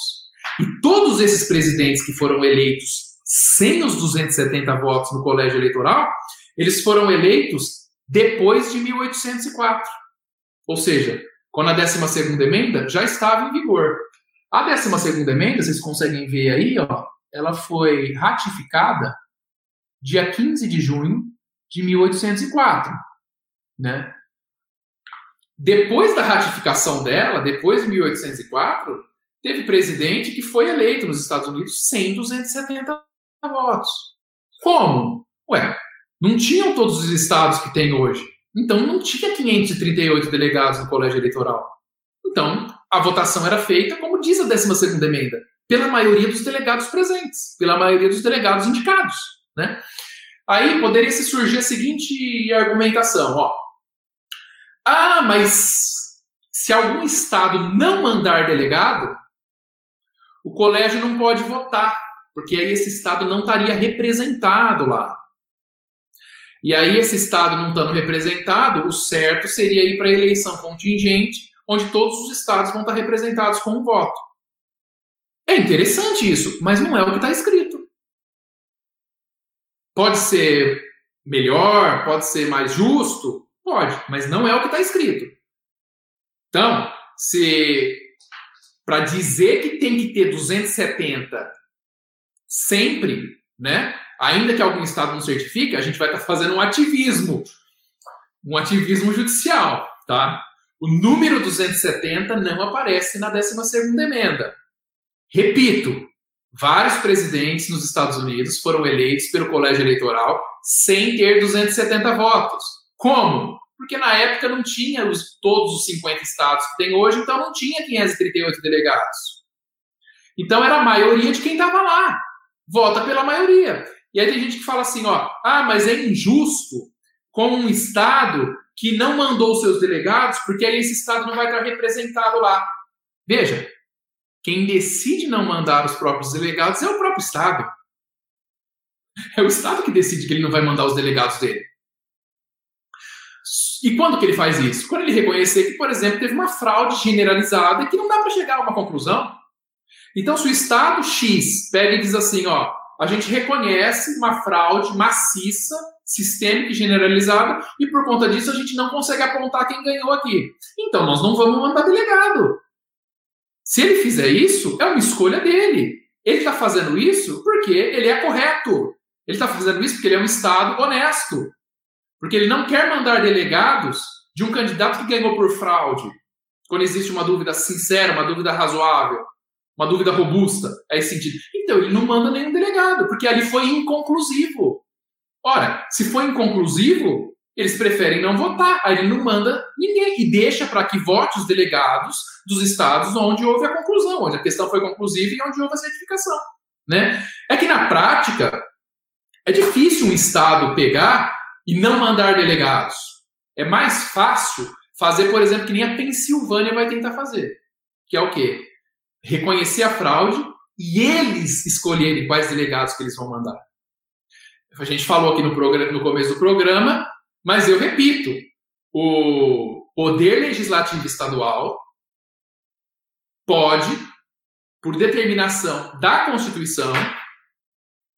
E todos esses presidentes que foram eleitos sem os 270 votos no colégio eleitoral, eles foram eleitos depois de 1804. Ou seja, quando a 12 emenda já estava em vigor. A 12 emenda, vocês conseguem ver aí, ó, ela foi ratificada dia 15 de junho de 1804 né? Depois da ratificação dela, depois de 1804, teve presidente que foi eleito nos Estados Unidos sem 270 votos. Como? Ué, não tinham todos os estados que tem hoje. Então não tinha 538 delegados no colégio eleitoral. Então, a votação era feita, como diz a 12ª emenda, pela maioria dos delegados presentes, pela maioria dos delegados indicados, né? Aí poderia se surgir a seguinte argumentação, ó, ah, mas se algum estado não mandar delegado, o colégio não pode votar, porque aí esse estado não estaria representado lá. E aí, esse estado não estando representado, o certo seria ir para a eleição contingente, onde todos os estados vão estar representados com um voto. É interessante isso, mas não é o que está escrito. Pode ser melhor, pode ser mais justo, Pode, mas não é o que está escrito. Então, se para dizer que tem que ter 270 sempre, né? Ainda que algum estado não certifique, a gente vai estar tá fazendo um ativismo, um ativismo judicial, tá? O número 270 não aparece na 12ª emenda. Repito, vários presidentes nos Estados Unidos foram eleitos pelo colégio eleitoral sem ter 270 votos. Como? Porque na época não tinha os, todos os 50 estados que tem hoje, então não tinha 538 delegados. Então era a maioria de quem estava lá. Vota pela maioria. E aí tem gente que fala assim, ó, ah, mas é injusto com um estado que não mandou seus delegados, porque aí esse estado não vai estar representado lá. Veja, quem decide não mandar os próprios delegados é o próprio estado. É o estado que decide que ele não vai mandar os delegados dele. E quando que ele faz isso? Quando ele reconhecer que, por exemplo, teve uma fraude generalizada e que não dá para chegar a uma conclusão. Então, se o Estado X pega e diz assim, ó, a gente reconhece uma fraude maciça, sistêmica e generalizada, e por conta disso a gente não consegue apontar quem ganhou aqui. Então, nós não vamos mandar delegado. Se ele fizer isso, é uma escolha dele. Ele está fazendo isso porque ele é correto. Ele está fazendo isso porque ele é um Estado honesto. Porque ele não quer mandar delegados de um candidato que ganhou por fraude, quando existe uma dúvida sincera, uma dúvida razoável, uma dúvida robusta a esse sentido. Então, ele não manda nenhum delegado, porque ali foi inconclusivo. Ora, se foi inconclusivo, eles preferem não votar, aí ele não manda ninguém e deixa para que vote os delegados dos estados onde houve a conclusão, onde a questão foi conclusiva e onde houve a certificação. Né? É que na prática é difícil um estado pegar e não mandar delegados. É mais fácil fazer, por exemplo, que nem a Pensilvânia vai tentar fazer, que é o quê? Reconhecer a fraude e eles escolherem quais delegados que eles vão mandar. A gente falou aqui no, programa, no começo do programa, mas eu repito, o poder legislativo estadual pode, por determinação da Constituição,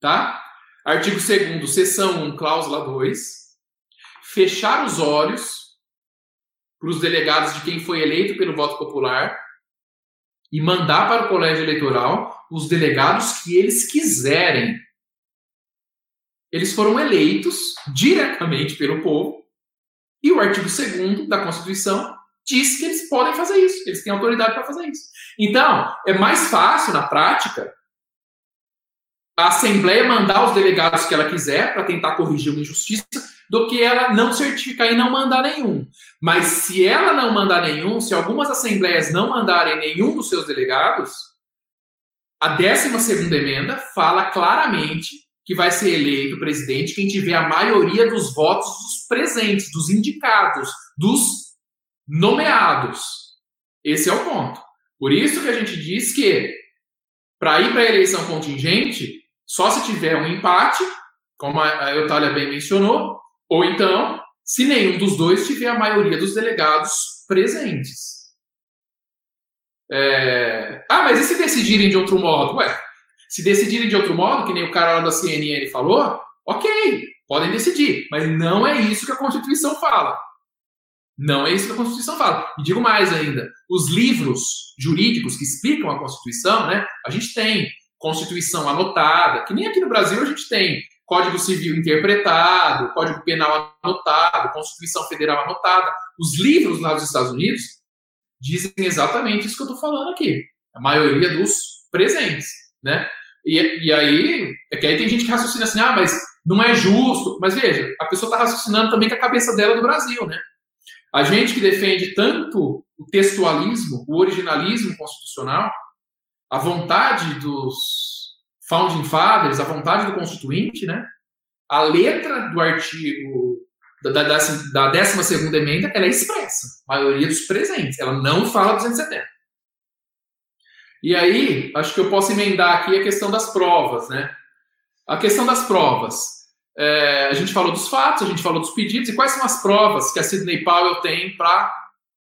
tá? Artigo 2 seção 1, cláusula 2, fechar os olhos para os delegados de quem foi eleito pelo voto popular e mandar para o colégio eleitoral os delegados que eles quiserem. Eles foram eleitos diretamente pelo povo e o artigo 2 da Constituição diz que eles podem fazer isso, eles têm autoridade para fazer isso. Então, é mais fácil na prática a Assembleia mandar os delegados que ela quiser para tentar corrigir uma injustiça, do que ela não certificar e não mandar nenhum. Mas se ela não mandar nenhum, se algumas assembleias não mandarem nenhum dos seus delegados, a 12 emenda fala claramente que vai ser eleito presidente quem tiver a maioria dos votos dos presentes, dos indicados, dos nomeados. Esse é o ponto. Por isso que a gente diz que para ir para a eleição contingente, só se tiver um empate, como a Eutália bem mencionou, ou então, se nenhum dos dois tiver a maioria dos delegados presentes. É... Ah, mas e se decidirem de outro modo? Ué, se decidirem de outro modo, que nem o cara lá da CNN falou, ok, podem decidir, mas não é isso que a Constituição fala. Não é isso que a Constituição fala. E digo mais ainda: os livros jurídicos que explicam a Constituição, né? A gente tem Constituição anotada, que nem aqui no Brasil a gente tem Código Civil interpretado, Código Penal anotado, Constituição Federal anotada. Os livros lá dos Estados Unidos dizem exatamente isso que eu estou falando aqui. A maioria dos presentes, né? E, e aí, é que aí tem gente que raciocina assim, ah, mas não é justo. Mas veja, a pessoa está raciocinando também com a cabeça dela do Brasil, né? A gente que defende tanto o textualismo, o originalismo constitucional, a vontade dos founding fathers, a vontade do constituinte, né? A letra do artigo da, da, da 12 emenda, ela é expressa, a maioria dos presentes, ela não fala 270. E aí, acho que eu posso emendar aqui a questão das provas, né? A questão das provas. É, a gente falou dos fatos, a gente falou dos pedidos, e quais são as provas que a Sidney Powell tem para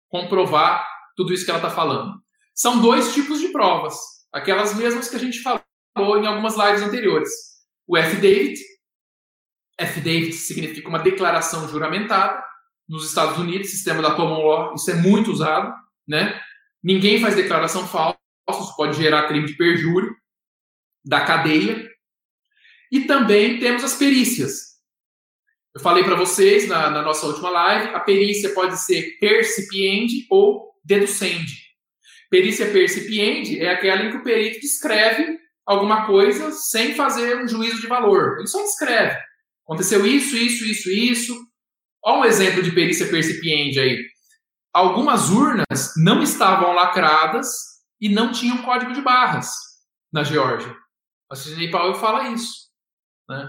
comprovar tudo isso que ela está falando? São dois tipos de provas. Aquelas mesmas que a gente falou em algumas lives anteriores. O affidavit. Affidavit significa uma declaração juramentada. Nos Estados Unidos, sistema da common law, isso é muito usado, né? Ninguém faz declaração falsa, isso pode gerar crime de perjúrio da cadeia. E também temos as perícias. Eu falei para vocês na, na, nossa última live, a perícia pode ser percipiente ou deducente. Perícia percipiente é aquela em que o perito descreve alguma coisa sem fazer um juízo de valor. Ele só descreve. Aconteceu isso, isso, isso, isso. Olha um exemplo de perícia percipiente aí. Algumas urnas não estavam lacradas e não tinham código de barras na Geórgia. A Sidney Powell fala isso. Né?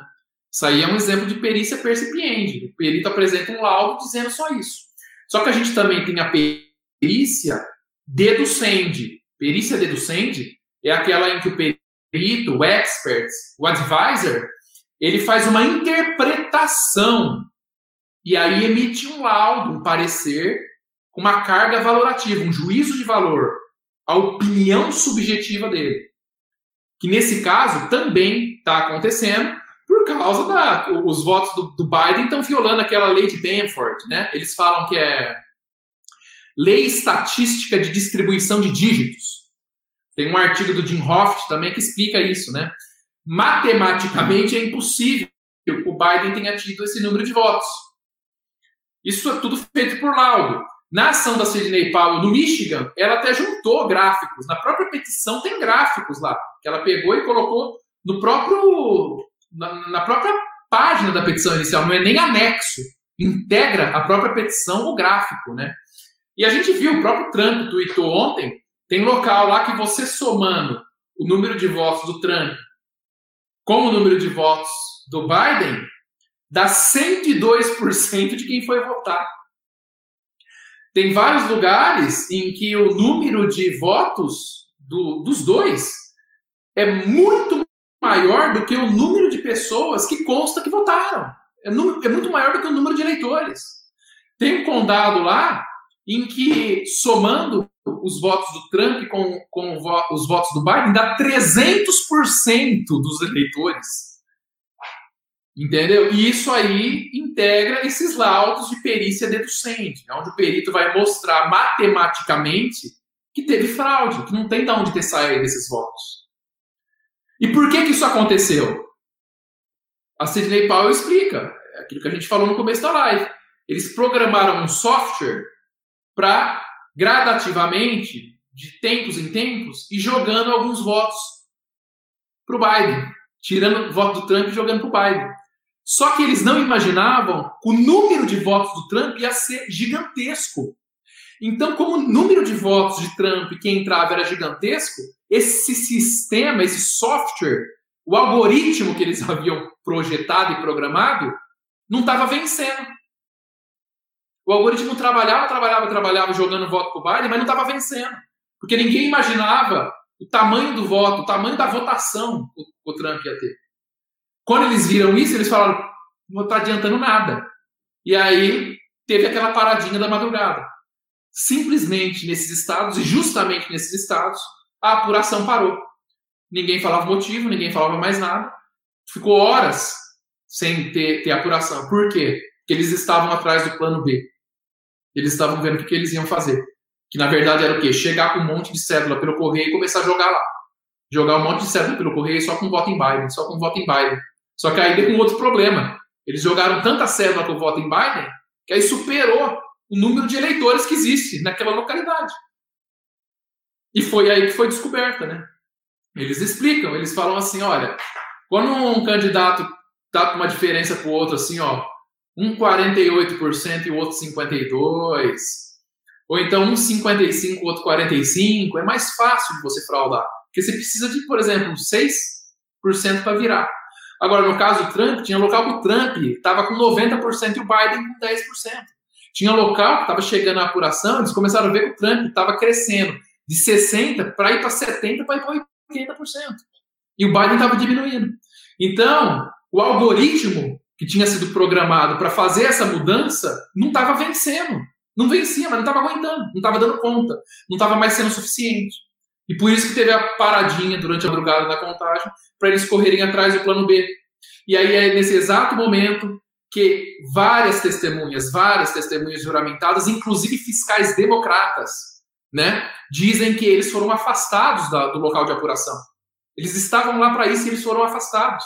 Isso aí é um exemplo de perícia percipiente. O perito apresenta um laudo dizendo só isso. Só que a gente também tem a perícia deducende. Perícia deducende é aquela em que o perito, o expert, o advisor, ele faz uma interpretação e aí emite um laudo, um parecer com uma carga valorativa, um juízo de valor, a opinião subjetiva dele. Que nesse caso também está acontecendo por causa da os votos do, do Biden estão violando aquela lei de Benford, né? Eles falam que é Lei Estatística de Distribuição de Dígitos. Tem um artigo do Jim Hoft também que explica isso, né? Matematicamente é impossível que o Biden tenha tido esse número de votos. Isso é tudo feito por laudo. Na ação da Sidney Powell no Michigan, ela até juntou gráficos. Na própria petição tem gráficos lá, que ela pegou e colocou no próprio na, na própria página da petição inicial, não é nem anexo. Integra a própria petição o gráfico, né? E a gente viu, o próprio Trump tweetou ontem, tem local lá que você somando o número de votos do Trump com o número de votos do Biden, dá 102% de quem foi votar. Tem vários lugares em que o número de votos do, dos dois é muito maior do que o número de pessoas que consta que votaram. É, é muito maior do que o número de eleitores. Tem um condado lá em que, somando os votos do Trump com, com os votos do Biden, dá 300% dos eleitores. Entendeu? E isso aí integra esses laudos de perícia deducente, onde o perito vai mostrar matematicamente que teve fraude, que não tem de onde ter saído desses votos. E por que, que isso aconteceu? A Sidney Powell explica, é aquilo que a gente falou no começo da live. Eles programaram um software para gradativamente, de tempos em tempos, e jogando alguns votos para o Biden. tirando voto do Trump e jogando para o Biden. Só que eles não imaginavam que o número de votos do Trump ia ser gigantesco. Então, como o número de votos de Trump que entrava era gigantesco, esse sistema, esse software, o algoritmo que eles haviam projetado e programado, não estava vencendo. O algoritmo trabalhava, trabalhava, trabalhava, jogando voto para o Biden, mas não estava vencendo. Porque ninguém imaginava o tamanho do voto, o tamanho da votação que o Trump ia ter. Quando eles viram isso, eles falaram: não está adiantando nada. E aí teve aquela paradinha da madrugada. Simplesmente nesses estados, e justamente nesses estados, a apuração parou. Ninguém falava motivo, ninguém falava mais nada. Ficou horas sem ter, ter apuração. Por quê? Porque eles estavam atrás do plano B. Eles estavam vendo o que, eles iam fazer. Que na verdade era o quê? Chegar com um monte de cédula pelo correio e começar a jogar lá. Jogar um monte de cédula pelo correio só com voto em Biden, só com voto em Biden. Só que aí deu um outro problema. Eles jogaram tanta cédula com voto em Biden que aí superou o número de eleitores que existe naquela localidade. E foi aí que foi descoberta, né? Eles explicam, eles falam assim, olha, quando um candidato tá com uma diferença para o outro assim, ó, um 48% e o outro 52%, ou então um 55% o outro 45%, é mais fácil de você fraudar. Porque você precisa de, por exemplo, 6% para virar. Agora, no caso do Trump, tinha local que o Trump estava com 90% e o Biden com 10%. Tinha local que estava chegando a apuração, eles começaram a ver que o Trump estava crescendo de 60% para ir para 70% para ir para 80%. E o Biden estava diminuindo. Então, o algoritmo que tinha sido programado para fazer essa mudança não estava vencendo. Não vencia, mas não estava aguentando, não estava dando conta, não estava mais sendo suficiente. E por isso que teve a paradinha durante a madrugada da contagem, para eles correrem atrás do plano B. E aí é nesse exato momento que várias testemunhas, várias testemunhas juramentadas, inclusive fiscais democratas, né, dizem que eles foram afastados da, do local de apuração. Eles estavam lá para isso e eles foram afastados.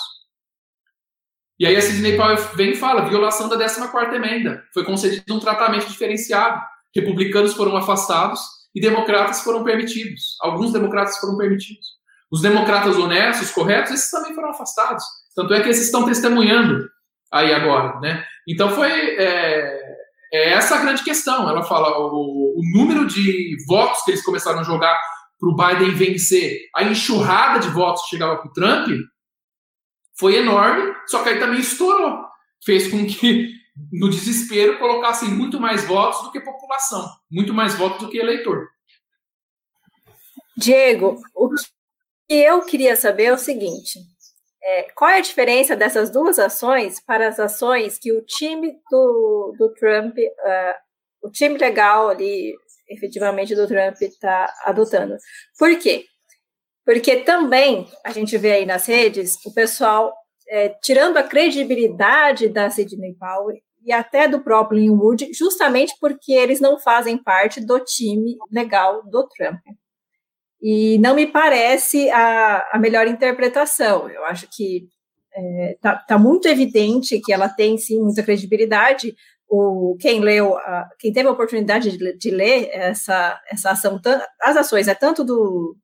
E aí a Sidney Powell vem e fala, violação da 14ª emenda. Foi concedido um tratamento diferenciado. Republicanos foram afastados e democratas foram permitidos. Alguns democratas foram permitidos. Os democratas honestos, corretos, esses também foram afastados. Tanto é que esses estão testemunhando aí agora, né? Então foi é, é essa a grande questão. Ela fala o, o número de votos que eles começaram a jogar para o Biden vencer, a enxurrada de votos que chegava para o Trump foi enorme, só que aí também estourou. Fez com que, no desespero, colocassem muito mais votos do que população, muito mais votos do que eleitor. Diego, o que eu queria saber é o seguinte: é, qual é a diferença dessas duas ações para as ações que o time do, do Trump, uh, o time legal ali, efetivamente, do Trump está adotando? Por quê? Porque também a gente vê aí nas redes o pessoal é, tirando a credibilidade da Sidney Powell e até do próprio Linwood, justamente porque eles não fazem parte do time legal do Trump. E não me parece a, a melhor interpretação. Eu acho que está é, tá, tá muito evidente que ela tem sim muita credibilidade. O, quem leu, a, quem teve a oportunidade de, de, ler essa, essa ação, as ações, é tanto do,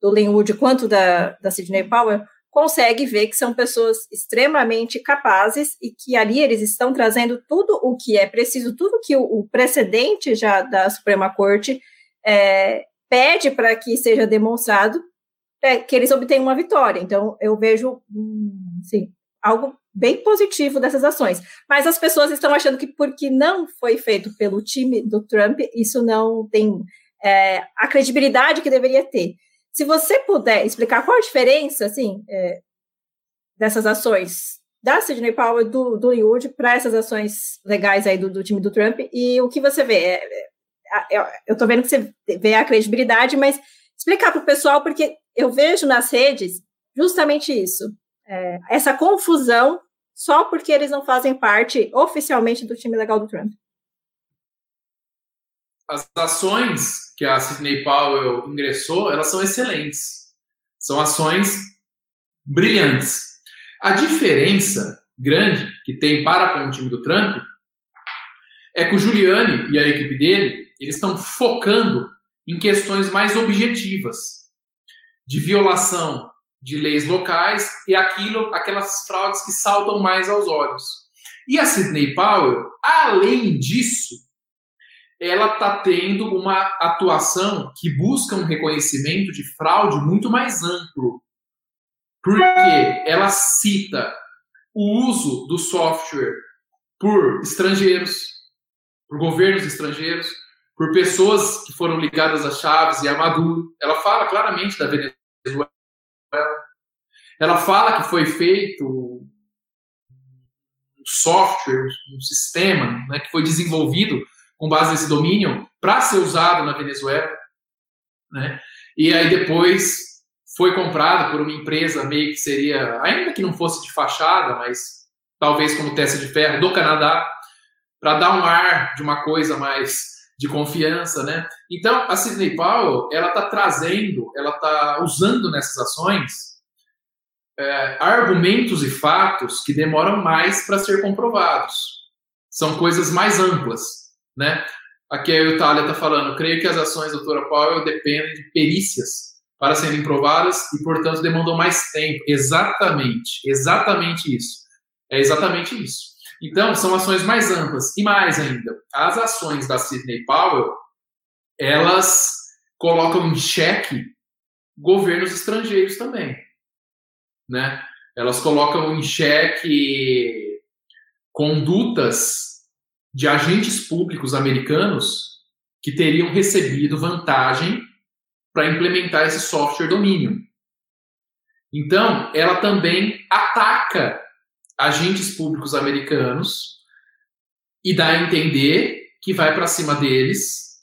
do Linwood quanto da, da Sidney Powell, consegue ver que são pessoas extremamente capazes e que ali eles estão trazendo tudo o que é preciso, tudo que o, o precedente já da Suprema Corte é, pede para que seja demonstrado é, que eles obtenham uma vitória. Então, eu vejo hum, sim, algo bem positivo dessas ações. Mas as pessoas estão achando que porque não foi feito pelo time do Trump, isso não tem é, a credibilidade que deveria ter. Se você puder explicar qual a diferença, assim, é, dessas ações da Sidney Powell do, do Linwood para essas ações legais aí do, do, time do Trump e o que você vê. É, é, eu estou vendo que você vê a credibilidade, mas explicar para o pessoal, porque eu vejo nas redes justamente isso. É, essa confusão só porque eles não fazem parte oficialmente do time legal do Trump. As ações que a Sidney Powell ingressou, elas são excelentes. São ações brilhantes. A diferença grande que tem para com o time do Trump é que o Giuliani e a equipe dele, eles estão focando em questões mais objetivas, de violação de leis locais e aquilo, aquelas fraudes que saltam mais aos olhos. E a Sidney Powell, além disso, ela está tendo uma atuação que busca um reconhecimento de fraude muito mais amplo. Porque ela cita o uso do software por estrangeiros, por governos estrangeiros, por pessoas que foram ligadas a Chaves e a Maduro. Ela fala claramente da Venezuela. Ela fala que foi feito um software, um sistema né, que foi desenvolvido com base nesse domínio para ser usado na Venezuela. Né? E aí depois foi comprado por uma empresa meio que seria, ainda que não fosse de fachada, mas talvez como testa de ferro do Canadá, para dar um ar de uma coisa mais de confiança, né? Então, a Sidney Powell, ela está trazendo, ela está usando nessas ações é, argumentos e fatos que demoram mais para ser comprovados. São coisas mais amplas, né? Aqui a Eutália está falando, creio que as ações da doutora Powell dependem de perícias para serem provadas e, portanto, demandam mais tempo. Exatamente, exatamente isso. É exatamente isso. Então, são ações mais amplas. E mais ainda, as ações da Sidney Powell, elas colocam em xeque governos estrangeiros também. Né? Elas colocam em xeque condutas de agentes públicos americanos que teriam recebido vantagem para implementar esse software domínio. Então, ela também ataca agentes públicos americanos e dá a entender que vai para cima deles,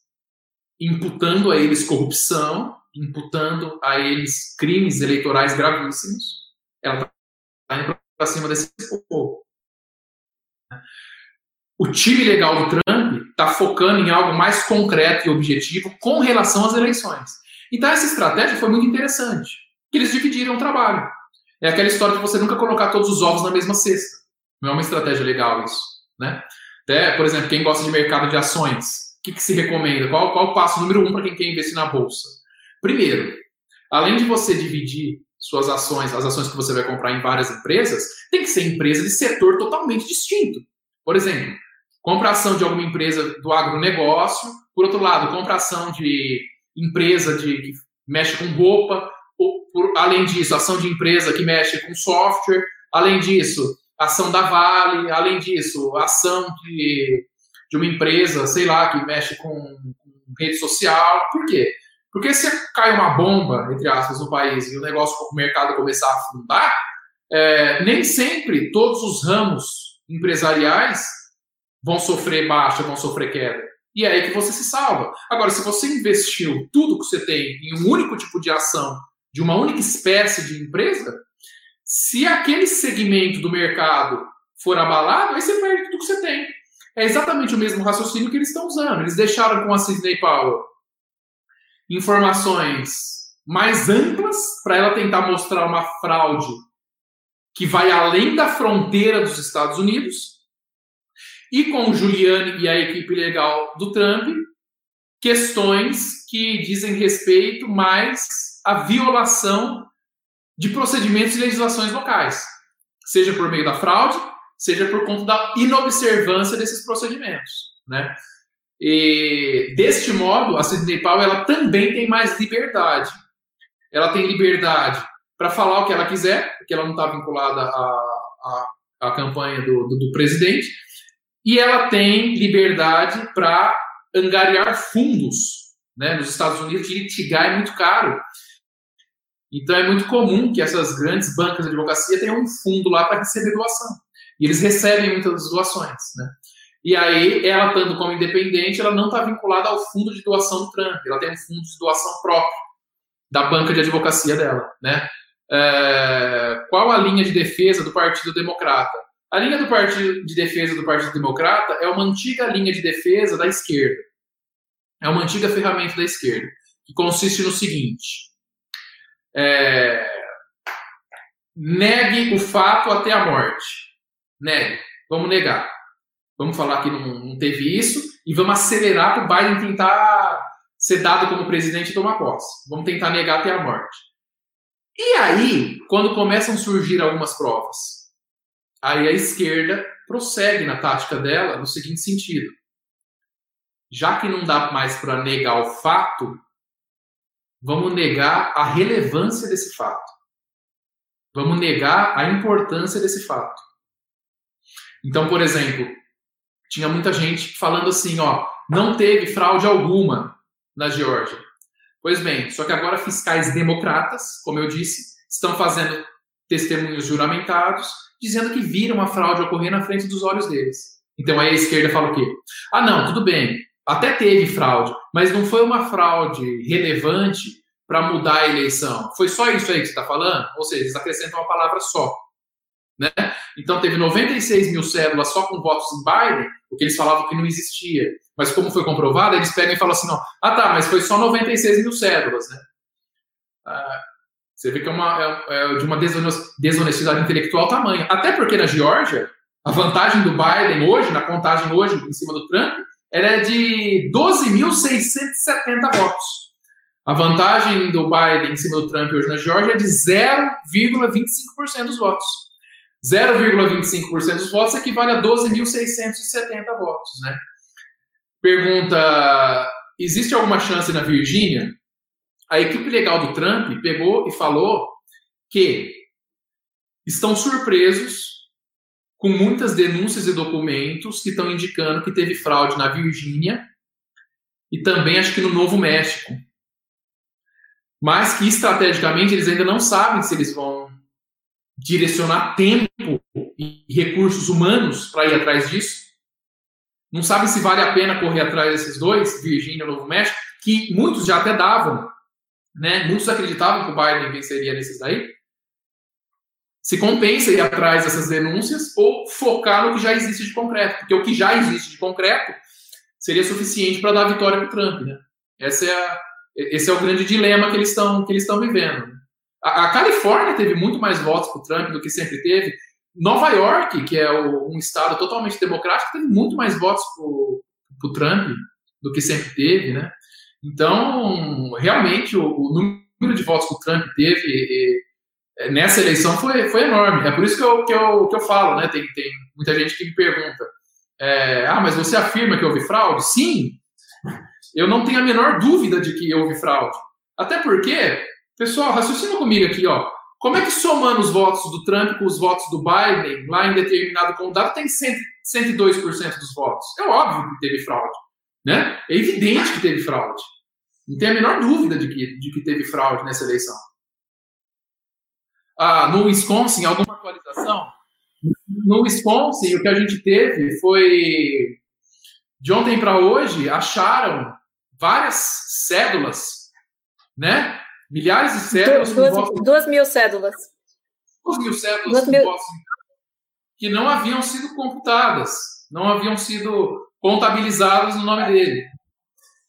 imputando a eles corrupção, imputando a eles crimes eleitorais gravíssimos. Ela está indo para cima desse povo. O time legal do Trump está focando em algo mais concreto e objetivo com relação às eleições. Então, essa estratégia foi muito interessante, que eles dividiram o trabalho. É aquela história de você nunca colocar todos os ovos na mesma cesta. Não é uma estratégia legal isso, né? Até, por exemplo, quem gosta de mercado de ações, o que, que se recomenda? Qual, qual o passo número um para quem quer investir na bolsa? Primeiro, além de você dividir suas ações, as ações que você vai comprar em várias empresas, tem que ser empresa de setor totalmente distinto. Por exemplo, compra ação de alguma empresa do agronegócio, por outro lado, compra ação de empresa de, que mexe com roupa, ou, por, além disso, ação de empresa que mexe com software, além disso, ação da Vale, além disso, ação de, de uma empresa, sei lá, que mexe com, com rede social. Por quê? Porque se cai uma bomba, entre aspas, no país e o negócio, o mercado começar a afundar, é, nem sempre todos os ramos empresariais vão sofrer baixa, vão sofrer queda. E é aí que você se salva. Agora, se você investiu tudo que você tem em um único tipo de ação, de uma única espécie de empresa, se aquele segmento do mercado for abalado, aí você perde tudo que você tem. É exatamente o mesmo raciocínio que eles estão usando. Eles deixaram com a Sidney Powell informações mais amplas para ela tentar mostrar uma fraude que vai além da fronteira dos Estados Unidos e com o Giuliani e a equipe legal do Trump, questões que dizem respeito mais à violação de procedimentos e legislações locais, seja por meio da fraude, seja por conta da inobservância desses procedimentos, né? E deste modo, a Sidney Powell ela também tem mais liberdade. Ela tem liberdade para falar o que ela quiser, porque ela não está vinculada à, à, à campanha do, do, do presidente, e ela tem liberdade para angariar fundos. Né? Nos Estados Unidos, litigar é muito caro. Então, é muito comum que essas grandes bancas de advocacia tenham um fundo lá para receber doação. E eles recebem muitas doações. Né? E aí, ela estando como independente, ela não está vinculada ao fundo de doação do Trump. Ela tem um fundo de doação próprio da banca de advocacia dela. Né? É... Qual a linha de defesa do Partido Democrata? A linha do Partido de Defesa do Partido Democrata é uma antiga linha de defesa da esquerda. É uma antiga ferramenta da esquerda, que consiste no seguinte: é, negue o fato até a morte. Negue. Vamos negar. Vamos falar que não, não teve isso e vamos acelerar para o Biden tentar ser dado como presidente e tomar posse. Vamos tentar negar até a morte. E aí, quando começam a surgir algumas provas, aí a esquerda prossegue na tática dela no seguinte sentido: já que não dá mais para negar o fato, vamos negar a relevância desse fato. Vamos negar a importância desse fato. Então, por exemplo, tinha muita gente falando assim, ó, não teve fraude alguma na Geórgia. Pois bem, só que agora fiscais democratas, como eu disse, estão fazendo testemunhos juramentados, dizendo que viram a fraude ocorrer na frente dos olhos deles. Então aí a esquerda fala o quê? Ah, não, tudo bem, até teve fraude, mas não foi uma fraude relevante para mudar a eleição. Foi só isso aí que você está falando? Ou seja, eles acrescentam uma palavra só. Né? Então teve 96 mil cédulas só com votos em Biden, o que eles falavam que não existia. Mas como foi comprovado, eles pegam e falam assim, não, ah tá, mas foi só 96 mil cédulas, né? Ah, você vê que é, uma, é, é de uma desonestidade intelectual tamanha. Até porque na Geórgia, a vantagem do Biden hoje, na contagem hoje, em cima do Trump, era é de 12.670 votos. A vantagem do Biden em cima do Trump hoje na Geórgia é de 0,25% dos votos. 0,25% dos votos equivale a 12.670 votos, né? Pergunta: existe alguma chance na Virgínia? A equipe legal do Trump pegou e falou que estão surpresos com muitas denúncias e documentos que estão indicando que teve fraude na Virgínia e também acho que no Novo México. Mas que estrategicamente eles ainda não sabem se eles vão direcionar tempo e recursos humanos para ir atrás disso. Não sabem se vale a pena correr atrás desses dois, Virgínia e Novo México, que muitos já até davam, né? Muitos acreditavam que o Biden venceria nesses daí. Se compensa ir atrás dessas denúncias ou focar no que já existe de concreto, porque o que já existe de concreto seria suficiente para dar vitória para o Trump, né? Essa é a, esse é o grande dilema que eles estão que eles estão vivendo. A, a Califórnia teve muito mais votos para o Trump do que sempre teve. Nova York, que é o, um estado totalmente democrático, teve muito mais votos para o Trump do que sempre teve, né? Então, realmente, o, o número de votos que o Trump teve e, e, nessa eleição foi, foi enorme. É por isso que eu, que eu, que eu falo, né? Tem, tem muita gente que me pergunta: é, ah, mas você afirma que houve fraude? Sim, eu não tenho a menor dúvida de que houve fraude. Até porque Pessoal, raciocina comigo aqui, ó. Como é que somando os votos do Trump com os votos do Biden, lá em determinado condado, tem 100, 102% dos votos? É óbvio que teve fraude. Né? É evidente que teve fraude. Não tem a menor dúvida de que, de que teve fraude nessa eleição. Ah, no Wisconsin, alguma atualização? No Wisconsin, o que a gente teve foi. De ontem para hoje, acharam várias cédulas, né? Milhares de cédulas. Duas, duas, duas mil cédulas. Duas mil cédulas duas mil... que não haviam sido computadas, não haviam sido contabilizadas no nome dele.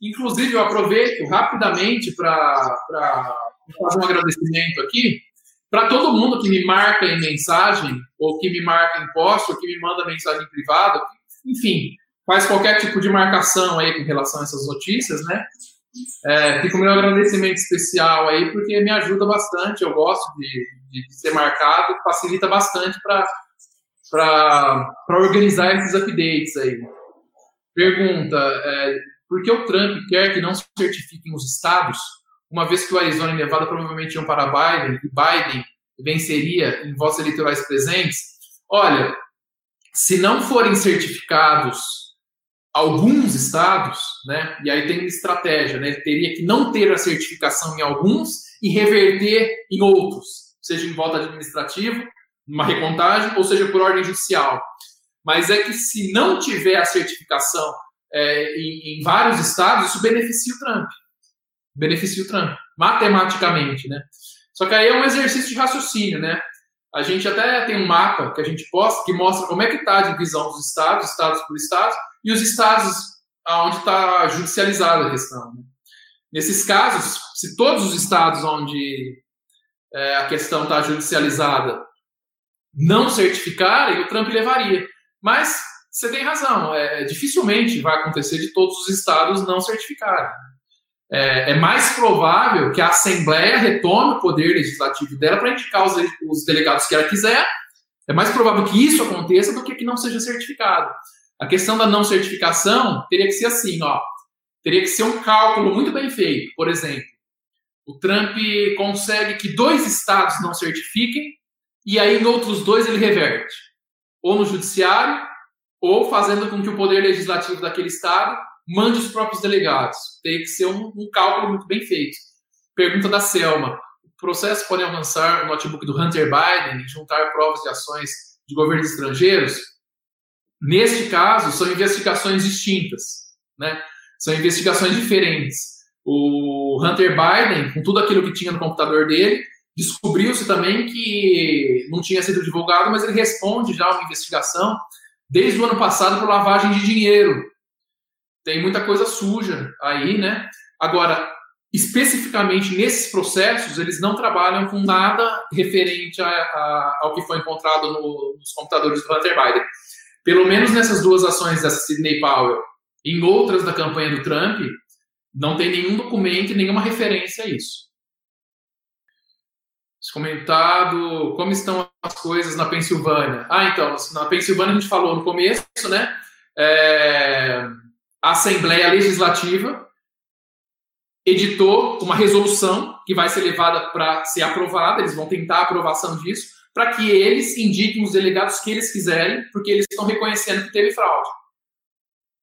Inclusive, eu aproveito rapidamente para fazer um agradecimento aqui para todo mundo que me marca em mensagem, ou que me marca em post, ou que me manda mensagem privada, enfim, faz qualquer tipo de marcação aí com relação a essas notícias, né? É, fica o meu agradecimento especial aí, porque me ajuda bastante. Eu gosto de, de, de ser marcado, facilita bastante para organizar esses updates aí. Pergunta: é, por que o Trump quer que não se certifiquem os estados, uma vez que o Arizona e Nevada provavelmente iam para Biden e Biden venceria em votos eleitorais presentes? Olha, se não forem certificados alguns estados, né, e aí tem uma estratégia, né, ele teria que não ter a certificação em alguns e reverter em outros, seja em voto administrativo, uma recontagem, ou seja por ordem judicial. Mas é que se não tiver a certificação é, em, em, vários estados, isso beneficia o Trump. Beneficia o Trump, matematicamente, né? Só que aí é um exercício de raciocínio, né? A gente até tem um mapa que a gente posta que mostra como é que está a divisão dos estados, estados por estados, e os estados onde está judicializada a questão. Né? Nesses casos, se todos os estados onde é, a questão está judicializada não certificarem, o Trump levaria. Mas você tem razão, é, dificilmente vai acontecer de todos os estados não certificarem. é, é, mais provável que a Assembleia retome o poder legislativo dela para indicar os, os, delegados que ela quiser. É mais provável que isso aconteça do que que não seja certificado. A questão da não certificação teria que ser assim, ó. Teria que ser um cálculo muito bem feito. Por exemplo, o Trump consegue que dois estados não certifiquem e aí em outros dois ele reverte. Ou no judiciário, ou fazendo com que o poder legislativo daquele estado mande os próprios delegados. Tem que ser um, um cálculo muito bem feito. Pergunta da Selma. O processo pode avançar o notebook do Hunter Biden e juntar provas de ações de governos estrangeiros? Neste caso, são investigações distintas, né? São investigações diferentes. O Hunter Biden, com tudo aquilo que tinha no computador dele, descobriu-se também que não tinha sido divulgado, mas ele responde já a uma investigação desde o ano passado por lavagem de dinheiro. Tem muita coisa suja aí, né? Agora, especificamente nesses processos, eles não trabalham com nada referente a, a, ao que foi encontrado no, nos computadores do Hunter Biden. Pelo menos nessas duas ações da Sidney Powell, em outras da campanha do Trump, não tem nenhum documento nenhuma referência a isso. Comentado como estão as coisas na Pensilvânia. Ah, então, na Pensilvânia a gente falou no começo, né? É, a Assembleia Legislativa editou uma resolução que vai ser levada para ser aprovada, eles vão tentar a aprovação disso, para que eles indiquem os delegados que eles quiserem, porque eles estão reconhecendo que teve fraude.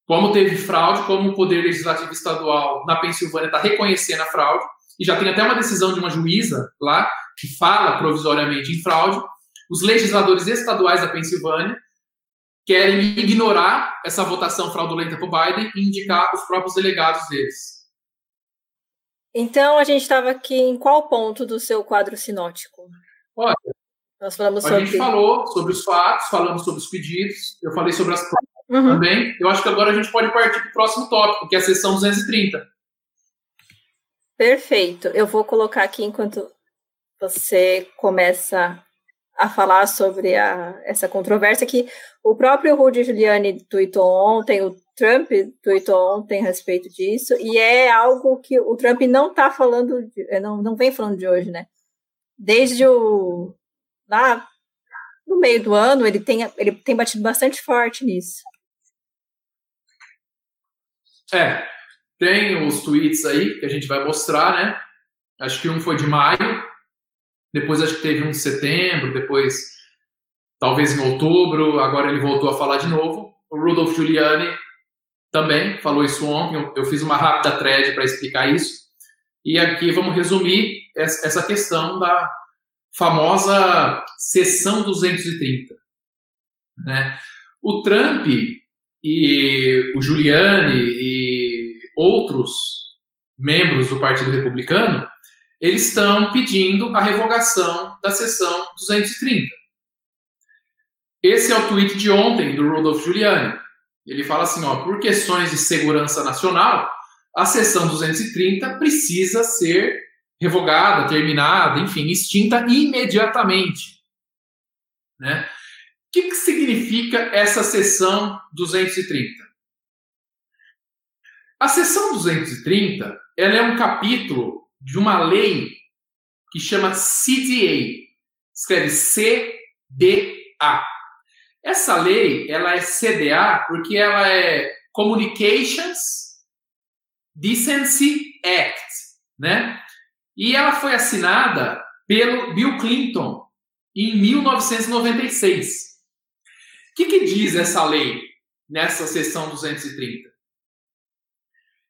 Como teve fraude, como o Poder Legislativo Estadual na Pensilvânia está reconhecendo a fraude, e já tem até uma decisão de uma juíza lá que fala provisoriamente em fraude, os legisladores estaduais da Pensilvânia querem ignorar essa votação fraudulenta para o Biden e indicar os próprios delegados deles. Então, a gente estava aqui em qual ponto do seu quadro sinótico? Olha, nós falamos a sobre... gente falou sobre os fatos, falamos sobre os pedidos, eu falei sobre as provas uhum. também. Eu acho que agora a gente pode partir para o próximo tópico, que é a sessão 230. Perfeito. Eu vou colocar aqui enquanto você começa a falar sobre a, essa controvérsia que o próprio Rudy Giuliani tweetou ontem, o Trump tweetou ontem a respeito disso, e é algo que o Trump não está falando, de, não, não vem falando de hoje, né? Desde o lá no meio do ano, ele tem, ele tem batido bastante forte nisso. É, tem os tweets aí que a gente vai mostrar, né? Acho que um foi de maio, depois acho que teve um de setembro, depois talvez em outubro, agora ele voltou a falar de novo. O Rudolph Giuliani também falou isso ontem, eu fiz uma rápida thread para explicar isso. E aqui vamos resumir essa questão da famosa sessão 230. Né? O Trump e o Giuliani e outros membros do Partido Republicano, eles estão pedindo a revogação da sessão 230. Esse é o tweet de ontem do Rudolph Giuliani. Ele fala assim, ó, por questões de segurança nacional, a sessão 230 precisa ser revogada, terminada, enfim, extinta imediatamente. Né? O que, que significa essa sessão 230? A sessão 230 ela é um capítulo de uma lei que chama CDA, escreve C-D-A. Essa lei ela é CDA porque ela é Communications Decency Act, né? E ela foi assinada pelo Bill Clinton em 1996. O que, que diz essa lei nessa seção 230?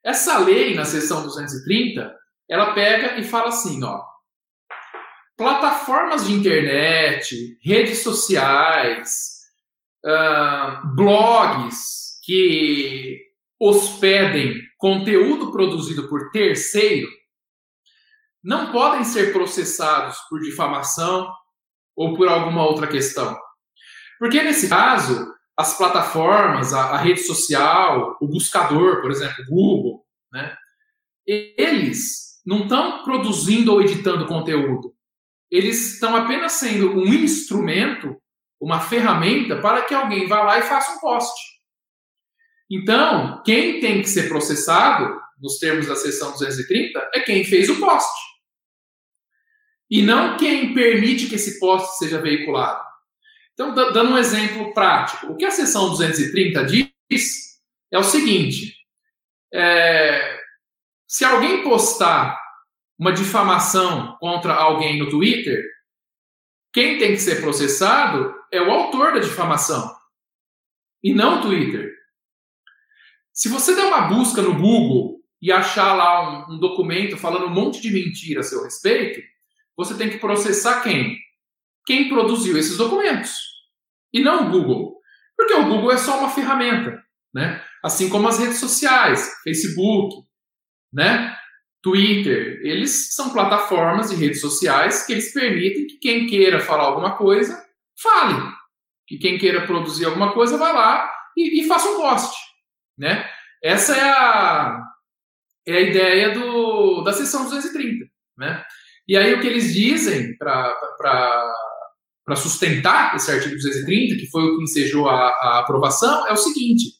Essa lei, na seção 230, ela pega e fala assim, ó, plataformas de internet, redes sociais, uh, blogs que hospedem conteúdo produzido por terceiro não podem ser processados por difamação ou por alguma outra questão. Porque nesse caso, as plataformas, a, a rede social, o buscador, por exemplo, Google, né, eles não estão produzindo ou editando conteúdo. Eles estão apenas sendo um instrumento, uma ferramenta para que alguém vá lá e faça um post. Então, quem tem que ser processado nos termos da seção 230, é quem fez o post. E não quem permite que esse post seja veiculado. Então, dando um exemplo prático, o que a seção 230 diz é o seguinte: é, se alguém postar uma difamação contra alguém no Twitter, quem tem que ser processado é o autor da difamação e não o Twitter. Se você der uma busca no Google e achar lá um, um, documento falando um monte de mentira a seu respeito, você tem que processar quem? Quem produziu esses documentos. E não o Google. Porque o Google é só uma ferramenta, né? Assim como as redes sociais, Facebook, né? Twitter, eles são plataformas de redes sociais que eles permitem que quem queira falar alguma coisa, fale. Que quem queira produzir alguma coisa, vá lá e, e faça um post, né? Essa é a, é a ideia do, da sessão 230, né? E aí o que eles dizem para sustentar esse artigo 230, que foi o que ensejou a, a aprovação, é o seguinte: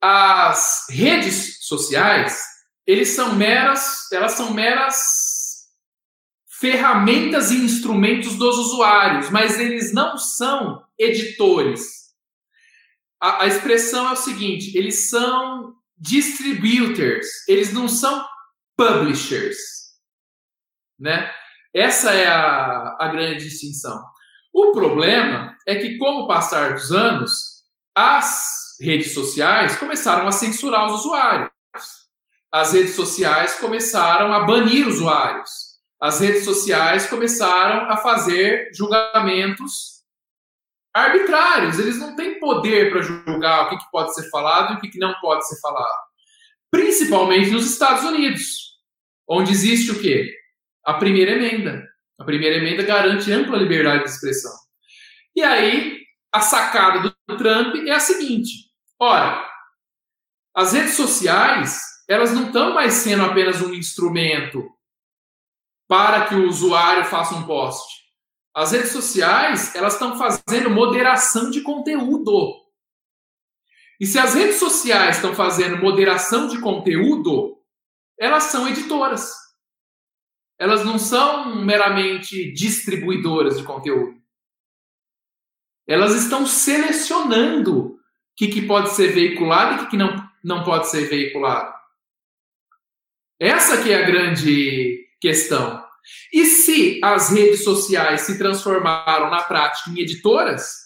as redes sociais eles são meras, elas são meras ferramentas e instrumentos dos usuários, mas eles não são editores. A, a expressão é o seguinte: eles são distributors, eles não são publishers, né? Essa é a, a grande distinção. O problema é que, com o passar dos anos, as redes sociais começaram a censurar os usuários as redes sociais começaram a banir usuários. As redes sociais começaram a fazer julgamentos arbitrários. Eles não têm poder para julgar o que, pode ser falado e o que, não pode ser falado. Principalmente nos Estados Unidos, onde existe o quê? A primeira emenda. A primeira emenda garante ampla liberdade de expressão. E aí, a sacada do Trump é a seguinte: ora, as redes sociais elas não estão mais sendo apenas um instrumento para que o usuário faça um post. As redes sociais, elas estão fazendo moderação de conteúdo. E se as redes sociais estão fazendo moderação de conteúdo, elas são editoras. Elas não são meramente distribuidoras de conteúdo. Elas estão selecionando o que, que pode ser veiculado e o que, que não, não pode ser veiculado. Essa que é a grande questão. E se as redes sociais se transformaram na prática em editoras,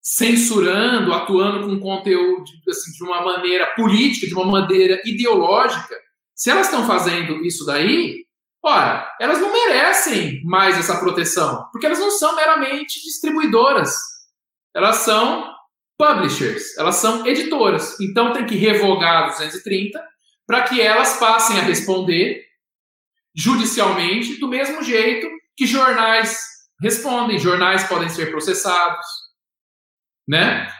censurando, atuando com conteúdo assim, de uma maneira política, de uma maneira ideológica, se elas estão fazendo isso daí, ora, elas não merecem mais essa proteção, porque elas não são meramente distribuidoras, elas são publishers, elas são editoras. Então tem que revogar 230 para que elas passem a responder judicialmente do mesmo jeito que jornais respondem. Jornais podem ser processados, né?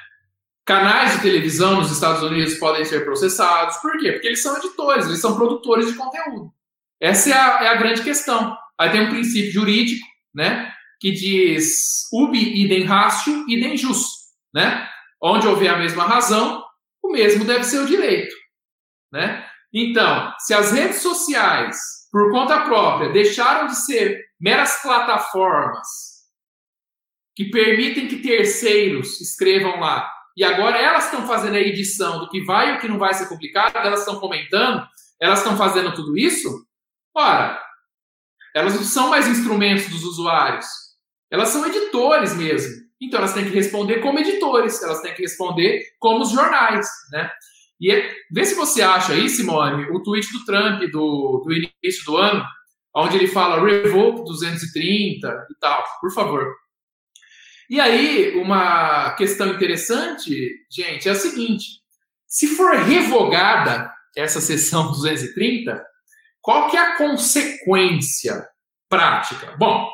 Canais de televisão nos Estados Unidos podem ser processados. Por quê? Porque eles são editores, eles são produtores de conteúdo. Essa é a, é a grande questão. Aí tem um princípio jurídico, né? Que diz ubi idem ratio idem jus, né? Onde houver a mesma razão, o mesmo deve ser o direito, né? Então, se as redes sociais, por conta própria, deixaram de ser meras plataformas que permitem que terceiros escrevam lá, e agora elas estão fazendo a edição do que vai e o que não vai ser publicado, elas estão comentando, elas estão fazendo tudo isso, ora, elas não são mais instrumentos dos usuários, elas são editores mesmo. Então elas têm que responder como editores, elas têm que responder como os jornais, né? E é, vê se você acha aí, Simone, o tweet do Trump do, do início do ano, onde ele fala revoke 230 e tal, por favor. E aí, uma questão interessante, gente, é a seguinte: se for revogada essa sessão 230, qual que é a consequência prática? Bom,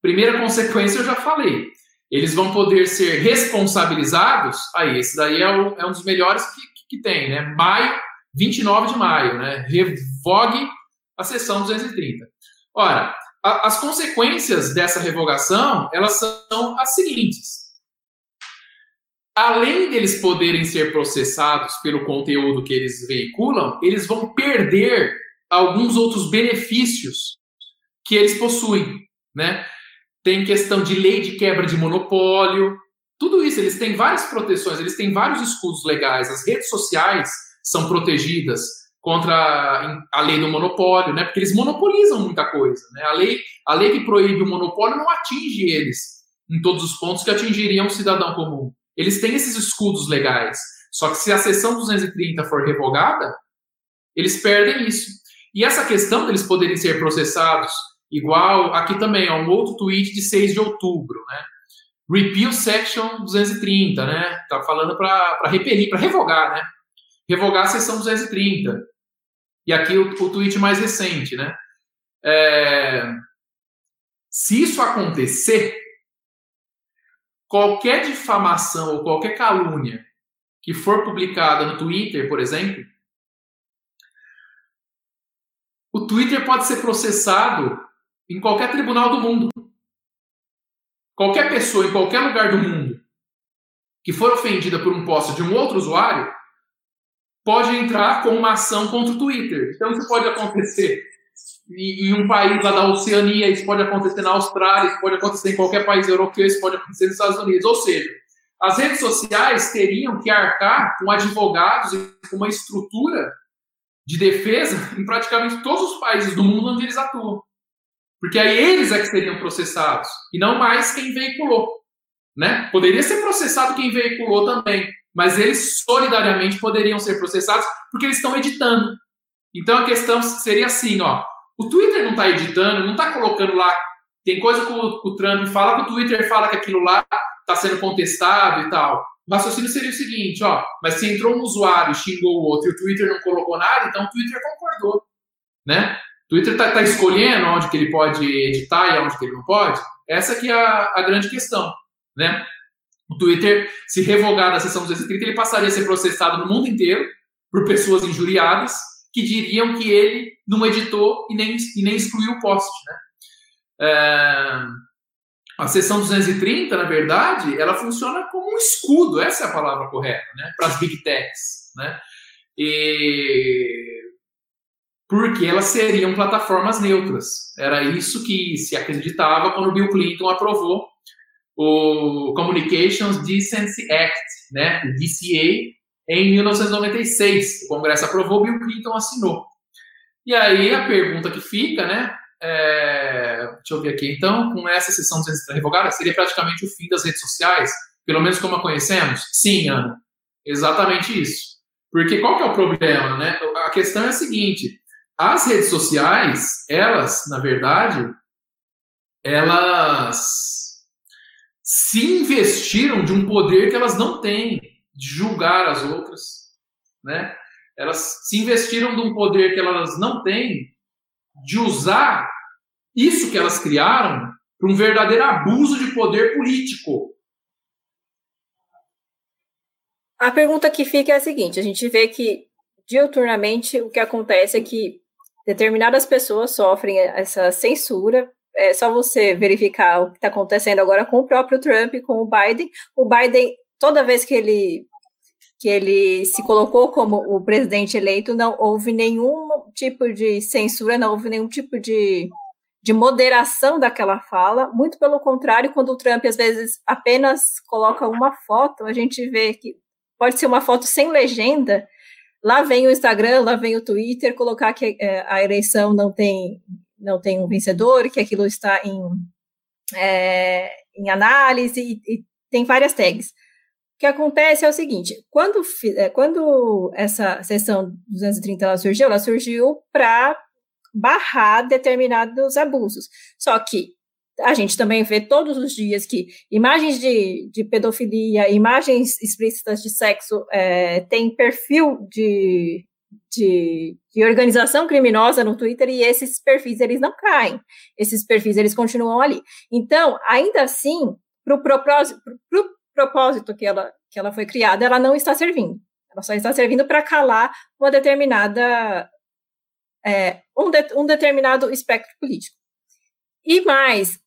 primeira consequência eu já falei. Eles vão poder ser responsabilizados. Aí, esse daí é, o, é um dos melhores que, que tem, né? Maio, 29 de maio, né? Revogue a sessão 230. Ora, a, as consequências dessa revogação, elas são as seguintes. além deles poderem ser processados pelo conteúdo que eles veiculam, eles vão perder alguns outros benefícios que eles possuem, né? Tem questão de lei de quebra de monopólio, tudo isso, eles têm várias proteções, eles têm vários escudos legais, as redes sociais são protegidas contra a lei do monopólio, né? Porque eles monopolizam muita coisa, né? A lei, a lei que proíbe o monopólio não atinge eles em todos os pontos que atingiriam o cidadão comum. Eles têm esses escudos legais. Só que se a seção 230 for revogada, eles perdem isso. E essa questão deles poderem ser processados, igual aqui também, é um outro tweet de 6 de outubro, né? Repeal Section 230, né? Tá falando para repelir, para revogar, né? Revogar a seção 230. E aqui o, o tweet mais recente, né? É, se isso acontecer, qualquer difamação ou qualquer calúnia que for publicada no Twitter, por exemplo, o Twitter pode ser processado em qualquer tribunal do mundo. Qualquer pessoa em qualquer lugar do mundo que for ofendida por um post de um outro usuário pode entrar com uma ação contra o Twitter. Então isso pode acontecer em um país lá da Oceania, isso pode acontecer na Austrália, isso pode acontecer em qualquer país europeu, isso pode acontecer nos Estados Unidos. Ou seja, as redes sociais teriam que arcar com advogados e com uma estrutura de defesa em praticamente todos os países do mundo onde eles atuam. Porque aí eles é que seriam processados, e não mais quem veiculou. Né? Poderia ser processado quem veiculou também, mas eles solidariamente poderiam ser processados porque eles estão editando. Então a questão seria assim, ó, o Twitter não está editando, não está colocando lá. Tem coisa que o, o, Trump fala que o Twitter fala que aquilo lá está sendo contestado e tal. O raciocínio seria o seguinte, ó, mas se entrou um usuário e xingou o outro e o Twitter não colocou nada, então o Twitter concordou, né? O Twitter está tá escolhendo onde que ele pode editar e onde que ele não pode. Essa que é a, a grande questão, né? O Twitter, se revogar da seção 230, ele passaria a ser processado no mundo inteiro por pessoas injuriadas que diriam que ele não editou e nem, e nem excluiu o post. Né? É, a seção 230, na verdade, ela funciona como um escudo, essa é a palavra correta, né? para as big techs. Né? E... Porque elas seriam plataformas neutras. Era isso que se acreditava quando Bill Clinton aprovou o Communications Decency Act, né, o DCA, em 1996. O Congresso aprovou, Bill Clinton assinou. E aí a pergunta que fica, né? É, deixa eu ver aqui. Então, com essa sessão de revogada, seria praticamente o fim das redes sociais, pelo menos como a conhecemos? Sim, Ana. Exatamente isso. Porque qual que é o problema, né? A questão é a seguinte: as redes sociais, elas, na verdade, elas se investiram de um poder que elas não têm de julgar as outras, né? Elas se investiram de um poder que elas não têm de usar isso que elas criaram para um verdadeiro abuso de poder político. A pergunta que fica é a seguinte: a gente vê que diuturnamente o que acontece é que determinadas pessoas sofrem essa censura. É só você verificar o que está acontecendo agora com o próprio Trump, com o Biden. O Biden toda vez que ele que ele se colocou como o presidente eleito, não houve nenhum tipo de censura, não houve nenhum tipo de, de moderação daquela fala. Muito pelo contrário, quando o Trump às vezes apenas coloca uma foto, a gente vê que pode ser uma foto sem legenda. Lá vem o Instagram, lá vem o Twitter, colocar que é, a eleição não tem, não tem um vencedor, que aquilo está em, é, em análise, e, e tem várias tags que acontece é o seguinte: quando, é, quando essa sessão 230 ela surgiu, ela surgiu para barrar determinados abusos. Só que a gente também vê todos os dias que imagens de, de pedofilia, imagens explícitas de sexo é, têm perfil de, de, de, organização criminosa no Twitter e esses perfis eles não caem, esses perfis eles continuam ali. Então, ainda assim, para o propósito, pro propósito que ela, que ela foi criada, ela não está servindo. Ela só está servindo para calar uma determinada é, um, de, um determinado espectro político. E mais,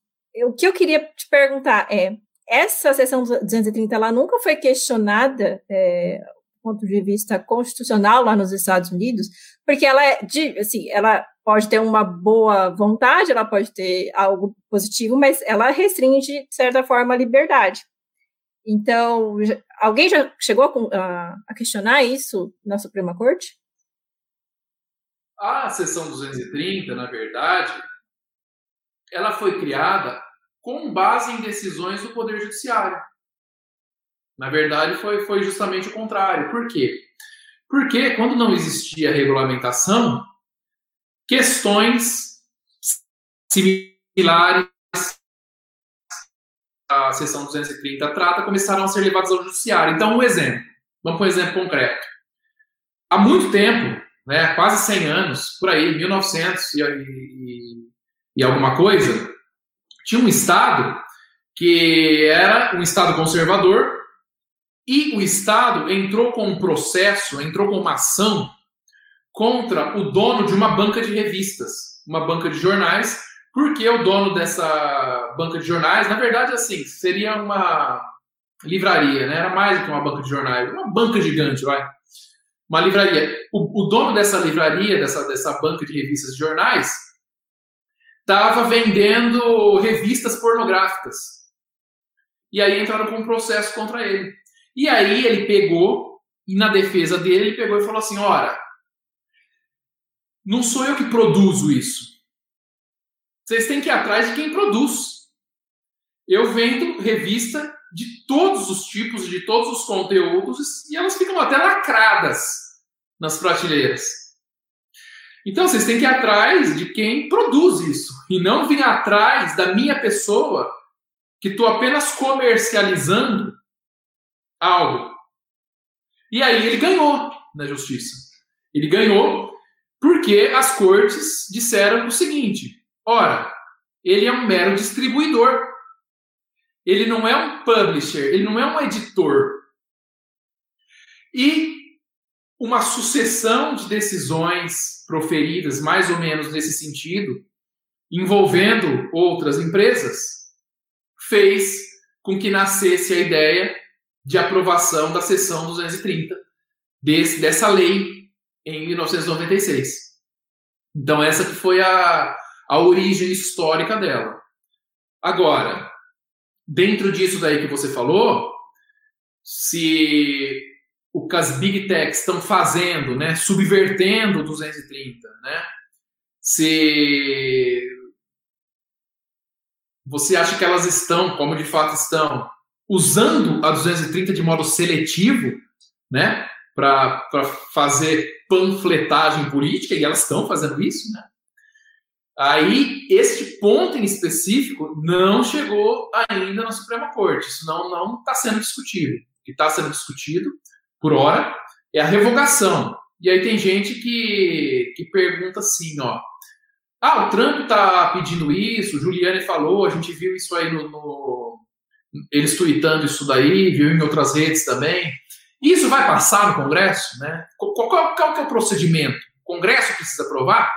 o que eu queria te perguntar é essa seção 230 ela nunca foi questionada é, do ponto de vista constitucional lá nos Estados Unidos, porque ela é de, assim, ela pode ter uma boa vontade, ela pode ter algo positivo, mas ela restringe de certa forma a liberdade. Então, alguém já chegou a questionar isso na Suprema Corte? A seção 230, na verdade, ela foi criada com base em decisões do Poder Judiciário. Na verdade, foi, foi justamente o contrário. Por quê? Porque quando não existia regulamentação, questões similares à seção 230 trata começaram a ser levadas ao judiciário. Então, um exemplo. Vamos para um exemplo concreto. Há muito tempo, né, quase 100 anos, por aí, 1900 e, e, e alguma coisa, tinha um Estado que era um Estado conservador e o Estado entrou com um processo, entrou com uma ação contra o dono de uma banca de revistas, uma banca de jornais, porque o dono dessa banca de jornais, na verdade, assim, seria uma livraria, né? Era mais do que uma banca de jornais, uma banca gigante, vai. Uma livraria. O, o dono dessa livraria, dessa, dessa banca de revistas de jornais, estava vendendo revistas pornográficas. E aí entraram com um processo contra ele. E aí ele pegou, e na defesa dele, ele pegou e falou assim: ora, não sou eu que produzo isso. Vocês têm que ir atrás de quem produz. Eu vendo revista de todos os tipos, de todos os conteúdos, e elas ficam até lacradas nas prateleiras. Então vocês têm que ir atrás de quem produz isso e não vir atrás da minha pessoa que estou apenas comercializando algo. E aí ele ganhou na justiça. Ele ganhou porque as cortes disseram o seguinte: ora, ele é um mero distribuidor. Ele não é um publisher, ele não é um editor. E uma sucessão de decisões proferidas, mais ou menos nesse sentido, envolvendo outras empresas, fez com que nascesse a ideia de aprovação da seção 230 desse, dessa lei em 1996. Então, essa que foi a, a origem histórica dela. Agora, dentro disso daí que você falou, se o que as big techs estão fazendo, né, subvertendo o 230, né? Se você acha que elas estão, como de fato estão, usando a 230 de modo seletivo, né, para fazer panfletagem política, e elas estão fazendo isso, né? Aí, este ponto em específico não chegou ainda na Suprema Corte. Isso não está sendo discutido. O que está sendo discutido por hora, é a revogação. E aí tem gente que, que pergunta assim, ó, ah, o Trump está pedindo isso, o Giuliani falou, a gente viu isso aí no, no eles tweetando isso daí, viu em outras redes também. Isso vai passar no Congresso, né? Qual, qual, qual é o procedimento? O Congresso precisa aprovar?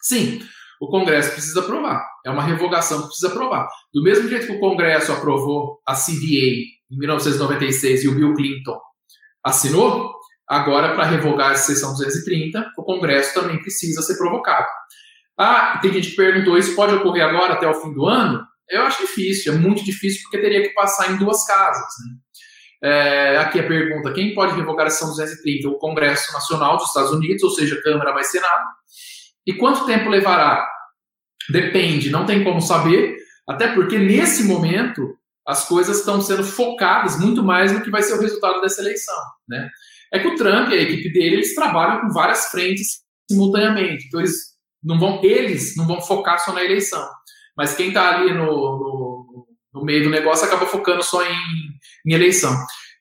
Sim, o Congresso precisa aprovar. É uma revogação que precisa aprovar. Do mesmo jeito que o Congresso aprovou a CVA em 1996 e o Bill Clinton assinou, agora para revogar a sessão 230, o Congresso também precisa ser provocado. Ah, tem gente que perguntou, isso pode ocorrer agora até o fim do ano? Eu acho difícil, é muito difícil porque teria que passar em duas casas. Né? É, aqui a pergunta: quem pode revogar a sessão 230? O Congresso Nacional dos Estados Unidos, ou seja, Câmara mais Senado. E quanto tempo levará? Depende, não tem como saber, até porque nesse momento as coisas estão sendo focadas muito mais no que vai ser o resultado dessa eleição, né? É que o Trump e a equipe dele, eles trabalham com várias frentes simultaneamente, então eles não vão, eles não vão focar só na eleição, mas quem está ali no, no, no, meio do negócio acaba focando só em, em eleição.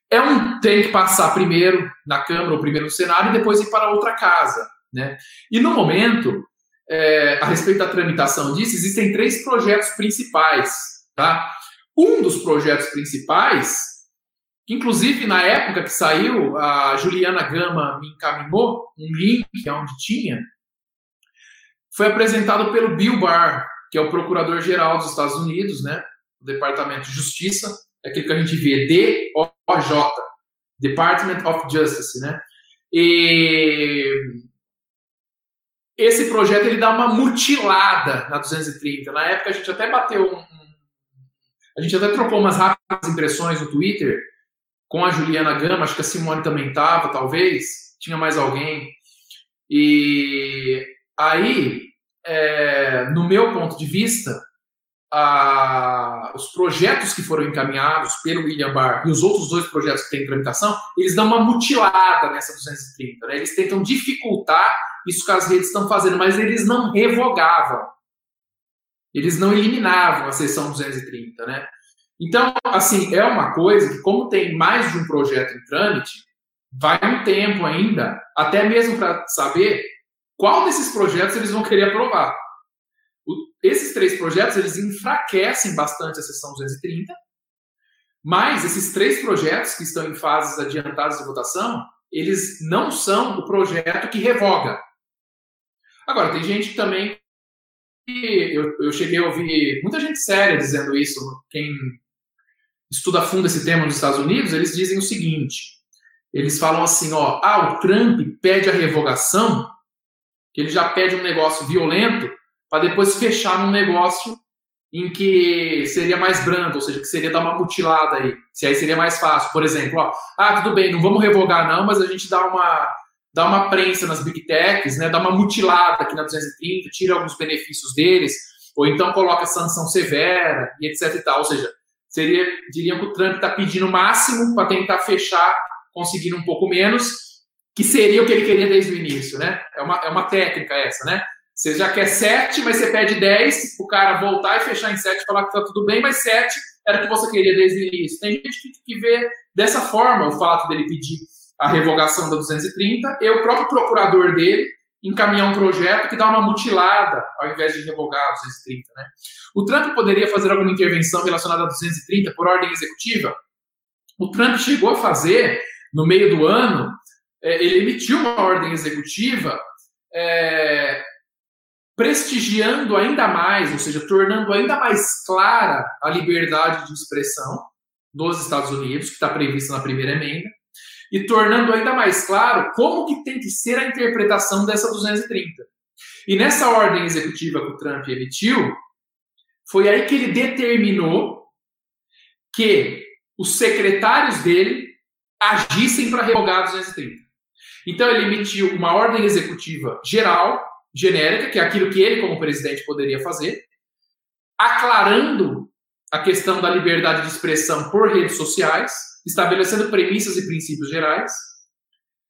É um tem que passar primeiro na Câmara ou primeiro no Senado e depois ir para outra casa, né? E no momento, é, a respeito da tramitação disso, existem três projetos principais, tá? Um dos projetos principais, inclusive na época que saiu, a Juliana Gama me encaminhou um link onde tinha, foi apresentado pelo Bill Barr, que é o procurador-geral dos Estados Unidos, né? do Departamento de Justiça, é aquilo que a gente vê, D-O-J, Department of Justice, né? E esse projeto ele dá uma mutilada na 230. Na época a gente até bateu um, a gente até trocou umas rápidas impressões no Twitter com a Juliana Gama, acho que a Simone também estava, talvez, tinha mais alguém. E aí, é, no meu ponto de vista, a, os projetos que foram encaminhados pelo William Barr e os outros dois projetos que têm tramitação, eles dão uma mutilada nessa 230. Né? Eles tentam dificultar isso que as redes estão fazendo, mas eles não revogavam. Eles não eliminavam a seção 230, né? Então, assim, é uma coisa que, como tem mais de um projeto em trâmite, vai um tempo ainda, até mesmo para saber qual desses projetos eles vão querer aprovar. O, esses três projetos, eles enfraquecem bastante a sessão 230, mas esses três projetos que estão em fases adiantadas de votação, eles não são o projeto que revoga. Agora, tem gente também eu, eu cheguei a ouvir muita gente séria dizendo isso, quem estuda a fundo esse tema nos Estados Unidos, eles dizem o seguinte: eles falam assim, ó, ah, o Trump pede a revogação, que ele já pede um negócio violento, para depois fechar num negócio em que seria mais brando, ou seja, que seria dar uma mutilada aí, se aí seria mais fácil. Por exemplo, ó, ah, tudo bem, não vamos revogar não, mas a gente dá uma dá uma prensa nas big techs, né, dá uma mutilada aqui na 230, tira alguns benefícios deles, ou então coloca sanção severa e etc e tal. Ou seja, seria, diriam que o Trump está pedindo o máximo para tentar fechar, conseguindo um pouco menos, que seria o que ele queria desde o início, né? É uma, é uma técnica essa, né? Você já quer 7, mas você pede 10, o cara voltar e fechar em 7 e falar que tá tudo bem, mas 7 era o que você queria desde o início. Tem gente que vê dessa forma o fato dele pedir a revogação da 230 e o próprio procurador dele encaminhar um projeto que dá uma mutilada ao invés de revogar a 230. Né? O Trump poderia fazer alguma intervenção relacionada a 230 por ordem executiva? O Trump chegou a fazer, no meio do ano, é, ele emitiu uma ordem executiva é, prestigiando ainda mais, ou seja, tornando ainda mais clara a liberdade de expressão dos Estados Unidos, que está prevista na primeira emenda, e tornando ainda mais claro como que tem que ser a interpretação dessa 230. E nessa ordem executiva que o Trump emitiu, foi aí que ele determinou que os secretários dele agissem para revogar a 230. Então ele emitiu uma ordem executiva geral, genérica, que é aquilo que ele como presidente poderia fazer, aclarando a questão da liberdade de expressão por redes sociais, estabelecendo premissas e princípios gerais.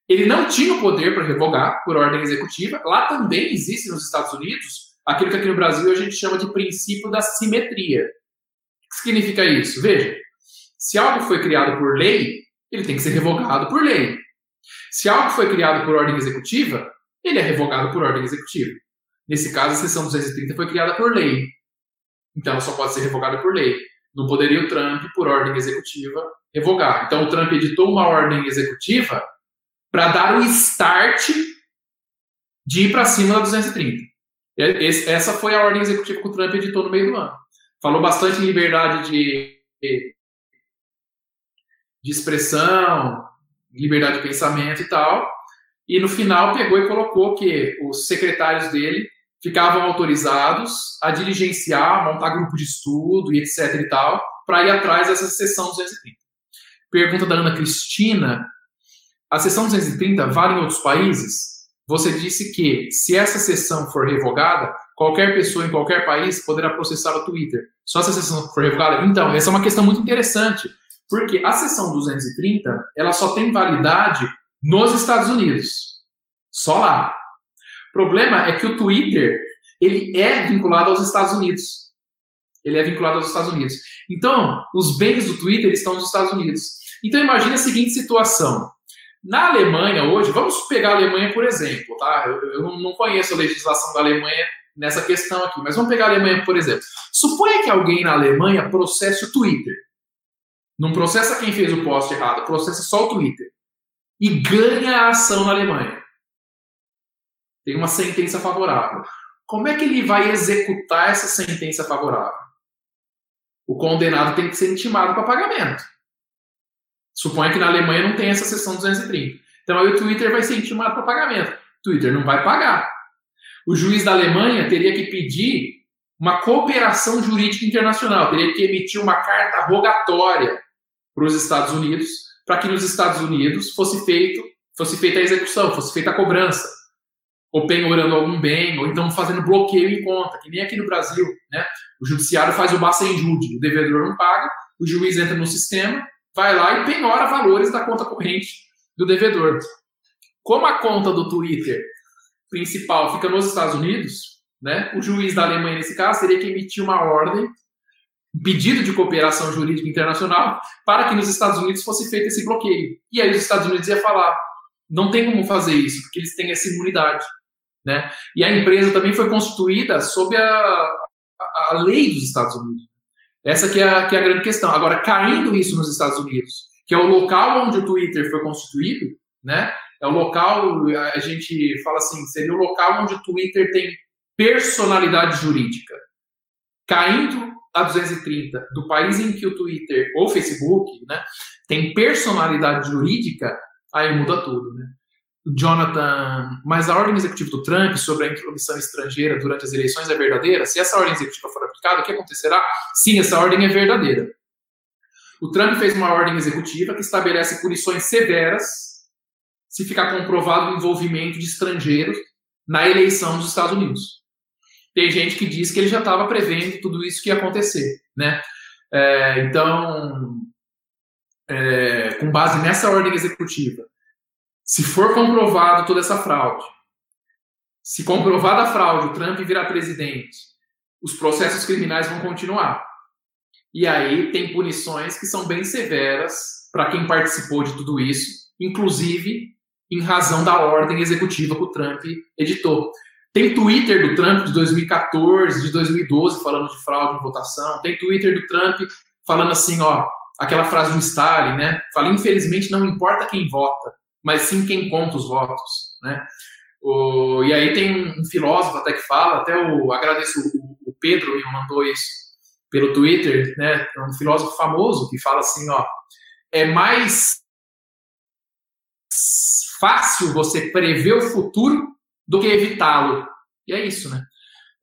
Ele não tinha o poder para revogar por ordem executiva. Lá também existe nos Estados Unidos aquilo que aqui no Brasil a gente chama de princípio da simetria. O que significa isso? Veja, se algo foi criado por lei, ele tem que ser revogado por lei. Se algo foi criado por ordem executiva, ele é revogado por ordem executiva. Nesse caso, a seção 230 foi criada por lei. Então, só pode ser revogada por lei. Não poderia o Trump, por ordem executiva, revogar. Então, o Trump editou uma ordem executiva para dar o start de ir para cima da 230. Essa foi a ordem executiva que o Trump editou no meio do ano. Falou bastante em liberdade de, de expressão, liberdade de pensamento e tal. E no final pegou e colocou que os secretários dele ficavam autorizados a diligenciar, montar grupo de estudo e etc e tal, para ir atrás dessa sessão 230. Pergunta da Ana Cristina: a sessão 230 vale em outros países? Você disse que, se essa sessão for revogada, qualquer pessoa em qualquer país poderá processar o Twitter. Só se a sessão for revogada? Então, essa é uma questão muito interessante, porque a sessão 230 ela só tem validade nos Estados Unidos. Só lá. Problema é que o Twitter ele é vinculado aos Estados Unidos. Ele é vinculado aos Estados Unidos. Então, os bens do Twitter estão nos Estados Unidos. Então imagine a seguinte situação. Na Alemanha hoje, vamos pegar a Alemanha por exemplo, tá? Eu, eu não conheço a legislação da Alemanha nessa questão aqui, mas vamos pegar a Alemanha por exemplo. Suponha que alguém na Alemanha processe o Twitter. Não processa quem fez o post errado, processa só o Twitter. E ganha a ação na Alemanha. Tem uma sentença favorável. Como é que ele vai executar essa sentença favorável? o condenado tem que ser intimado para pagamento. Suponha que na Alemanha não tem essa seção 230. Então aí o Twitter vai ser intimado para pagamento. O Twitter não vai pagar. O juiz da Alemanha teria que pedir uma cooperação jurídica internacional, teria que emitir uma carta rogatória para os Estados Unidos, para que nos Estados Unidos fosse feito fosse feita a execução, fosse feita a cobrança, ou penhorando algum bem, ou então fazendo bloqueio em conta, que nem aqui no Brasil, né? O judiciário faz o basta em jude, o devedor não paga, o juiz entra no sistema, vai lá e penhora valores da conta corrente do devedor. Como a conta do Twitter principal fica nos Estados Unidos, né? O juiz da Alemanha nesse caso teria que emitir uma ordem pedido de cooperação jurídica internacional para que nos Estados Unidos fosse feito esse bloqueio. E aí os Estados Unidos ia falar: não tem como fazer isso, porque eles têm essa imunidade. Né? E a empresa também foi constituída sob a, a, a lei dos Estados Unidos. Essa que é, a, que é a grande questão. Agora, caindo isso nos Estados Unidos, que é o local onde o Twitter foi constituído, né? É o local, a gente fala assim, seria o local onde o Twitter tem personalidade jurídica. Caindo a 230 do país em que o Twitter ou Facebook né, tem personalidade jurídica, aí muda tudo, né? Jonathan, mas a ordem executiva do Trump sobre a intromissão estrangeira durante as eleições é verdadeira? Se essa ordem executiva for aplicada, o que acontecerá? Sim, essa ordem é verdadeira. O Trump fez uma ordem executiva que estabelece punições severas se ficar comprovado o envolvimento de estrangeiros na eleição dos Estados Unidos. Tem gente que diz que ele já estava prevendo tudo isso que ia acontecer, né? É, então, é, com base nessa ordem executiva, se for comprovado toda essa fraude, se comprovada a fraude, o Trump virar presidente, os processos criminais vão continuar. E aí tem punições que são bem severas para quem participou de tudo isso, inclusive em razão da ordem executiva que o Trump editou. Tem Twitter do Trump de 2014, de 2012, falando de fraude em votação. Tem Twitter do Trump falando assim, ó, aquela frase do Stalin, né? Fala, infelizmente não importa quem vota, mas sim quem conta os votos, né? O, e aí tem um filósofo até que fala, até o agradeço o, o Pedro me mandou isso pelo Twitter, né? É um filósofo famoso que fala assim, ó, é mais fácil você prever o futuro do que evitá-lo. E é isso, né?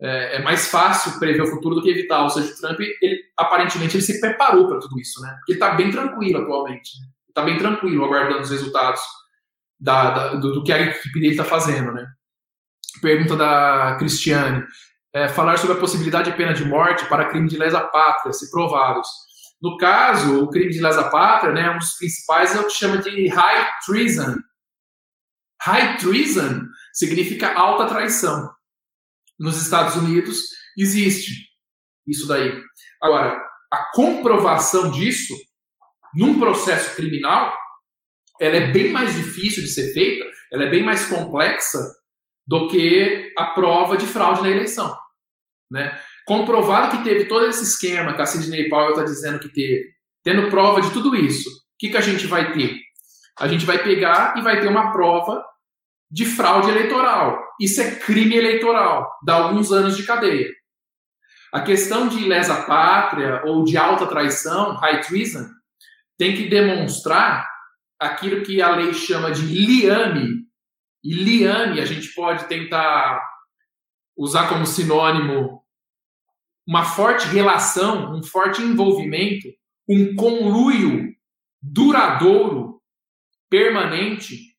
é, é, mais fácil prever o futuro do que evitar. Ou seja, o Trump, ele, aparentemente, ele se preparou para tudo isso, né? Porque ele está bem tranquilo atualmente. Está bem tranquilo aguardando os resultados da, da, do, do, que a equipe dele está fazendo, né? Pergunta da Cristiane. É, falar sobre a possibilidade de pena de morte para crime de lesa pátria, se provados. No caso, o crime de lesa pátria, né, um dos principais é o que chama de high treason. High treason significa alta traição nos Estados Unidos existe isso daí. Agora, a comprovação disso num processo criminal, ela é bem mais difícil de ser feita, ela é bem mais complexa do que a prova de fraude na eleição. Né? Comprovado que teve todo esse esquema que a Sidney Powell está dizendo que teve, tendo prova de tudo isso, o que, que a gente vai ter? A gente vai pegar e vai ter uma prova de fraude eleitoral. Isso é crime eleitoral, dá alguns anos de cadeia. A questão de lesa pátria ou de alta traição, high treason, tem que demonstrar aquilo que a lei chama de liame. E liame a gente pode tentar usar como sinônimo uma forte relação, um forte envolvimento, um conluio duradouro, permanente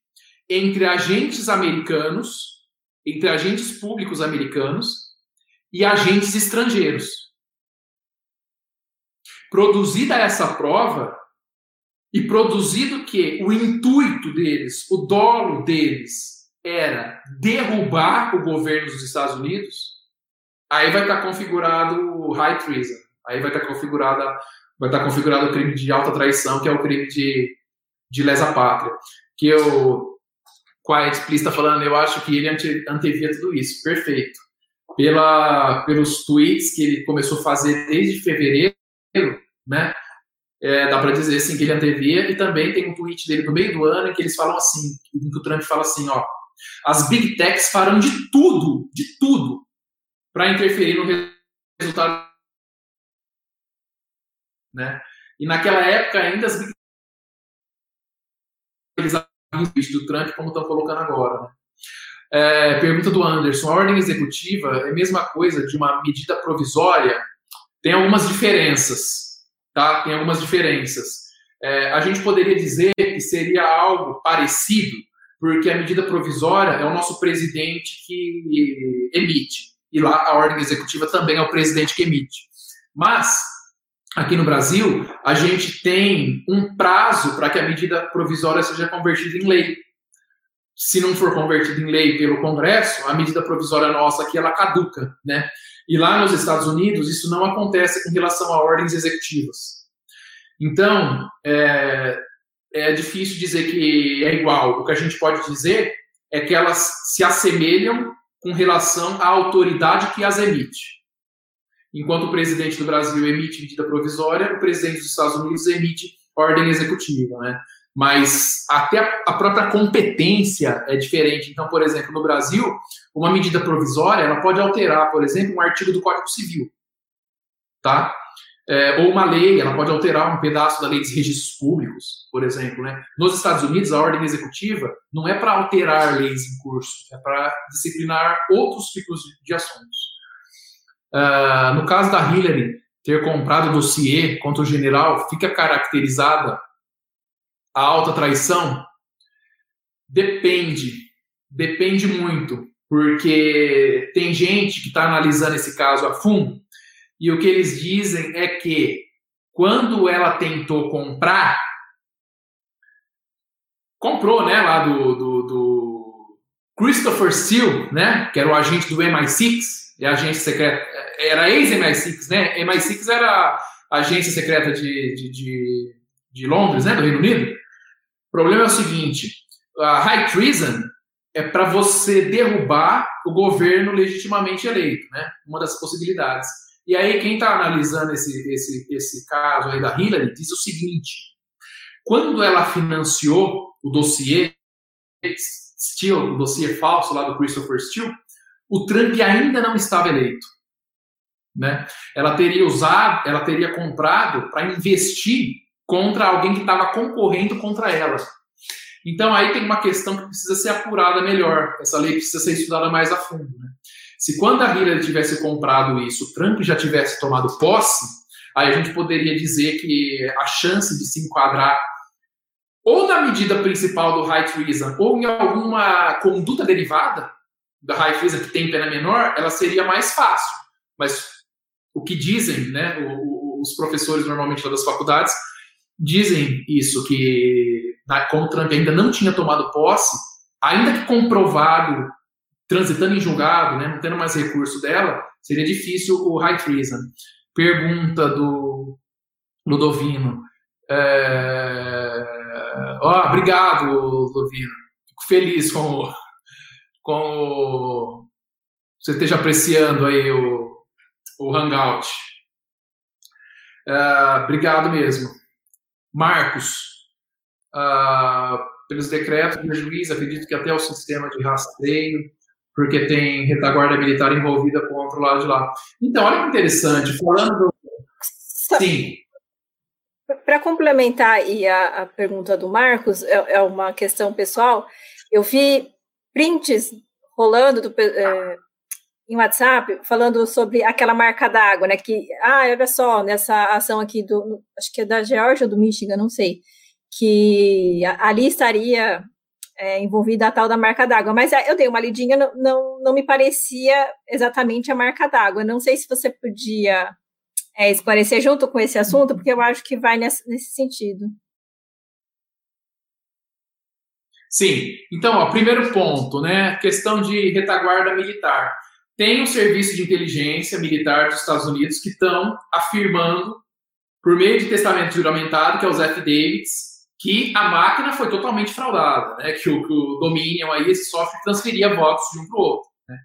entre agentes americanos, entre agentes públicos americanos e agentes estrangeiros. Produzida essa prova, e produzido que o intuito deles, o dolo deles, era derrubar o governo dos Estados Unidos, aí vai estar configurado o high treason. Aí vai estar configurada vai estar configurado o crime de alta traição, que é o crime de, de lesa pátria. Que eu com a explícita falando, eu acho que ele ante, antevia tudo isso. Perfeito. Pela, pelos tweets que ele começou a fazer desde fevereiro, né? É, dá para dizer assim que ele antevia e também tem um tweet dele no meio do ano em que eles falam assim, em que o Trump fala assim, ó, as big techs farão de tudo, de tudo, para interferir no resultado né? E naquela época ainda as do Trump como estão colocando agora. Né? É, pergunta do Anderson: a ordem executiva é a mesma coisa de uma medida provisória? Tem algumas diferenças, tá? Tem algumas diferenças. É, a gente poderia dizer que seria algo parecido, porque a medida provisória é o nosso presidente que emite, e lá a ordem executiva também é o presidente que emite. Mas aqui no Brasil, a gente tem um prazo para que a medida provisória seja convertida em lei. Se não for convertida em lei pelo Congresso, a medida provisória nossa aqui ela caduca, né? E lá nos Estados Unidos isso não acontece com relação a ordens executivas. Então, é, é difícil dizer que é igual. O que a gente pode dizer é que elas se assemelham com relação à autoridade que as emite. Enquanto o presidente do Brasil emite medida provisória, o presidente dos Estados Unidos emite ordem executiva, né? Mas até a própria competência é diferente. Então, por exemplo, no Brasil, uma medida provisória ela pode alterar, por exemplo, um artigo do Código Civil, tá? É, ou uma lei, ela pode alterar um pedaço da lei dos registros públicos, por exemplo. Né? Nos Estados Unidos, a ordem executiva não é para alterar leis em curso, é para disciplinar outros tipos de ações. Uh, no caso da Hillary ter comprado o dossiê contra o general, fica caracterizada a alta traição? Depende, depende muito, porque tem gente que está analisando esse caso a fundo e o que eles dizem é que quando ela tentou comprar, comprou, né, lá do, do, do Christopher Steele, né, que era o agente do MI6, e a agência secreta, era ex-MI6, né? MI6 era a agência secreta de, de, de, de, Londres, né? Do Reino Unido. O problema é o seguinte: a high treason é para você derrubar o governo legitimamente eleito, né? Uma das possibilidades. E aí, quem está analisando esse, esse, esse caso aí da Hillary diz o seguinte: quando ela financiou o dossiê Steele, o dossiê falso lá do Christopher Steele, o Trump ainda não estava eleito. Né? Ela teria usado, ela teria comprado para investir contra alguém que estava concorrendo contra ela. Então aí tem uma questão que precisa ser apurada melhor. Essa lei precisa ser estudada mais a fundo. Né? Se quando a Hillary tivesse comprado isso, o Trump já tivesse tomado posse, aí a gente poderia dizer que a chance de se enquadrar ou na medida principal do high treason ou em alguma conduta derivada da high freezer que tem pena menor, ela seria mais fácil. Mas o que dizem, né, os professores normalmente das faculdades dizem isso que como Trump ainda não tinha tomado posse, ainda que comprovado, transitando em julgado, né, não tendo mais recurso dela, seria difícil o high treason. Pergunta do Ludovino. É... Oh, obrigado, Ludovino. Fico feliz com o, com você esteja apreciando aí o, o Hangout. Uh, obrigado mesmo. Marcos, uh, pelos decretos do juiz, acredito que até o sistema de rastreio, porque tem retaguarda militar envolvida com o outro lado de lá. Então, olha que interessante, falando do... Sim. Para complementar aí a, a, pergunta do Marcos, é, é uma questão pessoal, eu vi prints rolando do, é, em WhatsApp falando sobre aquela marca d'água, né? Que, ah, olha só, nessa ação aqui do, acho que é da Geórgia ou do Michigan, não sei, que ali estaria é, envolvida a tal da marca d'água. Mas é, eu dei uma lidinha, não, não, não me parecia exatamente a marca d'água. Não sei se você podia é, esclarecer junto com esse assunto, porque eu acho que vai nesse, nesse sentido. Sim. Então, ó, primeiro ponto, né? Questão de retaguarda militar. Tem um serviço de inteligência militar dos Estados Unidos que estão afirmando, por meio de testamento juramentado, que é os affidavits, que a máquina foi totalmente fraudada, né? Que o, que o Dominion aí, esse software, transferia votos de um para o outro. Né?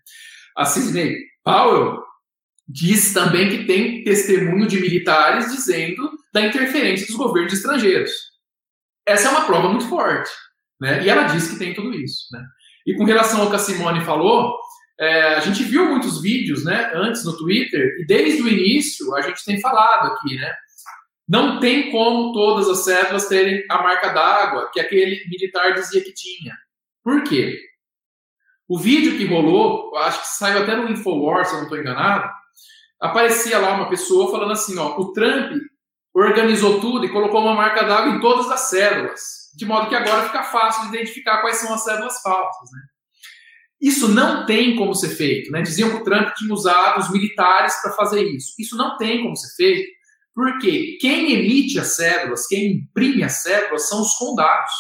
A Sidney Powell diz também que tem testemunho de militares dizendo da interferência dos governos estrangeiros. Essa é uma prova muito forte. Né? E ela disse que tem tudo isso. Né? E com relação ao que a Simone falou, é, a gente viu muitos vídeos né, antes no Twitter, e desde o início a gente tem falado aqui, né? Não tem como todas as cédulas terem a marca d'água que aquele militar dizia que tinha. Por quê? O vídeo que rolou, acho que saiu até no Infowars, se eu não estou enganado, aparecia lá uma pessoa falando assim, ó, o Trump organizou tudo e colocou uma marca d'água em todas as células, de modo que agora fica fácil de identificar quais são as células falsas, né? Isso não tem como ser feito, né? Diziam que o Trump tinha usado os militares para fazer isso. Isso não tem como ser feito, porque quem emite as cédulas, quem imprime as cédulas são os condados.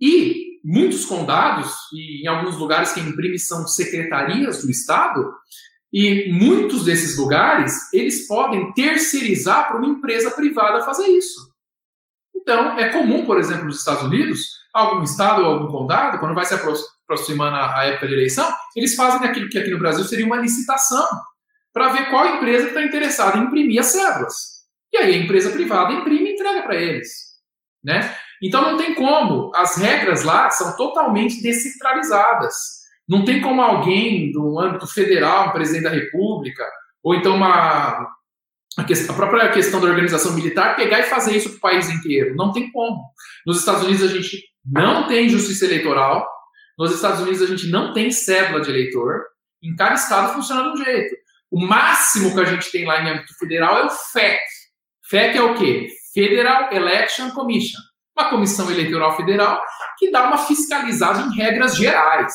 E muitos condados, e em alguns lugares quem imprime são secretarias do Estado, e muitos desses lugares, eles podem terceirizar para uma empresa privada fazer isso. Então, é comum, por exemplo, nos Estados Unidos, algum estado ou algum condado, quando vai se aproximando a época de eleição, eles fazem aquilo que aqui no Brasil seria uma licitação para ver qual empresa está interessada em imprimir as cédulas. E aí a empresa privada imprime e entrega para eles. Né? Então não tem como. As regras lá são totalmente descentralizadas. Não tem como alguém do âmbito federal, um presidente da República, ou então uma, a, questão, a própria questão da organização militar, pegar e fazer isso para o país inteiro. Não tem como. Nos Estados Unidos a gente não tem justiça eleitoral, nos Estados Unidos a gente não tem cédula de eleitor, em cada estado funciona de um jeito. O máximo que a gente tem lá em âmbito federal é o FEC. FEC é o quê? Federal Election Commission. Uma comissão eleitoral federal que dá uma fiscalizada em regras gerais.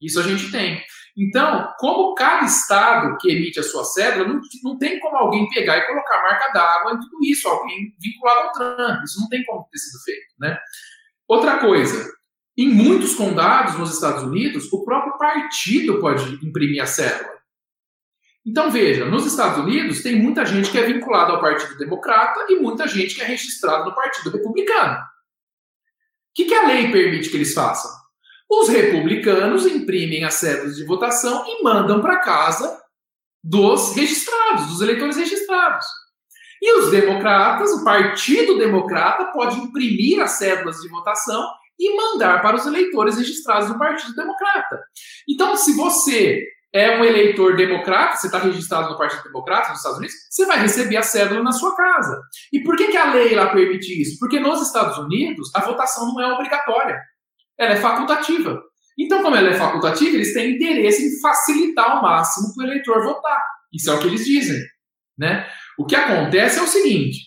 Isso a gente tem. Então, como cada estado que emite a sua cédula, não, não tem como alguém pegar e colocar marca d'água em tudo isso, alguém vinculado ao Trump. Isso não tem como ter sido feito. Né? Outra coisa, em muitos condados nos Estados Unidos, o próprio partido pode imprimir a cédula. Então, veja, nos Estados Unidos tem muita gente que é vinculada ao Partido Democrata e muita gente que é registrada no Partido Republicano. O que, que a lei permite que eles façam? Os republicanos imprimem as cédulas de votação e mandam para casa dos registrados, dos eleitores registrados. E os democratas, o Partido Democrata, pode imprimir as cédulas de votação e mandar para os eleitores registrados do Partido Democrata. Então, se você é um eleitor democrata, você está registrado no Partido Democrata nos Estados Unidos, você vai receber a cédula na sua casa. E por que, que a lei lá permite isso? Porque nos Estados Unidos a votação não é obrigatória ela é facultativa. Então, como ela é facultativa, eles têm interesse em facilitar ao máximo para o eleitor votar. Isso é o que eles dizem. Né? O que acontece é o seguinte: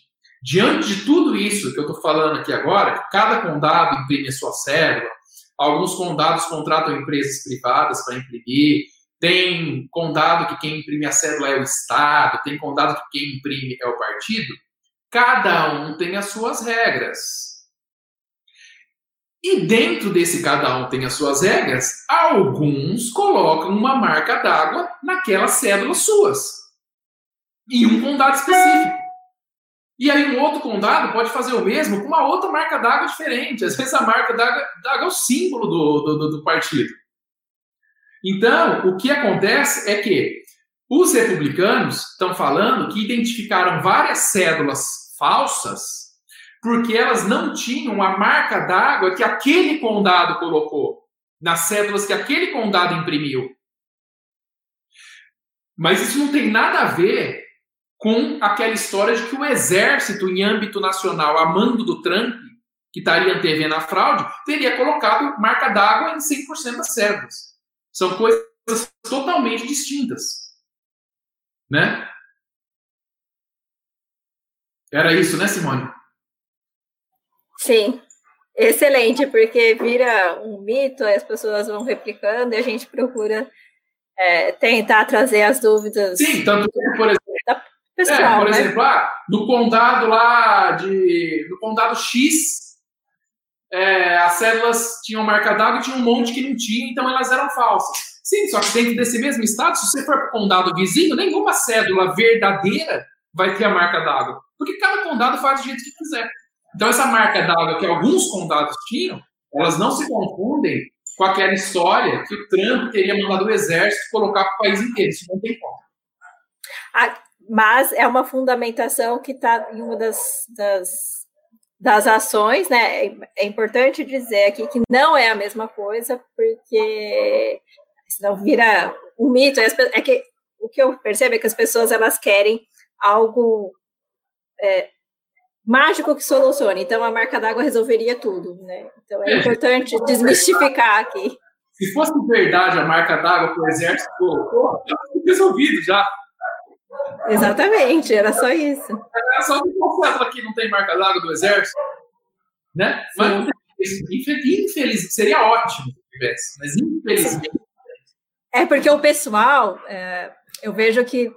diante de tudo isso que eu estou falando aqui agora, cada condado imprime a sua cédula, alguns condados contratam empresas privadas para imprimir, tem condado que quem imprime a cédula é o Estado, tem condado que quem imprime é o partido. Cada um tem as suas regras. E dentro desse cada um tem as suas regras, alguns colocam uma marca d'água naquelas cédulas suas. Em um condado específico. E aí um outro condado pode fazer o mesmo com uma outra marca d'água diferente. Às vezes a marca d'água é o símbolo do, do, do partido. Então, o que acontece é que os republicanos estão falando que identificaram várias cédulas falsas porque elas não tinham a marca d'água que aquele condado colocou, nas cédulas que aquele condado imprimiu. Mas isso não tem nada a ver com aquela história de que o exército, em âmbito nacional, a mando do Trump, que estaria antevendo a fraude, teria colocado marca d'água em 100% das cédulas. São coisas totalmente distintas. Né? Era isso, né, Simone? Sim, excelente, porque vira um mito, as pessoas vão replicando e a gente procura é, tentar trazer as dúvidas. Sim, tanto que, por exemplo, pessoal, é, por né? exemplo ah, no condado lá de. No condado X, é, as células tinham marca d'água e tinha um monte que não tinha, então elas eram falsas. Sim, só que dentro desse mesmo estado, se você for para o condado vizinho, nenhuma cédula verdadeira vai ter a marca d'água. Porque cada condado faz do jeito que quiser. Então, essa marca d'água que alguns condados tinham, elas não se confundem com aquela história que o Trump teria mandado o exército colocar para o país inteiro. Isso não tem como. Mas é uma fundamentação que está em uma das, das, das ações, né? É importante dizer aqui que não é a mesma coisa, porque senão vira um mito. É que o que eu percebo é que as pessoas elas querem algo é, mágico que solucione. Então, a marca d'água resolveria tudo, né? Então, é, é. importante desmistificar aqui. Se fosse verdade a marca d'água para o exército, pô, já resolvido já. Exatamente, era só isso. Era só que o que não tem marca d'água do exército, né? Mas infeliz, seria ótimo se tivesse, mas infelizmente. É porque o pessoal, é, eu vejo que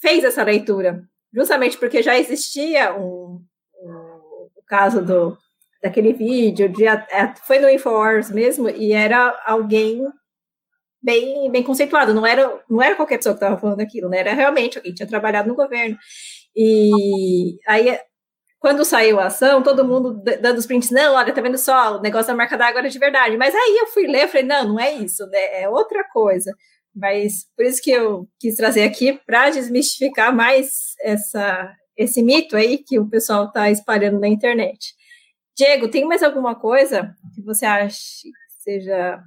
fez essa leitura, justamente porque já existia um, um o caso do daquele vídeo, de, é, foi no InfoWars mesmo, e era alguém bem, bem conceituado, não era, não era qualquer pessoa que estava falando aquilo, né? Era realmente alguém que tinha trabalhado no governo. E aí, quando saiu a ação, todo mundo dando os prints, não, olha, tá vendo só, o negócio da marca d'água era de verdade. Mas aí eu fui ler, falei, não, não é isso, né? É outra coisa. Mas por isso que eu quis trazer aqui para desmistificar mais essa, esse mito aí que o pessoal está espalhando na internet. Diego, tem mais alguma coisa que você acha que seja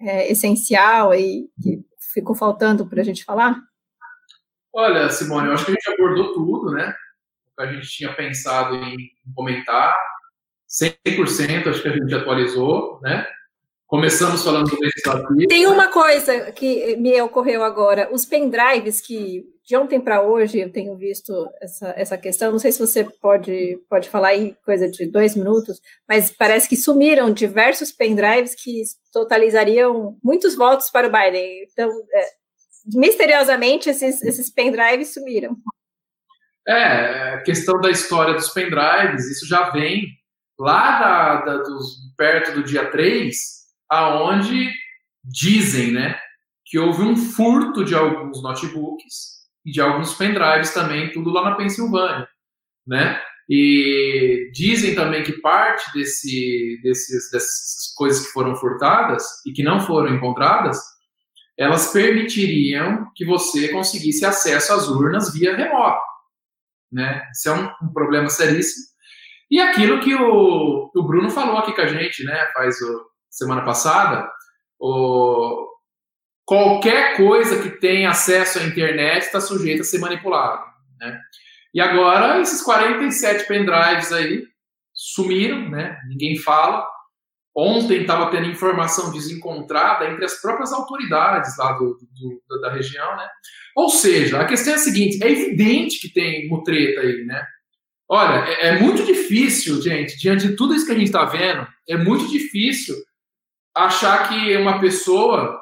é, essencial e que ficou faltando para a gente falar? Olha, Simone, eu acho que a gente abordou tudo, né? O que a gente tinha pensado em comentar. 100% acho que a gente atualizou, né? Começamos falando do legislativo. Tem uma coisa que me ocorreu agora: os pendrives que de ontem para hoje eu tenho visto essa, essa questão. Não sei se você pode, pode falar aí coisa de dois minutos, mas parece que sumiram diversos pendrives que totalizariam muitos votos para o Biden. Então, é, misteriosamente, esses, esses pendrives sumiram. É, questão da história dos pendrives, isso já vem lá da, da, dos, perto do dia 3 aonde dizem, né, que houve um furto de alguns notebooks e de alguns pendrives também, tudo lá na Pensilvânia, né? E dizem também que parte desse, desses, dessas coisas que foram furtadas e que não foram encontradas, elas permitiriam que você conseguisse acesso às urnas via remoto, né? Isso é um, um problema seríssimo. E aquilo que o, o Bruno falou aqui com a gente, né? Faz o, semana passada, o, qualquer coisa que tem acesso à internet está sujeita a ser manipulado. Né? E agora, esses 47 pendrives aí sumiram, né? ninguém fala. Ontem estava tendo informação desencontrada entre as próprias autoridades lá do, do, da região, né? Ou seja, a questão é a seguinte: é evidente que tem mutreta aí, né? Olha, é, é muito difícil, gente, diante de tudo isso que a gente está vendo, é muito difícil achar que uma pessoa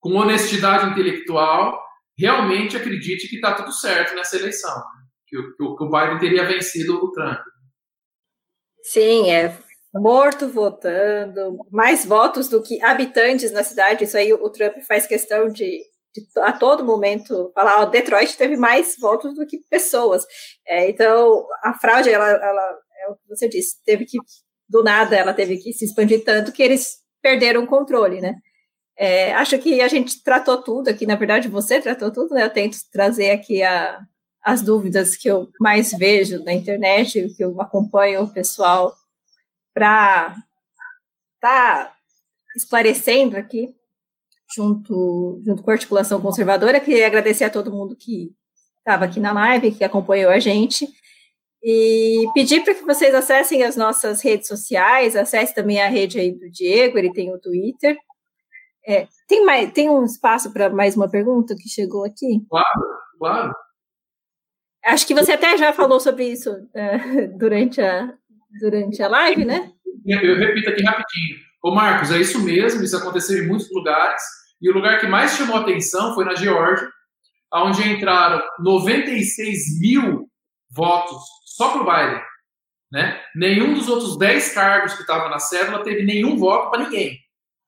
com honestidade intelectual realmente acredite que está tudo certo nessa eleição, né? que, o, que o Biden teria vencido o Trump. Sim, é morto votando, mais votos do que habitantes na cidade. Isso aí o Trump faz questão de, de a todo momento falar: Detroit teve mais votos do que pessoas. É, então a fraude, ela, ela, é o que você disse, teve que do nada ela teve que se expandir tanto que eles perderam o controle, né? É, acho que a gente tratou tudo aqui, na verdade você tratou tudo, né? Eu tento trazer aqui a, as dúvidas que eu mais vejo na internet, que eu acompanho o pessoal para tá esclarecendo aqui, junto, junto com a articulação conservadora. Queria agradecer a todo mundo que estava aqui na live, que acompanhou a gente. E pedir para que vocês acessem as nossas redes sociais, acesse também a rede aí do Diego, ele tem o Twitter. É, tem, mais, tem um espaço para mais uma pergunta que chegou aqui? Claro, claro. Acho que você até já falou sobre isso é, durante, a, durante a live, né? Eu repito aqui rapidinho. Ô Marcos, é isso mesmo, isso aconteceu em muitos lugares, e o lugar que mais chamou atenção foi na Geórgia, onde entraram 96 mil votos só para o Biden. Né? Nenhum dos outros 10 cargos que estavam na cédula teve nenhum voto para ninguém.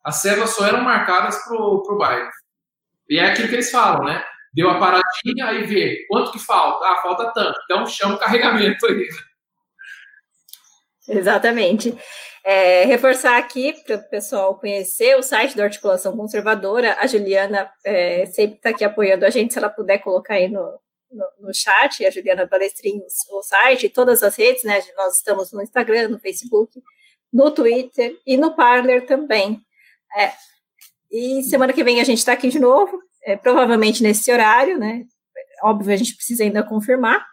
As cédulas só eram marcadas para o Biden. E é aquilo que eles falam, né? Deu a paradinha e vê quanto que falta. Ah, falta tanto. Então chama o carregamento aí. Exatamente. É, reforçar aqui para o pessoal conhecer o site da Articulação Conservadora. A Juliana é, sempre está aqui apoiando a gente, se ela puder colocar aí no, no, no chat, a Juliana Balestrin, o site, todas as redes, né? Nós estamos no Instagram, no Facebook, no Twitter e no Parler também. É, e semana que vem a gente está aqui de novo, é, provavelmente nesse horário, né? Óbvio, a gente precisa ainda confirmar.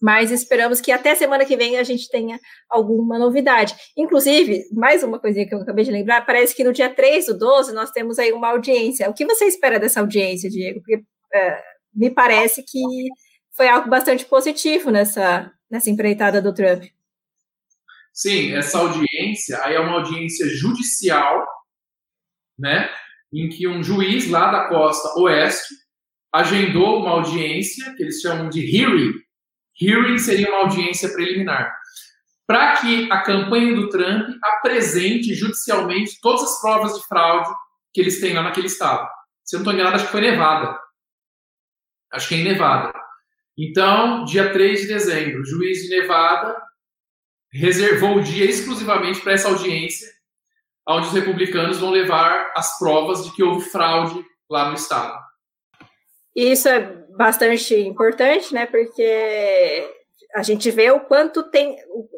mas esperamos que até semana que vem a gente tenha alguma novidade. Inclusive, mais uma coisinha que eu acabei de lembrar, parece que no dia 3 do 12 nós temos aí uma audiência. O que você espera dessa audiência, Diego? Porque é, me parece que foi algo bastante positivo nessa, nessa empreitada do Trump. Sim, essa audiência aí é uma audiência judicial, né, em que um juiz lá da costa oeste agendou uma audiência que eles chamam de hearing. Hearing seria uma audiência preliminar. Para que a campanha do Trump apresente judicialmente todas as provas de fraude que eles têm lá naquele estado. Se eu não estou enganado, acho que foi Nevada. Acho que é em Nevada. Então, dia 3 de dezembro, o juiz de Nevada reservou o dia exclusivamente para essa audiência, onde os republicanos vão levar as provas de que houve fraude lá no estado. Isso é bastante importante, né? Porque a gente vê o quanto tem o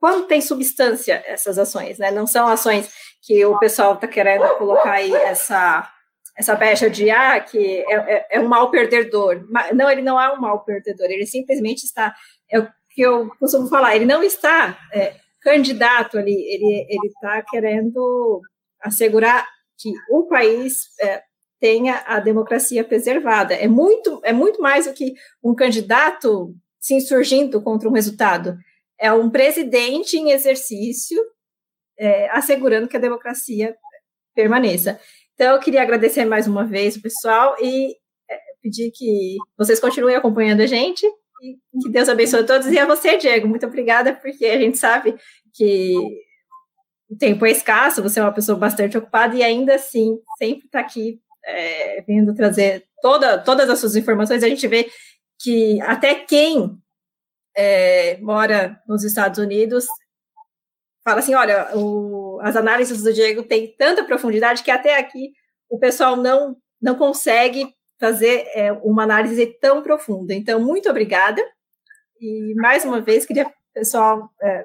quanto tem substância essas ações, né? Não são ações que o pessoal está querendo colocar aí essa essa pecha de ah, que é, é, é, um mal perdedor. Não, ele não é um mal perdedor, ele simplesmente está. É o que eu costumo falar, ele não está é, candidato ali, ele está querendo assegurar que o país é, tenha a democracia preservada. É muito, é muito mais do que um candidato se insurgindo contra um resultado. É um presidente em exercício é, assegurando que a democracia permaneça. Então, eu queria agradecer mais uma vez o pessoal e é, pedir que vocês continuem acompanhando a gente e que Deus abençoe a todos. E a você, Diego, muito obrigada, porque a gente sabe que o tempo é escasso, você é uma pessoa bastante ocupada e ainda assim sempre está aqui é, vindo trazer toda, todas as suas informações. A gente vê que até quem é, mora nos Estados Unidos fala assim: olha, o, as análises do Diego têm tanta profundidade que até aqui o pessoal não, não consegue fazer é, uma análise tão profunda. Então, muito obrigada. E mais uma vez, queria, pessoal, é,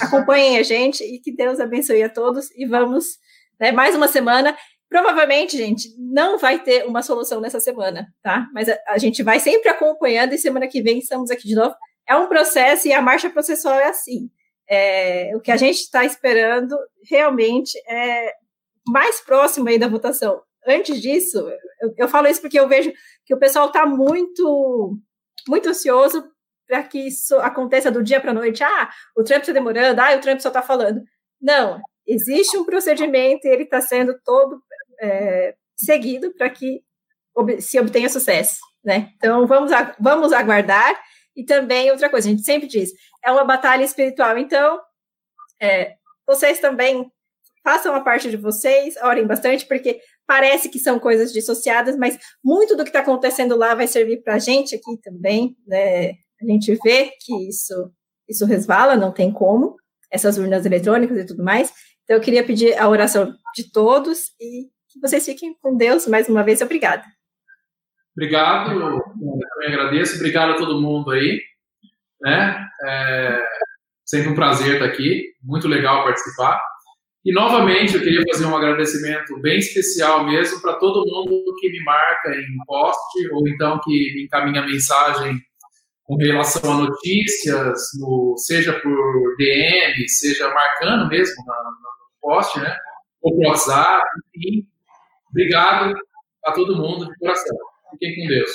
acompanhem a gente e que Deus abençoe a todos. E vamos, né, mais uma semana. Provavelmente, gente, não vai ter uma solução nessa semana, tá? Mas a, a gente vai sempre acompanhando e semana que vem estamos aqui de novo. É um processo e a marcha processual é assim. É, o que a gente está esperando realmente é mais próximo aí da votação. Antes disso, eu, eu falo isso porque eu vejo que o pessoal está muito, muito ansioso para que isso aconteça do dia para a noite. Ah, o Trump está demorando, ah, o Trump só está falando. Não, existe um procedimento e ele está sendo todo é, seguido para que se obtenha sucesso. Né? Então, vamos, vamos aguardar. E também, outra coisa, a gente sempre diz, é uma batalha espiritual. Então, é, vocês também façam a parte de vocês, orem bastante, porque parece que são coisas dissociadas, mas muito do que está acontecendo lá vai servir para a gente aqui também. Né? A gente vê que isso, isso resvala, não tem como, essas urnas eletrônicas e tudo mais. Então, eu queria pedir a oração de todos e que vocês fiquem com Deus mais uma vez. Obrigada. Obrigado, eu também agradeço. Obrigado a todo mundo aí. Né? É sempre um prazer estar aqui, muito legal participar. E novamente eu queria fazer um agradecimento bem especial mesmo para todo mundo que me marca em post ou então que me encaminha mensagem com relação a notícias, no, seja por DM, seja marcando mesmo no post, né? Ou por WhatsApp, enfim. Obrigado a todo mundo de coração. Fiquem com Deus.